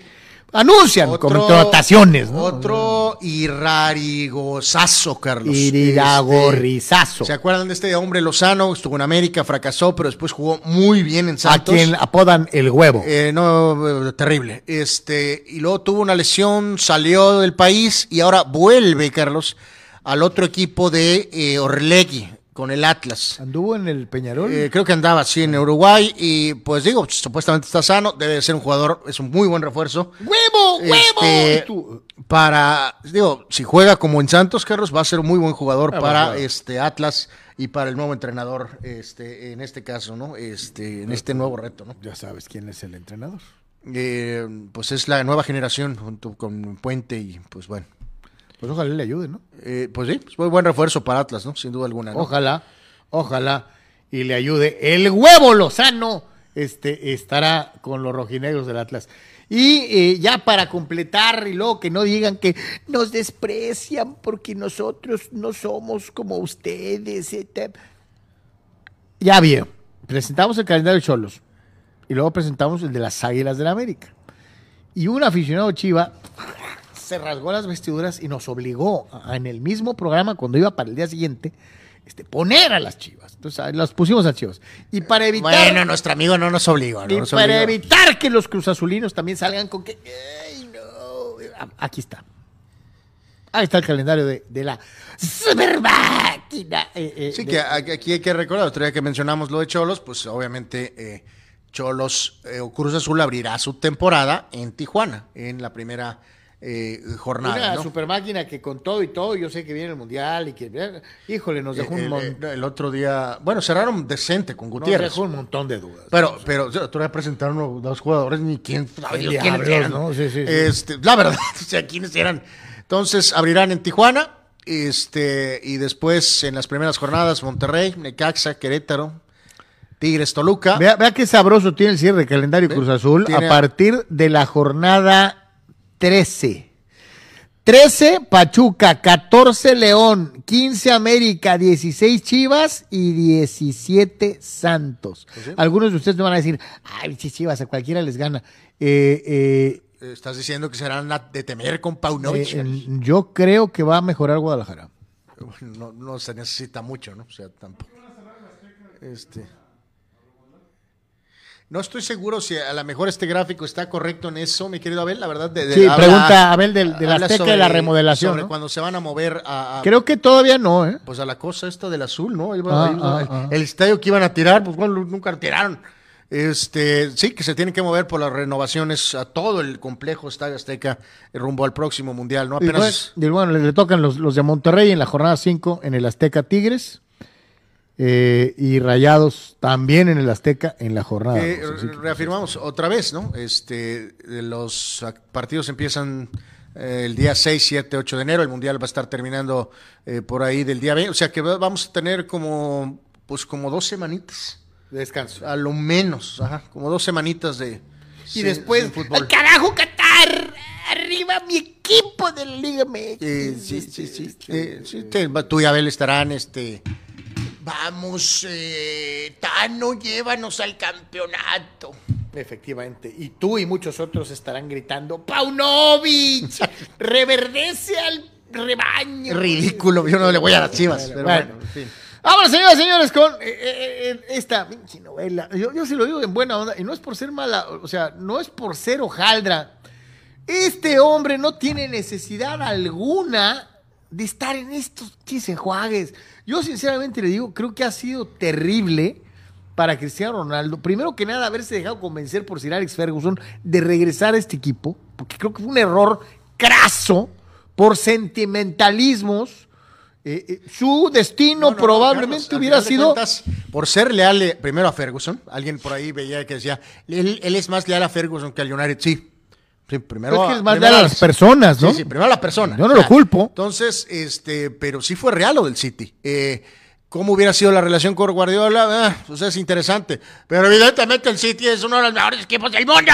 anuncian con connotaciones, ¿no? Otro irrarigosazo, Carlos. Iragorrizazo. Este, ¿Se acuerdan de este hombre Lozano? Estuvo en América, fracasó, pero después jugó muy bien en a Santos. quien apodan el huevo. Eh, no, terrible. Este, y luego tuvo una lesión, salió del país y ahora vuelve, Carlos, al otro equipo de eh, Orlegui con el Atlas. Anduvo en el Peñarol. Eh, creo que andaba así en Uruguay y pues digo, supuestamente está sano, debe de ser un jugador, es un muy buen refuerzo. ¡Huevo, huevo! Este, tú- para, digo, si juega como en Santos, Carlos, va a ser un muy buen jugador Ah, para bueno. este Atlas y para el nuevo entrenador, este, en este caso, ¿no? Este, en este nuevo reto, ¿no? Ya sabes quién es el entrenador. Eh, pues es la nueva generación junto con Puente y pues bueno. Pues ojalá le ayude, ¿no? Eh, pues sí, pues buen refuerzo para Atlas, ¿no? Sin duda alguna. ¿no? Ojalá, ojalá y le ayude. El huevo Lozano este, estará con los rojinegros del Atlas. Y eh, ya para completar, y luego que no digan que nos desprecian porque nosotros no somos como ustedes. te- Ya bien, presentamos el calendario de Cholos y luego presentamos el de las Águilas del la América. Y un aficionado chiva se rasgó las vestiduras y nos obligó a- en el mismo programa, cuando iba para el día siguiente, este, poner a las chivas. Entonces, las pusimos a chivas. Y para evitar, Bueno, nuestro amigo no nos obligó. no y nos para obligó. evitar que los cruzazulinos también salgan con que, "Ay, no", aquí está. Ahí está el calendario de, de la super máquina. eh, eh, Sí, de- que aquí hay que recordar, otro día que mencionamos lo de Cholos, pues obviamente eh, Cholos eh, o Cruz Azul abrirá su temporada en Tijuana, en la primera eh, jornada. una ¿no? super máquina que con todo y todo, yo sé que viene el mundial y que, eh, híjole, nos dejó un, el, mon- el- el otro día, bueno, cerraron decente con nos Gutiérrez. dejó un montón de dudas. Pero, pero, día presentaron a dos jugadores, ni quién quiénes eran. ¿no? Sí, sí, sí. Este, la verdad, o sea, quiénes eran. Entonces, abrirán en Tijuana Este, y después en las primeras jornadas, Monterrey, Necaxa, Querétaro, Tigres, Toluca. Vea, vea qué sabroso tiene el cierre de calendario Ve, Cruz Azul tiene- a partir de la jornada 13. 13 Pachuca, 14 León, 15 América, 16 Chivas y 17 Santos. Algunos de ustedes me van a decir, ay, sí, Chivas, a cualquiera les gana. Eh, eh, Estás diciendo que serán de temer con Paunovic. eh, yo creo que va a mejorar Guadalajara. no, no se necesita mucho, ¿no? O sea, tampoco. Este. No estoy seguro si a lo mejor este gráfico está correcto en eso, mi querido Abel, la verdad. De, de- Sí, pregunta Abel del- habla Azteca de la remodelación, Sobre ¿no? cuando se van a mover a, a- Creo que todavía no, ¿eh? pues a la cosa esta del azul, ¿no? Ah, ah, el, ah. el estadio que iban a tirar, pues bueno, nunca lo tiraron. Este, sí, que se tienen que mover por las renovaciones a todo el complejo Estadio Azteca rumbo al próximo mundial, ¿no? Y bueno, Apenas. y bueno, le, le tocan los, los de Monterrey en la jornada 5 en el Azteca Tigres eh, y Rayados también en el Azteca en la jornada. Eh, reafirmamos otra vez, ¿no? Este, los partidos empiezan eh, el día 6, 7, 8 de enero. El mundial va a estar terminando eh, por ahí del día 20. O sea que va- vamos a tener como, pues como dos semanitas, de descanso. a lo menos, ajá, como dos semanitas de. Y sin- después, sin fútbol. ¡al carajo Qatar! ¡Arriba mi equipo de la Liga MX! Eh, sí, sí, sí. Eh, sí, te- tú y Abel estarán, este. Vamos, eh, Tano, llévanos al campeonato. Efectivamente. Y tú y muchos otros estarán gritando: ¡Paunovic! ¡Reverdece al rebaño! Ridículo, yo no le voy a las chivas. Pero Bueno. bueno, en fin. Vámonos, señoras y señores, con eh, eh, eh, esta pinche novela. Yo, yo se lo digo en buena onda, y no es por ser mala, o sea, no es por ser hojaldra. Este hombre no tiene necesidad alguna de estar en estos chisenjuagues. Yo sinceramente le digo, creo que ha sido terrible para Cristiano Ronaldo. Primero que nada, haberse dejado convencer por Sir Alex Ferguson de regresar a este equipo, porque creo que fue un error craso por sentimentalismos. Eh, eh, su destino No, no, no, probablemente Carlos, hubiera sido... cuentas, por ser leal eh, primero a Ferguson, alguien por ahí veía que decía, él, él es más leal a Ferguson que al United. Sí, sí primero. Es que es más primero leal a las personas, ¿no? Sí, sí, primero a la persona. Yo no lo culpo. Entonces, este, pero sí fue real lo del City. Eh, ¿Cómo hubiera sido la relación con Guardiola? Ah, pues es interesante. Pero evidentemente el City es uno de los mejores equipos del mundo.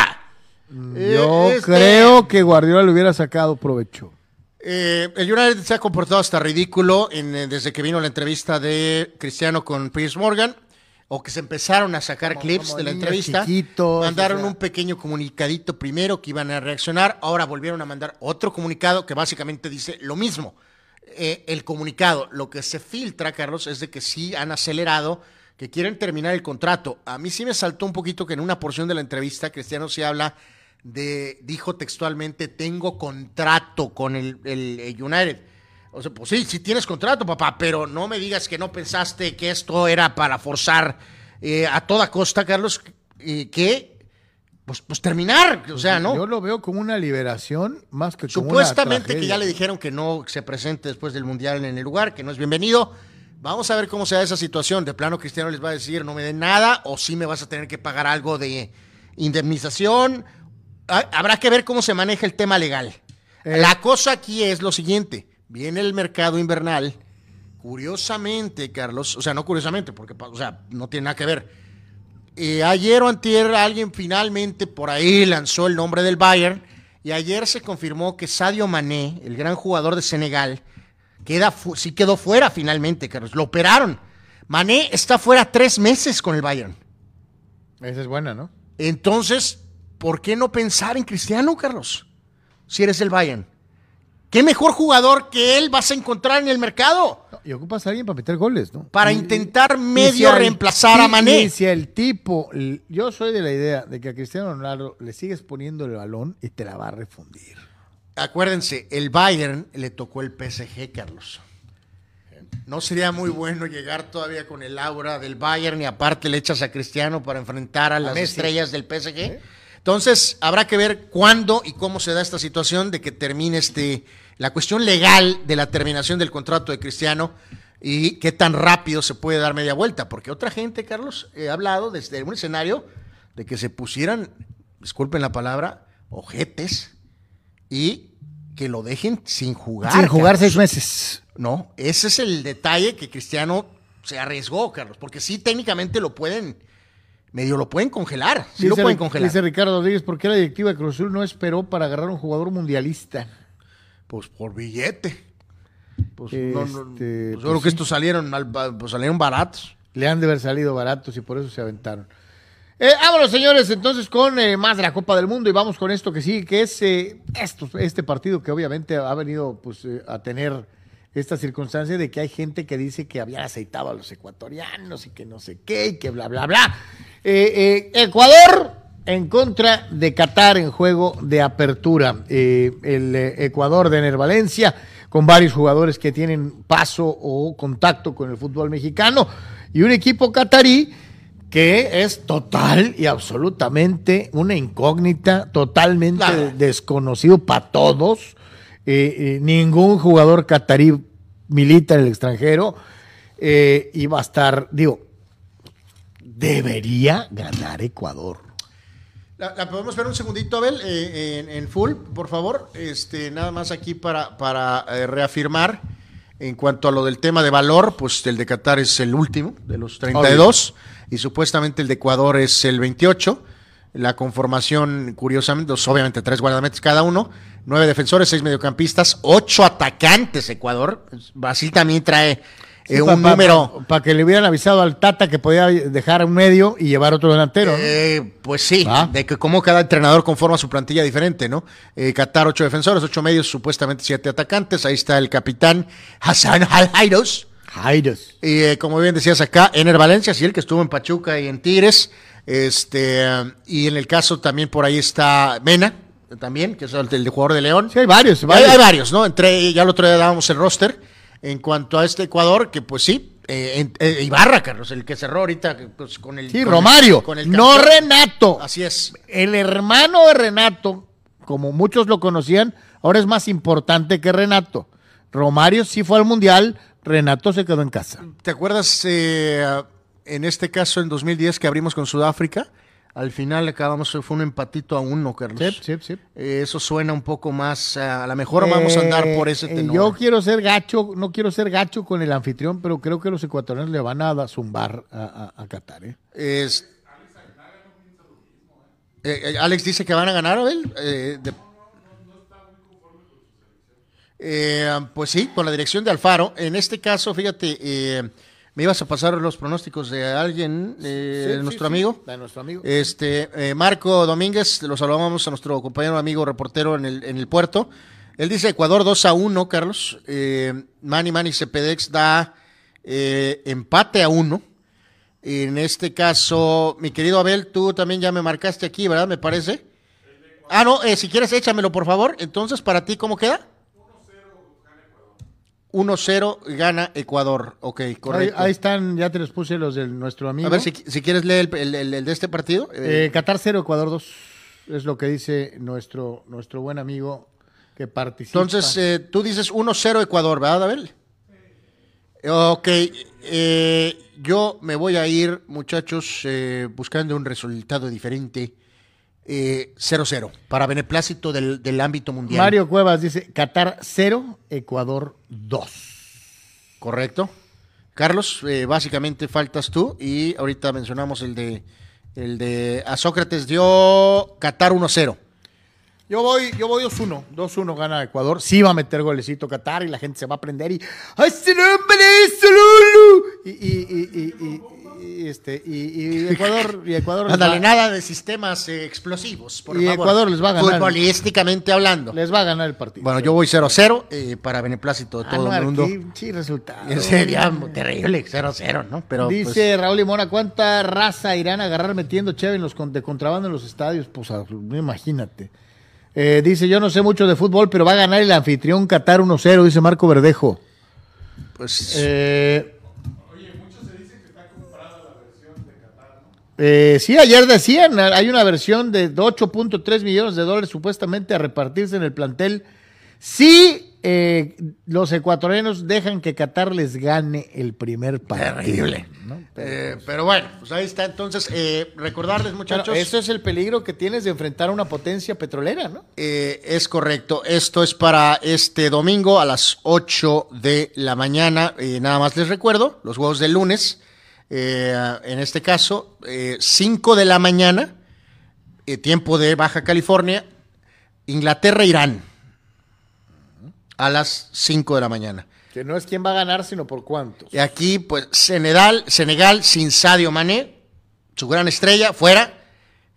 Eh, Yo este, creo que Guardiola le hubiera sacado provecho. Eh, el United se ha comportado hasta ridículo en, eh, desde que vino la entrevista de Cristiano con Piers Morgan, o que se empezaron a sacar Como- clips como de la entrevista. chiquitos, mandaron o sea. un pequeño comunicadito primero que iban a reaccionar, ahora volvieron a mandar otro comunicado que básicamente dice lo mismo. Eh, el comunicado, lo que se filtra, Carlos, es de que sí han acelerado, que quieren terminar el contrato. A mí sí me saltó un poquito que en una porción de la entrevista Cristiano sí habla de, dijo textualmente, tengo contrato con el, el- el United. O sea, pues sí, sí tienes contrato, papá, pero no me digas que no pensaste que esto era para forzar eh, a toda costa, Carlos, eh, que, pues, pues terminar, o sea, ¿no? Yo lo veo como una liberación más que como una Supuestamente que ya le dijeron que no se presente después del Mundial en el lugar, que no es bienvenido. Vamos a ver cómo se da esa situación. De plano, Cristiano les va a decir, no me den nada, o sí me vas a tener que pagar algo de indemnización. Ha- Habrá que ver cómo se maneja el tema legal. Eh. La cosa aquí es lo siguiente. Viene el mercado invernal. Curiosamente, Carlos, o sea, no curiosamente, porque o sea, no tiene nada que ver. Eh, ayer o antier alguien finalmente por ahí lanzó el nombre del Bayern y ayer se confirmó que Sadio Mané, el gran jugador de Senegal, queda sí quedó fuera finalmente, Carlos. Lo operaron. Mané está fuera tres meses con el Bayern. Esa es buena, ¿no? Entonces, ¿por qué no pensar en Cristiano, Carlos? Si eres el Bayern. ¿Qué mejor jugador que él vas a encontrar en el mercado? Y ocupas a alguien para meter goles, ¿no? Para Y- intentar medio reemplazar a Mané. Y si el tipo, yo soy de la idea de que a Cristiano Ronaldo le sigues poniendo el balón y te la va a refundir. Acuérdense, el Bayern le tocó el PSG, Carlos. No sería muy bueno llegar todavía con el aura del Bayern y aparte le echas a Cristiano para enfrentar a las estrellas del PSG. Entonces, habrá que ver cuándo y cómo se da esta situación de que termine este la cuestión legal de la terminación del contrato de Cristiano y qué tan rápido se puede dar media vuelta, porque otra gente, Carlos, he hablado desde un escenario de que se pusieran, disculpen la palabra, ojetes y que lo dejen sin jugar. Sin jugar Carlos. seis meses. No, ese es el detalle que Cristiano se arriesgó, Carlos, porque sí técnicamente lo pueden, medio lo pueden congelar, sí lo pueden congelar. Dice Ricardo Rodríguez, ¿por qué la directiva de Cruz Azul no esperó para agarrar un jugador mundialista? Pues por billete. Pues, no, no, Este, pues yo pues creo sí. que estos salieron, al- pues salieron baratos. Le han de haber salido baratos y por eso se aventaron. Eh, vámonos, señores, entonces con eh, más de la Copa del Mundo y vamos con esto que sí, que es eh, esto, este partido que obviamente ha venido pues, eh, a tener esta circunstancia de que hay gente que dice que habían aceitado a los ecuatorianos y que no sé qué y que bla, bla, bla. Eh, eh, Ecuador en contra de Qatar en juego de apertura. Eh, el Ecuador de Ener Valencia, con varios jugadores que tienen paso o contacto con el fútbol mexicano, y un equipo catarí que es total y absolutamente una incógnita, totalmente Claro. desconocido para todos. Eh, eh, ningún jugador catarí milita en el extranjero eh, y va a estar, digo, debería ganar Ecuador. La, la podemos ver un segundito, Abel, eh, en, en full, por favor. Este, nada más aquí para, para eh, reafirmar en cuanto a lo del tema de valor, pues el de Qatar es el último de los 32 y supuestamente el de Ecuador es el 28. La conformación, curiosamente, obviamente tres guardametes cada uno, nueve defensores, seis mediocampistas, ocho atacantes Ecuador. Brasil también trae eh, un número. Para que le hubieran avisado al Tata que podía dejar un medio y llevar otro delantero. ¿no? Eh, pues sí, Ah. de que como cada entrenador conforma su plantilla diferente, ¿no? Eh, Qatar, ocho defensores, ocho medios, supuestamente siete atacantes. Ahí está el capitán Hassan Al-Jairos. Jairos. Y eh, como bien decías acá, Ener Valencia, sí, el que estuvo en Pachuca y en Tigres. Este, y en el caso también por ahí está Mena, también, que es el, el jugador de León. Sí, hay varios. Hay, varios. hay varios, ¿no? Entre, ya el otro día dábamos el roster. En cuanto a este Ecuador, que pues sí, eh, eh, Ibarra, Carlos, el que cerró ahorita pues, con el. Sí, con el- Romario. con el no. Renato. Así es. El hermano de Renato, como muchos lo conocían, ahora es más importante que Renato. Romario sí fue al Mundial, Renato se quedó en casa. ¿Te acuerdas eh, en este caso en 2010 que abrimos con Sudáfrica? Al final acabamos, fue un empatito a uno, Carlos. Sí, sí, sí. Eh, eso suena un poco más, eh, a lo mejor vamos a andar por ese Eh, tenor. Yo quiero ser gacho, no quiero ser gacho con el anfitrión, pero creo que los ecuatorianos le van a zumbar a, a- a Qatar. ¿eh? Es- Alex dice que van a ganar, Abel. Eh, de- Eh, pues sí, con la dirección de Alfaro. En este caso, fíjate, eh, me ibas a pasar los pronósticos de alguien, eh, Sí, de nuestro sí, amigo. de nuestro amigo. Este, Marco Domínguez, lo saludamos a nuestro compañero amigo reportero en el, en el puerto. Él dice Ecuador 2 a 1, Carlos. Manny Manny Cepedex da empate a 1. En este caso, mi querido Abel, tú también ya me marcaste aquí, ¿verdad? Me parece. Ah, no, si quieres échamelo, por favor. Entonces, ¿para ti cómo queda? 1-0 gana Ecuador. Ok, Ahí, correcto. ahí están, ya te los puse los de nuestro amigo. A ver si, si quieres leer el, el- el- el de este partido. Eh, Qatar 0, Ecuador 2. Es lo que dice nuestro, nuestro buen amigo que participa. Entonces, eh, tú dices 1-0 Ecuador, ¿verdad, Abel? Ok, eh, yo me voy a ir, muchachos, eh, buscando un resultado diferente. Eh, 0-0, para beneplácito del, del ámbito mundial. Mario Cuevas dice Qatar 0, Ecuador 2. Correcto. Carlos, eh, básicamente faltas tú y ahorita mencionamos el de, el de a Sócrates dio Qatar 1-0. Yo voy, yo voy 2-1. 2-1 gana Ecuador. Sí va a meter golecito Qatar y la gente se va a prender y. ¡Ay, es Lulu! Y, y, y, y, y- este, y, y Ecuador, y Ecuador Ándale, va- nada de sistemas eh, explosivos, por Y favor. Ecuador les va a ganar. Futbolísticamente hablando. les va a ganar el partido. Bueno, yo voy 0-0 eh, para beneplácito de todo Anuar, el mundo. Sí, resultado. Sería terrible, 0-0, ¿no? Pero pues, Dice Raúl Limona, ¿cuánta raza irán a agarrar metiendo cheve en los de contrabando en los estadios? Pues ah, imagínate. Eh, dice, yo no sé mucho de fútbol, pero va a ganar el anfitrión Qatar 1-0, dice Marco Verdejo. pues Eh, Eh, sí, ayer decían, hay una versión de 8.3 millones de dólares supuestamente a repartirse en el plantel. Sí, eh, los ecuatorianos dejan que Qatar les gane el primer partido. Terrible. Eh, pero bueno, pues ahí está. Entonces, eh, recordarles, muchachos. Bueno, eso es el peligro que tienes de enfrentar a una potencia petrolera, ¿no? Eh, es correcto. Esto es para este domingo a las 8 de la mañana. Eh, nada más les recuerdo, los juegos del lunes. Eh, en este caso, eh, 5 de la mañana, eh, tiempo de Baja California, Inglaterra-Irán. A las 5 de la mañana. Que no es quién va a ganar, sino por cuántos. Y aquí, pues, Senegal, Senegal sin Sadio Mané, su gran estrella, fuera,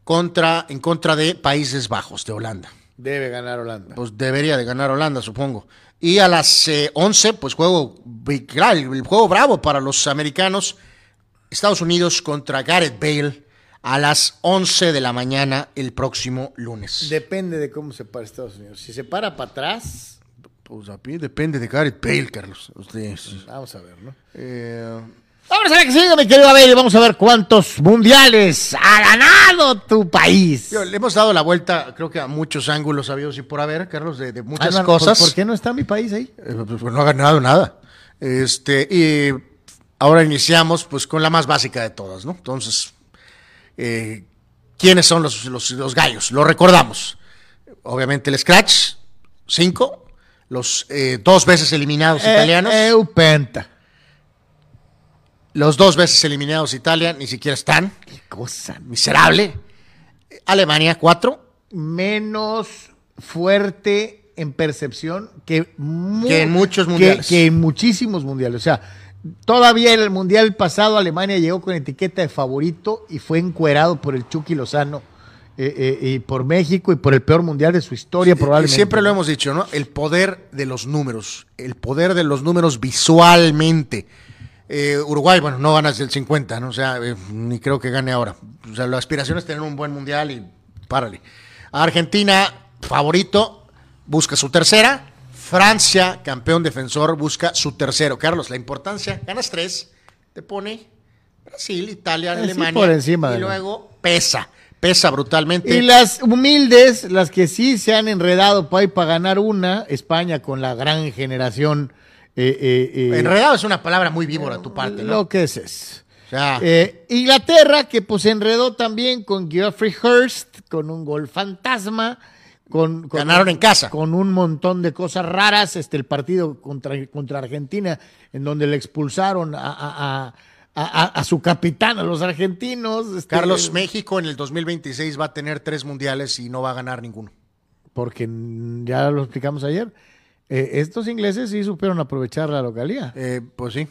contra, en contra de Países Bajos, de Holanda. Debe ganar Holanda. Pues debería de ganar Holanda, supongo. Y a las eh, 11, pues juego, el juego bravo para los americanos. Estados Unidos contra Gareth Bale a las 11 de la mañana el próximo lunes. Depende de cómo se para Estados Unidos. Si se para para atrás, pues a mí depende de Gareth Bale, Carlos. Ustedes, vamos a ver, ¿no? eh, Vamos a ver que sigue, mi querido Abel, y vamos a ver cuántos mundiales ha ganado tu país. Yo, le hemos dado la vuelta, creo que a muchos ángulos habidos y por haber, Carlos, de, de Ah, muchas no, cosas. ¿por, por qué no está mi país ahí? Eh, pues, pues, no ha ganado nada. Este, y ahora iniciamos pues con la más básica de todas, ¿no? Entonces, eh, ¿quiénes son los, los, los gallos? Lo recordamos. Obviamente el Scratch, cinco. Los eh, dos veces eliminados italianos. Eh, Eupenta. Los dos veces eliminados Italia ni siquiera están. Qué cosa. Miserable. Alemania, cuatro. Menos fuerte en percepción que, mu- Que en muchos que- mundiales. Que, en muchísimos mundiales. O sea, todavía en el mundial pasado Alemania llegó con etiqueta de favorito y fue encuerado por el Chucky Lozano eh, eh, y por México y por el peor mundial de su historia probablemente. siempre lo hemos dicho, ¿no? El poder de los números, el poder de los números visualmente. Eh, Uruguay, bueno, no ganas del 50, ¿no? O sea, eh, ni creo que gane ahora. O sea, la aspiración es tener un buen mundial y párale. Argentina, favorito, busca su tercera. Francia, campeón defensor, busca su tercero. Carlos, la importancia, ganas tres, te pone Brasil, Italia, Alemania. por encima y luego pesa, pesa brutalmente. Y las humildes, las que sí se han enredado para para ganar una, España con la gran generación. eh, eh, eh, Enredado es una palabra muy víbora de tu parte, ¿no? Lo que es es. Eh, Inglaterra, que pues se enredó también con Geoffrey Hurst, con un gol fantasma. Con, con- Ganaron en casa. Con un montón de cosas raras. Este, el partido contra, contra Argentina, en donde le expulsaron a, a- a- su capitán, a los argentinos. este, Carlos, México en el 2026 va a tener tres mundiales y no va a ganar ninguno. porque ya lo explicamos ayer, eh, estos ingleses sí supieron aprovechar la localidad. Eh, pues sí,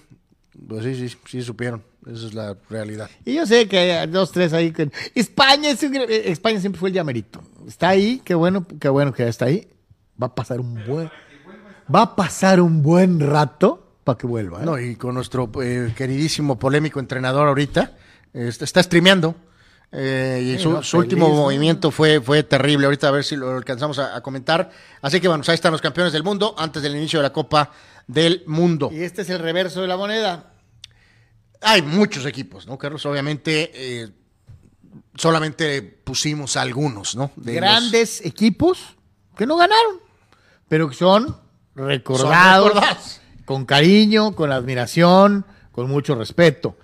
pues sí, sí, sí supieron. Esa es la realidad. Y yo sé que hay dos, tres ahí. que- España, es eh, España siempre fue el llamerito. Está ahí, qué bueno, qué bueno que está ahí. Va a pasar un buen, va a pasar un buen rato para que vuelva. ¿eh? No, y con nuestro eh, queridísimo polémico entrenador ahorita, eh, está, está streameando. eh, y su, no, su último ¿no? movimiento fue, fue terrible. Ahorita a ver si lo alcanzamos a, a comentar. Así que bueno, pues ahí están los campeones del mundo antes del inicio de la Copa del Mundo. Y este es el reverso de la moneda. Hay muchos equipos, ¿no, Carlos? Obviamente, eh, solamente pusimos algunos, ¿no? De los- Grandes equipos que no ganaron, pero que son recordados. con cariño, con admiración, con mucho respeto.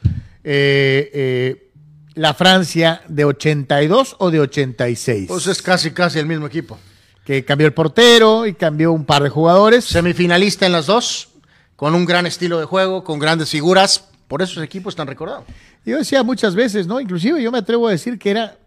Eh, eh, la Francia de 82 o de 86, Pues es casi, casi el mismo equipo. que cambió el portero y cambió un par de jugadores. Semifinalista en las dos, con un gran estilo de juego, con grandes figuras. Por eso ese equipo es tan recordado. Yo decía muchas veces, ¿no? Inclusive yo me atrevo a decir que era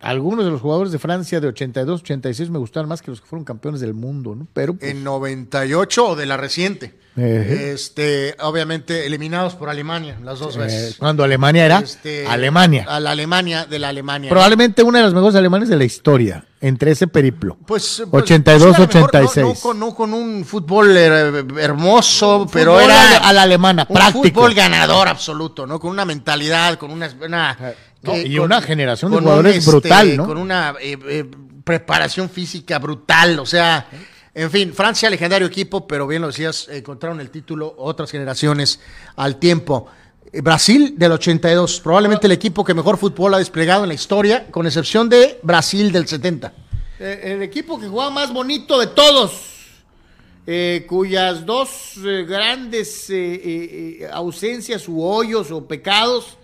algunos de los jugadores de Francia de 82, 86 me gustaban más que los que fueron campeones del mundo, ¿no? Pero pues, En 98 o de la reciente. Este, obviamente eliminados por Alemania las dos eh, veces. cuando Alemania era Este, Alemania. A la Alemania de la Alemania. Probablemente una de las mejores alemanes de la historia, entre ese periplo. Pues, pues, 82, pues, a lo mejor 86. No, no con, no con un fútbol eh, hermoso, pero Fútbol era a la- a la alemana, un práctico. fútbol ganador absoluto, ¿no? Con una mentalidad, con una, una- No, y con- una generación de con jugadores brutal, ¿no? Con una eh, eh, preparación física brutal, o sea, en fin, Francia legendario equipo, pero bien lo decías, encontraron el título otras generaciones al tiempo. Eh, Brasil del 82, probablemente el equipo que mejor fútbol ha desplegado en la historia, con excepción de Brasil del 70. Eh, el equipo que jugaba más bonito de todos. eh, cuyas dos eh, grandes eh, eh, eh, ausencias u hoyos o pecados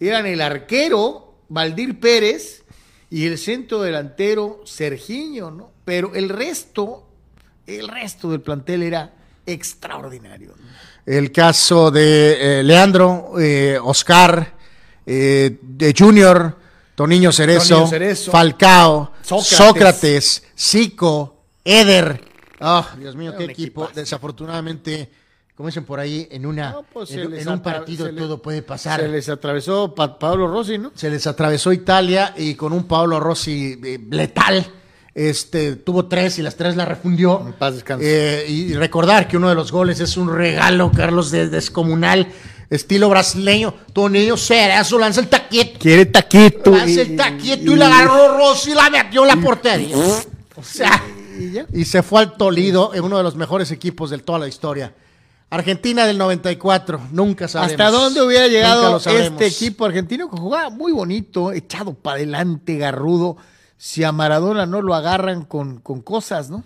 eran el arquero Valdir Pérez y el centro delantero Sergiño, ¿no? Pero el resto, el resto del plantel era extraordinario. ¿no? El caso de eh, Leandro, eh, Oscar, eh, de Junior, Toniño Cerezo, Toniño Cerezo, Falcao, Sócrates. Sócrates, Zico, Eder. Ah, Dios mío, qué equipo. equipazo. Desafortunadamente, como dicen por ahí, en una No, pues en, un partido le- todo puede pasar. Se les atravesó Pa- Pablo Rossi, ¿no? Se les atravesó Italia y con un Pablo Rossi eh, letal. Este, tuvo tres y las tres la refundió. En paz descanse. Eh, y recordar que uno de los goles es un regalo, Carlos, de descomunal, estilo brasileño. Tonillo Cerezo lanza el taquito. Quiere taquito. Lanza el taquito y, la agarró Rossi y la metió en la portería. O sea, y ya. y se fue al Tolido, en uno de los mejores equipos de toda la historia. Argentina del 94, nunca sabremos. ¿Hasta dónde hubiera llegado este equipo argentino que jugaba muy bonito, echado para adelante, garrudo? Si a Maradona no lo agarran con, con cosas, ¿no?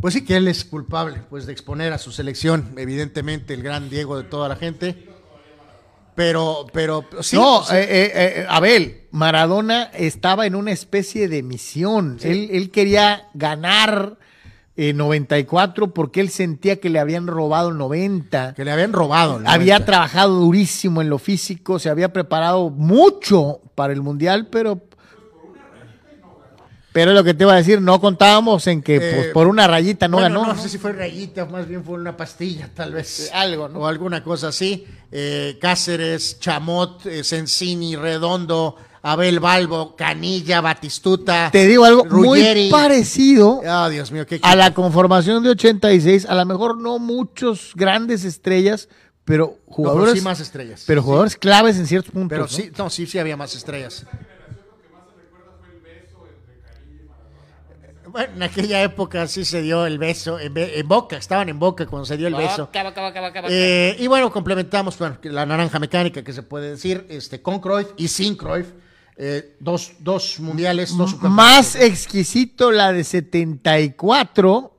Pues sí que él es culpable, pues de exponer a su selección, evidentemente el gran Diego de toda la gente. Pero, pero sí, no, sí. eh, eh, eh, Abel, Maradona estaba en una especie de misión. Él, él quería ganar eh, 94 porque él sentía que le habían robado el 90. que le habían robado. el Había 90. trabajado durísimo en lo físico, se había preparado mucho para el Mundial, pero... Pero lo que te iba a decir, no contábamos en que pues, Eh, por una rayita no Bueno, ganó. No ¿no? sé si fue rayita, más bien fue una pastilla, tal vez. Eh, algo, ¿no? O alguna cosa así. Eh, Cáceres, Chamot, eh, Sensini, Redondo, Abel Balbo, Canilla, Batistuta. Te digo algo Ruggeri. muy parecido Ah, Dios mío, qué a la conformación de 86, a lo mejor no muchos grandes estrellas, pero No, pero jugadores, sí más estrellas. pero jugadores claves en ciertos puntos. Pero ¿no? sí, no, sí, sí había más estrellas. Bueno, en aquella época sí se dio el beso, en, Be- en Boca, estaban en Boca cuando se dio el beso. Eh, y bueno, complementamos bueno, la naranja mecánica que se puede decir, este, con Cruyff y sin Cruyff. Eh, dos, dos mundiales, dos Más exquisito la de 74,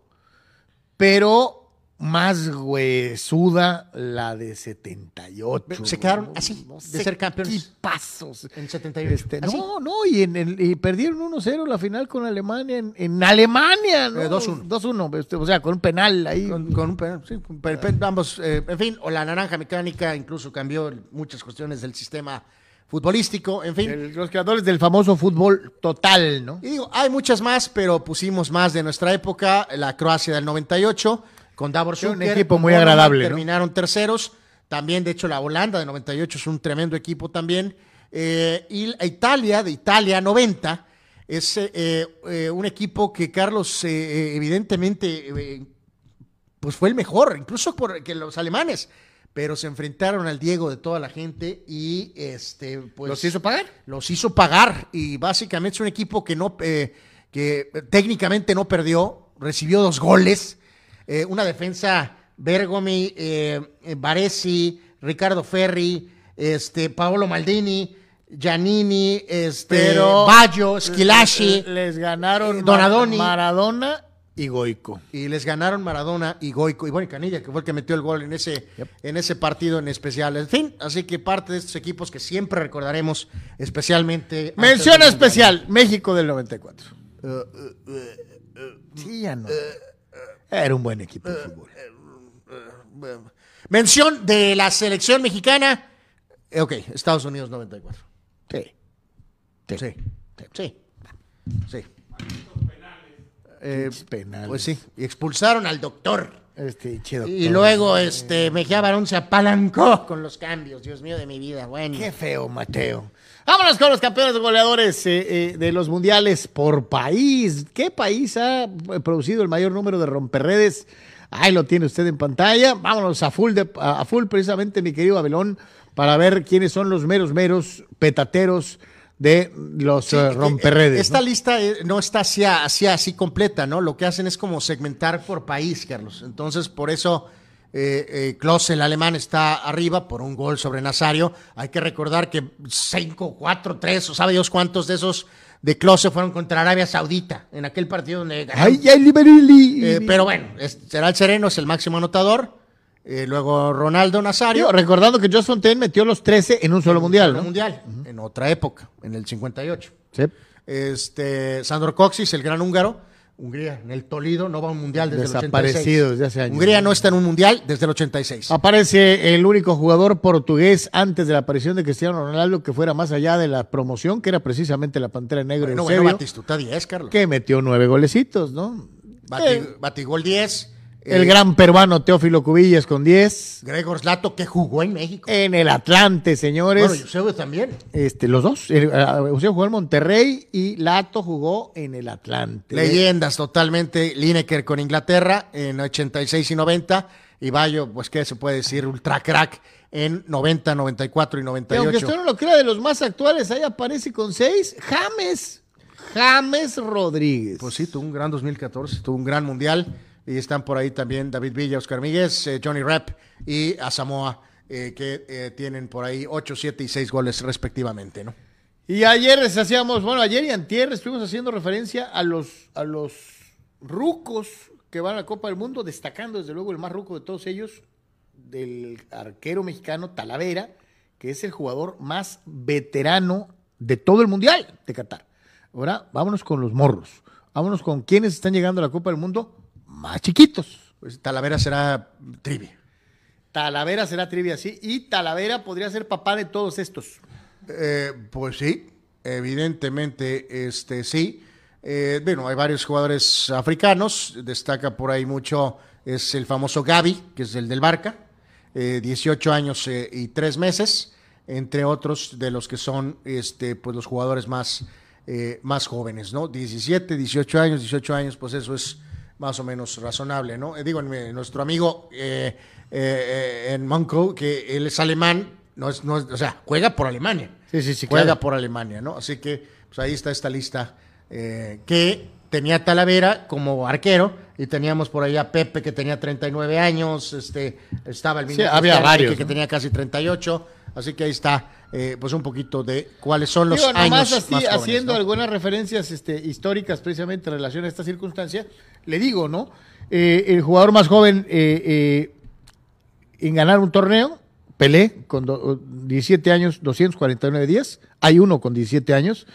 pero más huesuda la de 78. Se quedaron así, No de sé ser campeones. qué pasos. En 78. Este, Así. no, no, y, en el, y perdieron 1-0 la final con Alemania en, en Alemania, ¿no? Eh, 2-1. 2-1, este, o sea, con un penal ahí. Con, con un penal, sí, con pe- ambos, eh, en fin, o la naranja mecánica incluso cambió muchas cuestiones del sistema futbolístico, en fin. El- los creadores del famoso fútbol total, ¿no? Y digo, hay muchas más, pero pusimos más de nuestra época, la Croacia del 98, con Davor Sí, un equipo muy agradable, ¿no? Terminaron terceros. También, de hecho, la Holanda de 98 es un tremendo equipo también. Eh, y Italia, de Italia 90, es eh, eh, un equipo que Carlos, eh, eh, evidentemente, pues fue el mejor, incluso por que los alemanes. Pero se enfrentaron al Diego de toda la gente y este, pues. ¿Los hizo pagar? Los hizo pagar. Y básicamente es un equipo que no, eh, que técnicamente no perdió, recibió dos goles. eh, una defensa Bergomi, eh, Baresi, Ricardo Ferri, este, Paolo Maldini, Giannini, este, Pero- Baggio, Schillaci. Les ganaron Donadoni. Maradona y Goico. y les ganaron Maradona y Goico y bueno, y Canilla, que fue el que metió el gol en ese, en ese partido en especial. En fin, así que parte de estos equipos que siempre recordaremos, especialmente. Mención especial, México del 94. sí, ya no. Era un buen equipo de fútbol. Mención de la selección mexicana. Eh, ok, Estados Unidos 94. Sí. Sí, sí, sí. Eh, penales. pues sí, y expulsaron al doctor. Este, chido. Y luego este Mejía Barón se apalancó con los cambios. Dios mío de mi vida. Bueno. Qué feo, Mateo. Vámonos con los campeones goleadores eh, eh, de los mundiales por país. ¿Qué país ha eh, producido el mayor número de romperredes? Ahí lo tiene usted en pantalla. Vámonos a full, de- a full precisamente, mi querido Abelón, para ver quiénes son los meros, meros petateros de los Sí, que, romperredes. Esta ¿no? lista eh, no está así, así, así completa, ¿no? Lo que hacen es como segmentar por país, Carlos. Entonces, por eso eh, eh, el alemán, está arriba por un gol sobre Nazario. Hay que recordar que 5, 4, 3, o sabe Dios cuántos de esos de Klose fueron contra Arabia Saudita, en aquel partido donde. Ay, ay, Liberili. Eh, pero bueno, es- será el Sereno, es el máximo anotador. Eh, luego Ronaldo Nazario. Recordando que Josh Fontaine metió los 13 en un solo mundial, ¿no? mundial, en otra época, en el 58. Sí. Este, Sandro Coxis, el gran húngaro. Hungría, en el Tolido, no va a un mundial desde el 86. desde hace años. Hungría no está en un mundial desde el 86. Aparece el único jugador portugués antes de la aparición de Cristiano Ronaldo que fuera más allá de la promoción, que era precisamente la Pantera Negra bueno, Eusebio, bueno, Batistuta 10, Carlos. que metió nueve golecitos, ¿no? Eh, Batigol 10. El eh, gran peruano Teófilo Cubillas con 10. Gregor Slato, que jugó en México. En el Atlante, señores. bueno, Eusebio también. este, los dos. Eh, Eusebio jugó en Monterrey y Lato jugó en el Atlante. Leyendas totalmente. Lineker con Inglaterra en 86 y 90. Y Bayo, pues, ¿qué se puede decir? Ultra crack en 90, 94 y Y aunque 98. usted no lo crea, de los más actuales, ahí aparece con seis, James. James Rodríguez. Pues sí, tuvo un gran 2014, tuvo un gran mundial. Y están por ahí también David Villa, Oscar Míguez, eh, Johnny Rep y Asamoah, eh, que eh, tienen por ahí 8, 7 y 6 goles respectivamente, ¿no? Y ayer les hacíamos, bueno, ayer y antier estuvimos haciendo referencia a los, a los rucos que van a la Copa del Mundo, destacando desde luego el más ruco de todos ellos, del arquero mexicano Talavera, que es el jugador más veterano de todo el Mundial de Qatar. Ahora, vámonos con los morros. Vámonos con quienes están llegando a la Copa del Mundo más chiquitos. Pues Talavera será trivia. Talavera será trivia, sí, y Talavera podría ser papá de todos estos. Eh, pues sí, evidentemente, este sí. Eh, bueno, hay varios jugadores africanos, destaca por ahí mucho, es el famoso Gaby, que es el del Barca, eh, 18 años eh, y 3 meses, entre otros de los que son este, pues los jugadores más, eh, más jóvenes, ¿no? 17, 18 años, 18 años, pues eso es más o menos razonable, ¿no? Eh, digo, en- nuestro amigo eh, eh, eh, en Monco, que él es alemán, no es, no es- o sea, juega por Alemania. Sí, sí, sí, Juega claro. por Alemania, ¿no? Así que, pues ahí está esta lista eh, que tenía Talavera como arquero y teníamos por ahí a Pepe que tenía 39 años, este, estaba el Sí, mismo había Cristiano, varios, que, tenía casi 38, así que ahí está, eh, pues un poquito de cuáles son los Digo, nomás años así, más jóvenes, haciendo ¿no? algunas referencias este, históricas precisamente en relación a esta circunstancia, le digo, ¿no? Eh, el jugador más joven eh, eh, en ganar un torneo, Pelé, con do- 17 años, 249 días, hay uno con 17 años,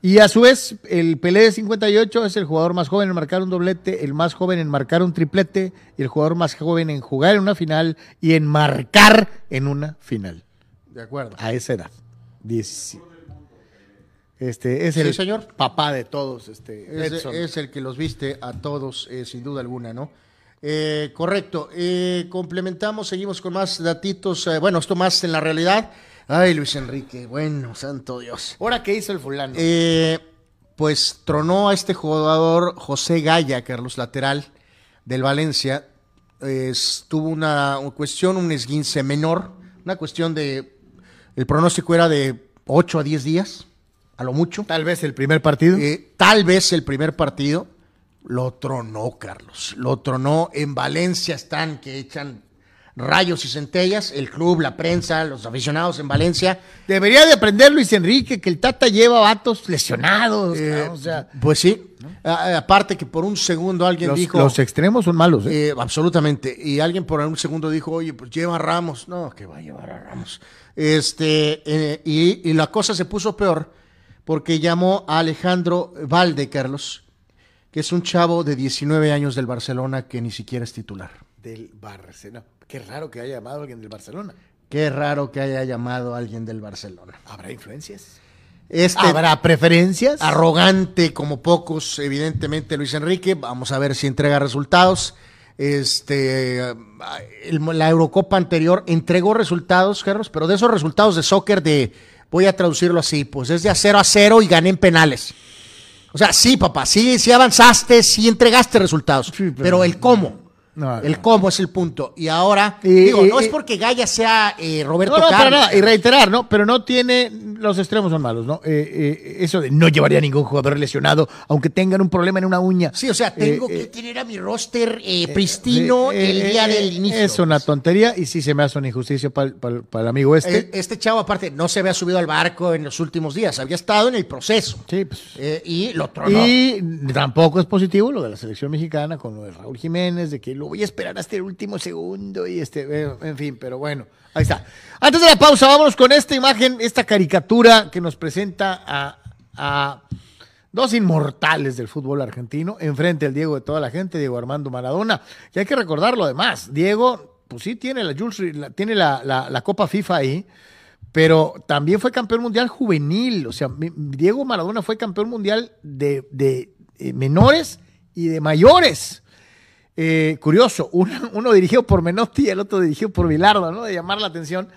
y a su vez, el Pelé de 58 es el jugador más joven en marcar un doblete, el más joven en marcar un triplete, y el jugador más joven en jugar en una final y en marcar en una final De acuerdo. a esa edad. 10. Este es Sí, el señor. papá de todos, este Es, el que los viste a todos, eh, sin duda alguna, ¿no? Eh, correcto. Eh, complementamos, seguimos con más datitos. eh, bueno, esto más en la realidad. Ay, Luis Enrique, bueno, santo Dios. Ahora qué hizo el fulano. Eh, pues tronó a este jugador José Gaya, Carlos Lateral, del Valencia. Tuvo una, una cuestión, un esguince menor, una cuestión de. El pronóstico era de 8 a 10 días, a lo mucho. Tal vez el primer partido. Eh, tal vez el primer partido lo tronó, Carlos. Lo tronó. En Valencia están que echan rayos y centellas. El club, la prensa, los aficionados en Valencia. Debería de aprender Luis Enrique que el Tata lleva vatos lesionados. Eh, o sea, pues sí. A- aparte que por un segundo alguien los, dijo. los extremos son malos. ¿eh? Eh, absolutamente. Y alguien por un segundo dijo, oye, pues lleva a Ramos. No, que va a llevar a Ramos. Este, y, y la cosa se puso peor porque llamó a Alejandro Valde, Carlos, que es un chavo de 19 años del Barcelona que ni siquiera es titular. Del Barcelona. Qué raro que haya llamado a alguien del Barcelona. Qué raro que haya llamado a alguien del Barcelona. ¿Habrá influencias? Este ¿Habrá preferencias? arrogante como pocos, evidentemente Luis Enrique, vamos a ver si entrega resultados. Este, el- la Eurocopa anterior entregó resultados, Carlos, pero de esos resultados de soccer de, voy a traducirlo así, pues es de a 0 a 0 y gané en penales. O sea, sí, papá, sí, sí avanzaste, sí entregaste resultados, Sí, pero- pero, el cómo. No, el cómo es el punto. Y ahora, Y- digo, y- no es porque Gaya sea eh, Roberto No, no, para Carlos. nada. Y reiterar, ¿no? Pero no tiene los extremos son malos, ¿no? Eh, eh, eso de no llevaría a ningún jugador lesionado, aunque tengan un problema en una uña. Sí, o sea, tengo Eh, que tener a mi roster pristino el día del inicio. Es una tontería y sí se me hace una injusticia para el amigo este. Este chavo, aparte, no se había subido al barco en los últimos días, había estado en el proceso. sí, pues. Y lo tronó. Y tampoco es positivo lo de la selección mexicana con lo de Raúl Jiménez, de que lo voy a esperar hasta el último segundo y este, en fin, pero bueno, ahí está. Antes de la pausa, vámonos con esta imagen, esta caricatura que nos presenta a, dos inmortales del fútbol argentino, enfrente al Diego de toda la gente, Diego Armando Maradona, que hay que recordarlo además, Diego, pues sí tiene la, la- tiene la, la- Copa FIFA ahí, pero también fue campeón mundial juvenil. O sea, Diego Maradona fue campeón mundial de, de, eh, menores y de mayores. Eh, curioso, uno, uno dirigido por Menotti y el otro dirigido por Vilardo, ¿no? De llamar la atención.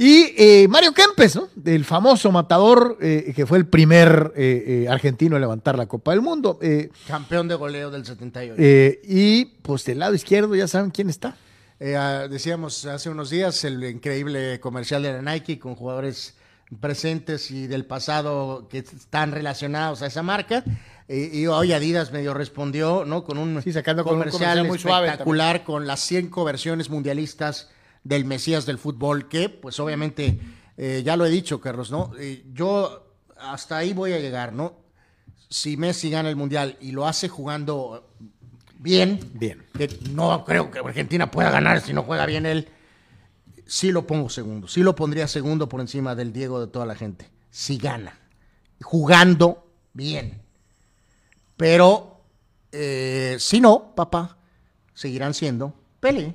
Y eh, Mario Kempes, ¿no? El famoso matador, eh, que fue el primer eh, argentino en levantar la Copa del Mundo. Campeón de goleo del 78. eh, y pues del lado izquierdo ya saben quién está. Ah, decíamos hace unos días el increíble comercial de la Nike con jugadores presentes y del pasado que están relacionados a esa marca. Eh, y hoy Adidas medio respondió, ¿no? Con un Sí, sacando con un comercial, muy suave espectacular con las 100 versiones mundialistas del Mesías del fútbol, que pues obviamente, eh, ya lo he dicho, Carlos, ¿no? Eh, yo hasta ahí voy a llegar, ¿no? Si Messi gana el mundial y lo hace jugando bien, Bien. que no creo que Argentina pueda ganar si no juega bien él, sí lo pongo segundo, sí lo pondría segundo por encima del Diego de toda la gente, si gana, jugando bien. Pero eh, si no, papá, seguirán siendo Pelé,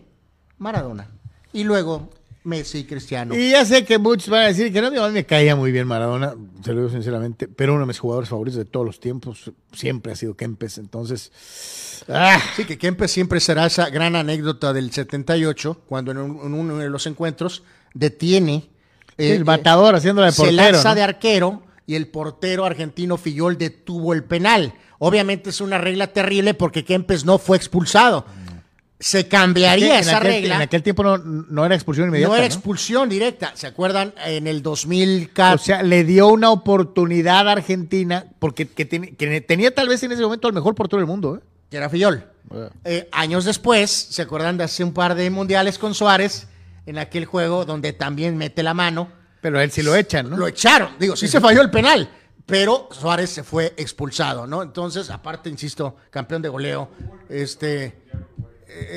Maradona y luego Messi y Cristiano. Y ya sé que muchos van a decir que no, a mí me caía muy bien Maradona, se lo digo sinceramente, pero uno de mis jugadores favoritos de todos los tiempos siempre ha sido Kempes, entonces... ah, Sí, que Kempes siempre será esa gran anécdota del 78, cuando en, un- en uno de los encuentros detiene. eh, el matador haciéndola de se portero. lanza ¿no? de arquero y el portero argentino Fillol detuvo el penal. Obviamente es una regla terrible porque Kempes no fue expulsado. Se cambiaría en esa aquel, regla. En aquel tiempo no, no era expulsión inmediata. no era ¿no? expulsión directa. ¿Se acuerdan? En el 2004. O sea, le dio una oportunidad a Argentina porque que, ten- que tenía tal vez en ese momento al mejor portero del mundo. ¿eh? que era Fillol. Bueno. Eh, años después, ¿se acuerdan de hace un par de mundiales con Suárez? En aquel juego donde también mete la mano. Pero a él sí lo echan, ¿no? Lo echaron. Digo, sí se falló el penal, pero Suárez se fue expulsado, ¿no? Entonces, aparte, insisto, campeón de goleo. Este,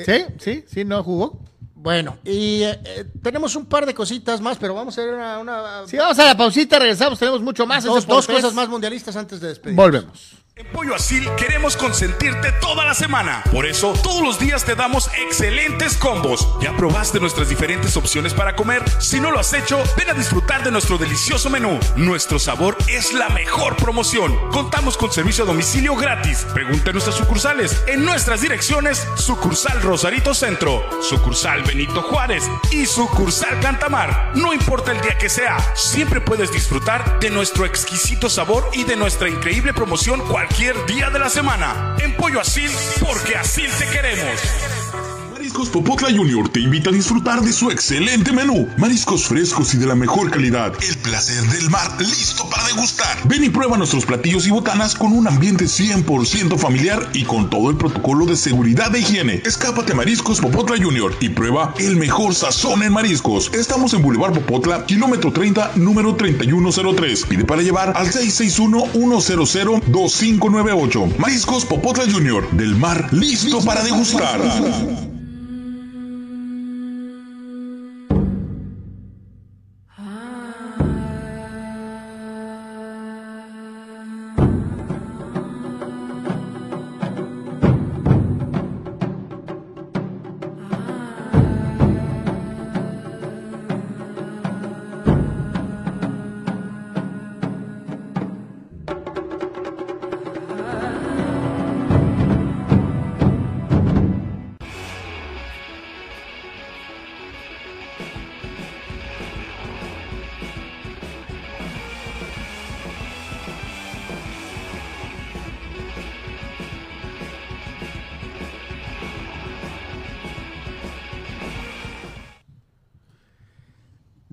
Sí, sí, sí, no jugó. bueno, y eh, eh, tenemos un par de cositas más, pero vamos a ver una, una- Sí, vamos a la pausita, regresamos, tenemos mucho más. dos, dos cosas más mundialistas antes de despedir. Volvemos. En Pollo Asil queremos consentirte toda la semana. Por eso, todos los días te damos excelentes combos. ¿Ya probaste nuestras diferentes opciones para comer? Si no lo has hecho, ven a disfrutar de nuestro delicioso menú. Nuestro sabor es la mejor promoción. Contamos con servicio a domicilio gratis. Pregunta en nuestras sucursales. En nuestras direcciones, sucursal Rosarito Centro, sucursal Benito Juárez y sucursal Cantamar. No importa el día que sea, siempre puedes disfrutar de nuestro exquisito sabor y de nuestra increíble promoción cualquier día de la semana. En Pollo Asil, porque así te queremos. Mariscos Popotla Junior te invita a disfrutar de su excelente menú. Mariscos frescos y de la mejor calidad. El placer del mar listo para degustar. Ven y prueba nuestros platillos y botanas con un ambiente 100% familiar y con todo el protocolo de seguridad e higiene. Escápate a Mariscos Popotla Junior y prueba el mejor sazón en mariscos. Estamos en Boulevard Popotla, kilómetro 30, número 3103. Pide para llevar al 661-100-2598. Mariscos Popotla Junior, del mar listo para degustar.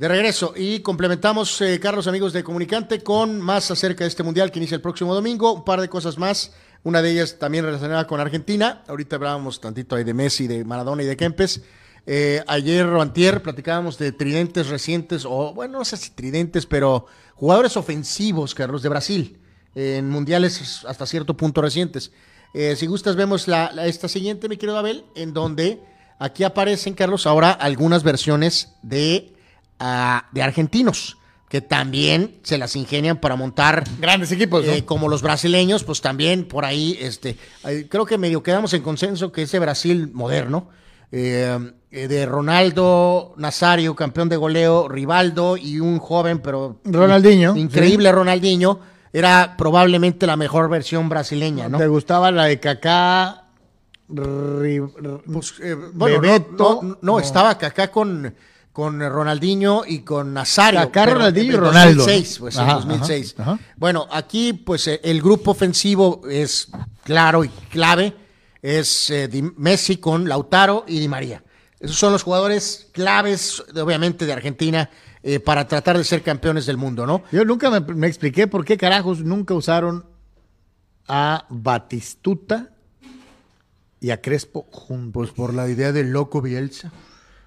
De regreso y complementamos, eh, Carlos, amigos de Comunicante, con más acerca de este Mundial que inicia el próximo domingo. Un par de cosas más. Una de ellas también relacionada con Argentina. Ahorita hablábamos tantito ahí de Messi, de Maradona y de Kempes. Eh, ayer o platicábamos de tridentes recientes, o bueno, no sé si tridentes, pero jugadores ofensivos, Carlos, de Brasil, en mundiales hasta cierto punto recientes. Eh, si gustas, vemos la- esta siguiente, mi querido Abel, en donde aquí aparecen, Carlos, ahora algunas versiones de, de argentinos, que también se las ingenian para montar Grandes equipos, ¿no? eh, como los brasileños, pues también por ahí, este, eh, creo que medio quedamos en consenso que ese Brasil moderno, eh, eh, de Ronaldo Nazario, campeón de goleo, Rivaldo y un joven, pero Ronaldinho, increíble Ronaldinho, era probablemente la mejor versión brasileña, ¿no? ¿Te gustaba la de Kaká? Pues, no, no, estaba Kaká con, con Ronaldinho y con Nazario. Kaká, pero Ronaldinho y en Ronaldo, 2006, ¿no? pues Ajá, en 2006. ajá, ajá. Bueno, aquí pues eh, el grupo ofensivo es claro y clave. Es eh, Di- Messi con Lautaro y Di María. Esos son los jugadores claves, obviamente, de Argentina eh, para tratar de ser campeones del mundo, ¿no? Yo nunca me, me expliqué por qué carajos nunca usaron a Batistuta y a Crespo juntos. Pues por la idea del loco Bielsa.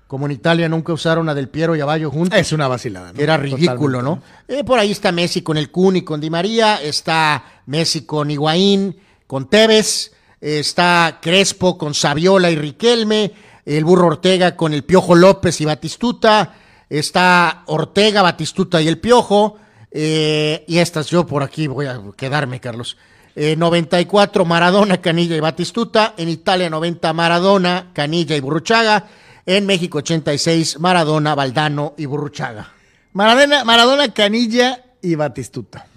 Como en Italia nunca usaron a Del Piero y a Bayo juntos. Es una vacilada, ¿no? era ridículo, Totalmente, ¿no? Eh, por ahí está Messi con el Kun y con Di María, está Messi con Higuaín, con Tevez, eh, está Crespo con Saviola y Riquelme, el Burro Ortega con el Piojo López y Batistuta, está Ortega, Batistuta y el Piojo, eh, y estas yo por aquí voy a quedarme, Carlos. Eh, 94 Maradona, Canilla y Batistuta, en Italia 90 Maradona, Canilla y Burruchaga, en México 86 Maradona, Valdano y Burruchaga. Maradona, Maradona, Canilla y Batistuta.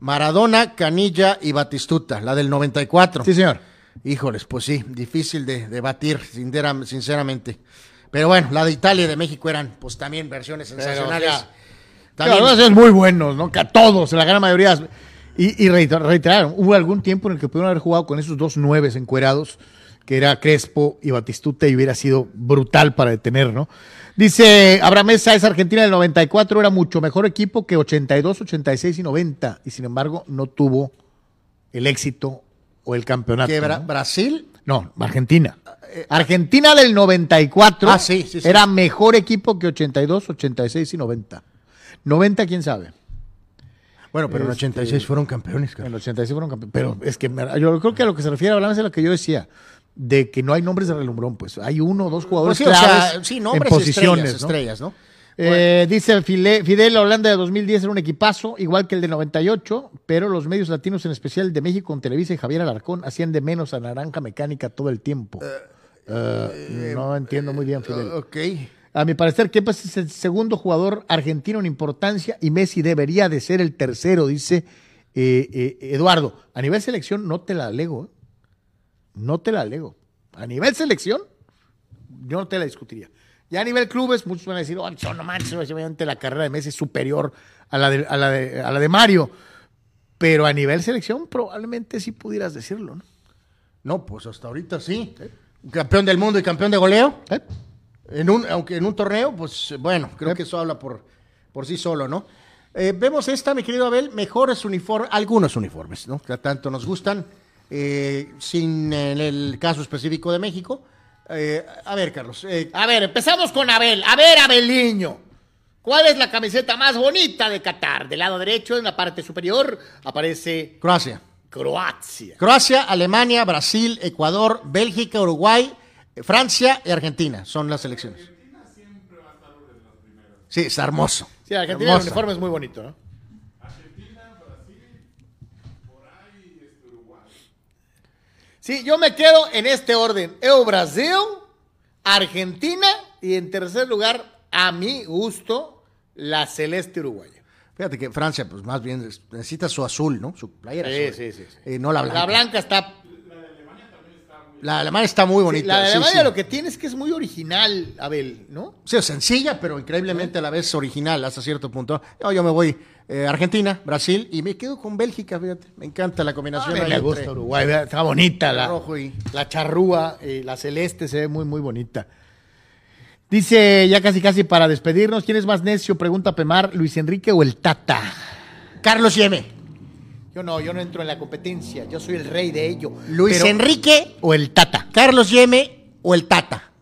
Maradona, Canilla y Batistuta, la del 94. Sí, señor. Híjoles, pues sí, difícil de, de batir, sincera- sinceramente. Pero bueno, la de Italia y de México eran pues también versiones sensacionales. ya. También- Claro, son muy buenos, ¿no? Que a todos, la gran mayoría. Y, y reiter- reiteraron, hubo algún tiempo en el que pudieron haber jugado con esos dos nueves encuerados, que era Crespo y Batistuta, y hubiera sido brutal para detener, ¿no? Dice Abraham Mesa, esa Argentina del 94 era mucho mejor equipo que 82, 86 y 90, y sin embargo no tuvo el éxito o el campeonato. que Bra- ¿no? Brasil, No, Argentina. Argentina del 94 Ah, sí, sí, sí. era mejor equipo que 82, 86 y 90. 90, quién sabe. bueno, pero en Este- 86 fueron campeones. En Carlos. el 86 fueron campeones. Pero es que yo creo que a lo que se refiere hablamos de lo que yo decía, de que no hay nombres de relumbrón, pues hay uno o dos jugadores Pues sí, o sea, claves sí, nombres posiciones. estrellas, ¿no? estrellas, ¿no? Eh, dice Fidel, Holanda de 2010 era un equipazo, igual que el de 98, pero los medios latinos, en especial de México con Televisa y Javier Alarcón, hacían de menos a Naranja Mecánica todo el tiempo. Eh, no entiendo muy bien, Fidel. Ok. A mi parecer, Kepas es el segundo jugador argentino en importancia y Messi debería de ser el tercero, dice eh, eh, Eduardo. A nivel selección no te la alego. ¿Eh? No te la alego. A nivel selección, yo no te la discutiría. Ya a nivel clubes, muchos van a decir, oh, no manches, obviamente la carrera de Messi es superior a la de, a la de, a la de Mario. Pero a nivel selección, probablemente sí pudieras decirlo, ¿no? No, pues hasta ahorita sí. Campeón del mundo y campeón de goleo. ¿Eh? En un, aunque en un torneo, pues bueno, creo que eso habla por, por sí solo, ¿no? Eh, vemos esta, mi querido Abel, mejores uniformes, algunos uniformes, ¿no? Que tanto nos gustan, eh, sin en el caso específico de México. Eh, a ver, Carlos, eh, A ver, empezamos con Abel. A ver, Abeliño. ¿Cuál es la camiseta más bonita de Qatar? Del lado derecho, en la parte superior, aparece Croacia. Croacia. Croacia, Alemania, Brasil, Ecuador, Bélgica, Uruguay, Francia y Argentina son las selecciones. Sí, está hermoso. Sí, Argentina el uniforme es muy bonito, ¿no? Sí, yo me quedo en este orden. Eu Brasil, Argentina y en tercer lugar, a mi gusto, la celeste uruguaya. Fíjate que Francia, pues más bien es- necesita su azul, ¿no? Su playera Sí, azul. sí, sí, sí. Eh, no la blanca. La blanca está... La alemana está muy sí, bonita. la sí, Alemania sí. lo que tiene es que es muy original, Abel, ¿no? Sí, es sencilla, pero increíblemente a la vez original hasta cierto punto. No, yo me voy eh, Argentina, Brasil y me quedo con Bélgica, fíjate. Me encanta la A combinación. ahí me gusta Uruguay, está bonita la, Rojo y- la charrúa, eh, la celeste se ve muy, muy bonita. Dice ya casi casi para despedirnos, ¿quién es más necio? Pregunta Pemar, Luis Enrique o el Tata. Carlos Yeme. Yo no, yo no entro en la competencia, yo soy el rey de ello. Luis Pero- Enrique, o el Tata. Carlos Yeme o el Tata.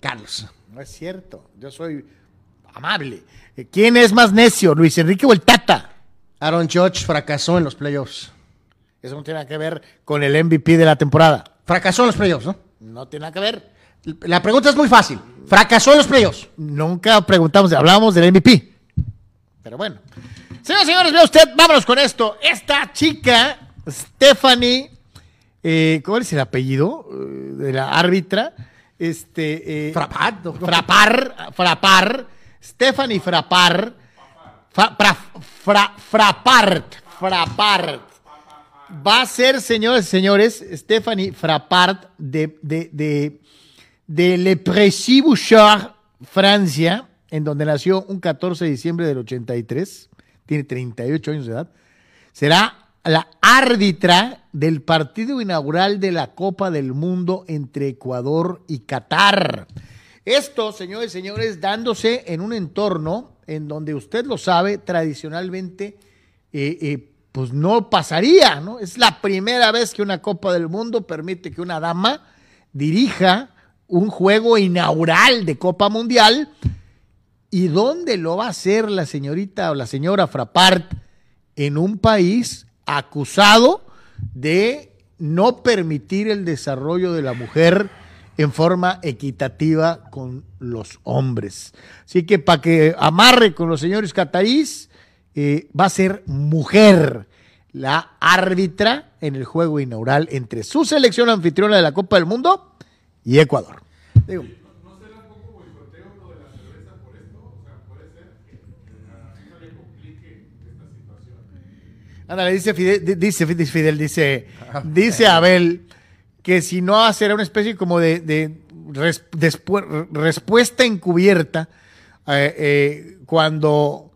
Carlos. No es cierto, yo soy amable. ¿Quién es más necio, Luis Enrique o el Tata? Aaron Judge fracasó en los playoffs. Eso no tiene nada que ver con el MVP de la temporada. Fracasó en los playoffs, ¿no? No tiene nada que ver. La pregunta es muy fácil. Fracasó en los playoffs. Nunca preguntamos, hablábamos del MVP. Pero bueno. Señores, señores, vea usted, vámonos con esto. Esta chica, Stephanie, eh, ¿cómo es el apellido eh, de la árbitra? Este, eh, Frappard, ¿no? Frapar, Frapar, Stephanie Frapar, Fra- fra- fra- Frapart, Frapart. Va a ser, señores y señores, Stephanie Frappart de, de, de, de Le Plessis-Bouchard, Francia, en donde nació un 14 de diciembre del 83, tiene 38 años de edad, será la árbitra del partido inaugural de la Copa del Mundo entre Ecuador y Qatar. Esto, señores y señores, dándose en un entorno en donde usted lo sabe, tradicionalmente, eh, eh, pues no pasaría, ¿no? Es la primera vez que una Copa del Mundo permite que una dama dirija un juego inaugural de Copa Mundial. ¿Y dónde lo va a hacer la señorita o la señora Frappart? En un país acusado de no permitir el desarrollo de la mujer en forma equitativa con los hombres. Así que para que amarre con los señores catarís, eh, va a ser mujer la árbitra en el juego inaugural entre su selección anfitriona de la Copa del Mundo y Ecuador. Digo, Ándale, dice Fidel, di- dice dice Fidel, dice, dice Abel que si no será una especie como de, de res- despu- respuesta encubierta eh, eh, cuando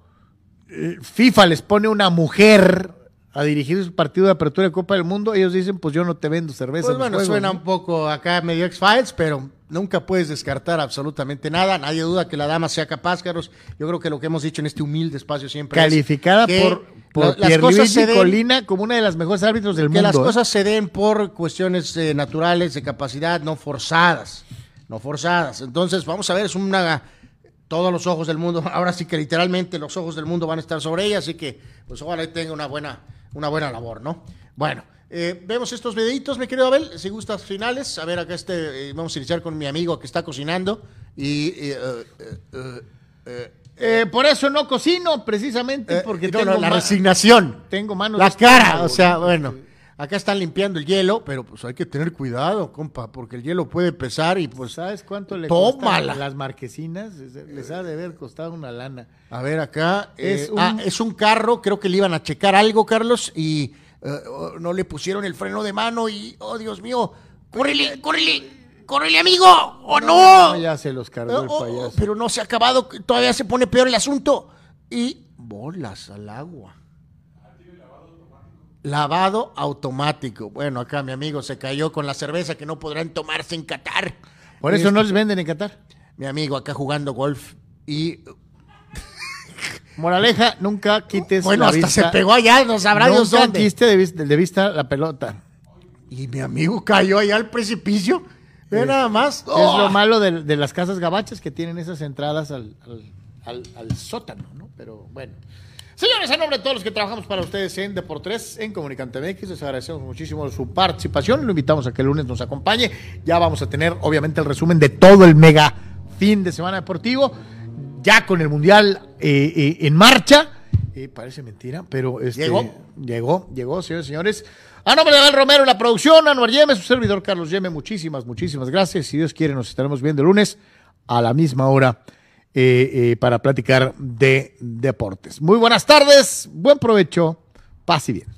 eh, FIFA les pone una mujer a dirigir su partido de apertura de Copa del Mundo, ellos dicen, pues yo no te vendo cerveza. Pues bueno, suena ¿no? un poco acá medio X-Files, pero nunca puedes descartar absolutamente nada. Nadie duda que la dama sea capaz, Carlos. Yo creo que lo que hemos dicho en este humilde espacio siempre es Calificada que por, por la- las cosas se den- Colina como una de las mejores árbitros del que mundo. las ¿eh? cosas se den por cuestiones eh, naturales de capacidad, no forzadas, no forzadas. Entonces, vamos a ver, es una todos los ojos del mundo, ahora sí que literalmente los ojos del mundo van a estar sobre ella, así que pues ojalá tenga una buena, una buena labor, ¿no? Bueno, eh, vemos estos videitos, mi querido Abel, si gustas finales, a ver acá este, eh, vamos a iniciar con mi amigo que está cocinando y... eh, por eso no cocino, precisamente, porque no, tengo, no, la resignación. tengo manos La cara, o sea, ¿no? bueno. Acá están limpiando el hielo, pero pues hay que tener cuidado, compa, porque el hielo puede pesar y pues... ¿Sabes cuánto le Tómala. las marquesinas? Es- Les ha de haber costado una lana. A ver, acá Es un- un... es un carro, creo que le iban a checar algo, Carlos, y eh, oh, no le pusieron el freno de mano y, oh Dios mío, córrele, córrele, córrele amigo, o no. ya se los cargó el Oh, oh, payaso. pero no se ha acabado, todavía se pone peor el asunto. Y bolas al agua. Lavado automático. Bueno, acá mi amigo se cayó con la cerveza que no podrán tomarse en Qatar. Por eso no les venden en Qatar. Mi amigo acá jugando golf y Moraleja, nunca quites bueno, la hasta vista. se pegó allá, no sabrá Dios Nunca dónde. quiste de vista, de vista la pelota. Y mi amigo cayó allá al precipicio. Ve nada más. Es ¡Oh! lo malo de, de las casas gabachas que tienen esas entradas al, al- al- al sótano, ¿no? Pero bueno. Señores, en nombre de todos los que trabajamos para ustedes en Deportes, en Comunicante MX, les agradecemos muchísimo su participación. Lo invitamos a que el lunes nos acompañe. Ya vamos a tener, obviamente, el resumen de todo el mega fin de semana deportivo. Ya con el Mundial eh, eh, en marcha. Eh, parece mentira, pero este, Llegó. Llegó, llegó, señores y señores. A nombre de Abel Romero, la producción, Anuar Yeme, su servidor Carlos Yeme, muchísimas, muchísimas gracias. Si Dios quiere, nos estaremos viendo el lunes a la misma hora para platicar de deportes. Muy buenas tardes, buen provecho, paz y bien.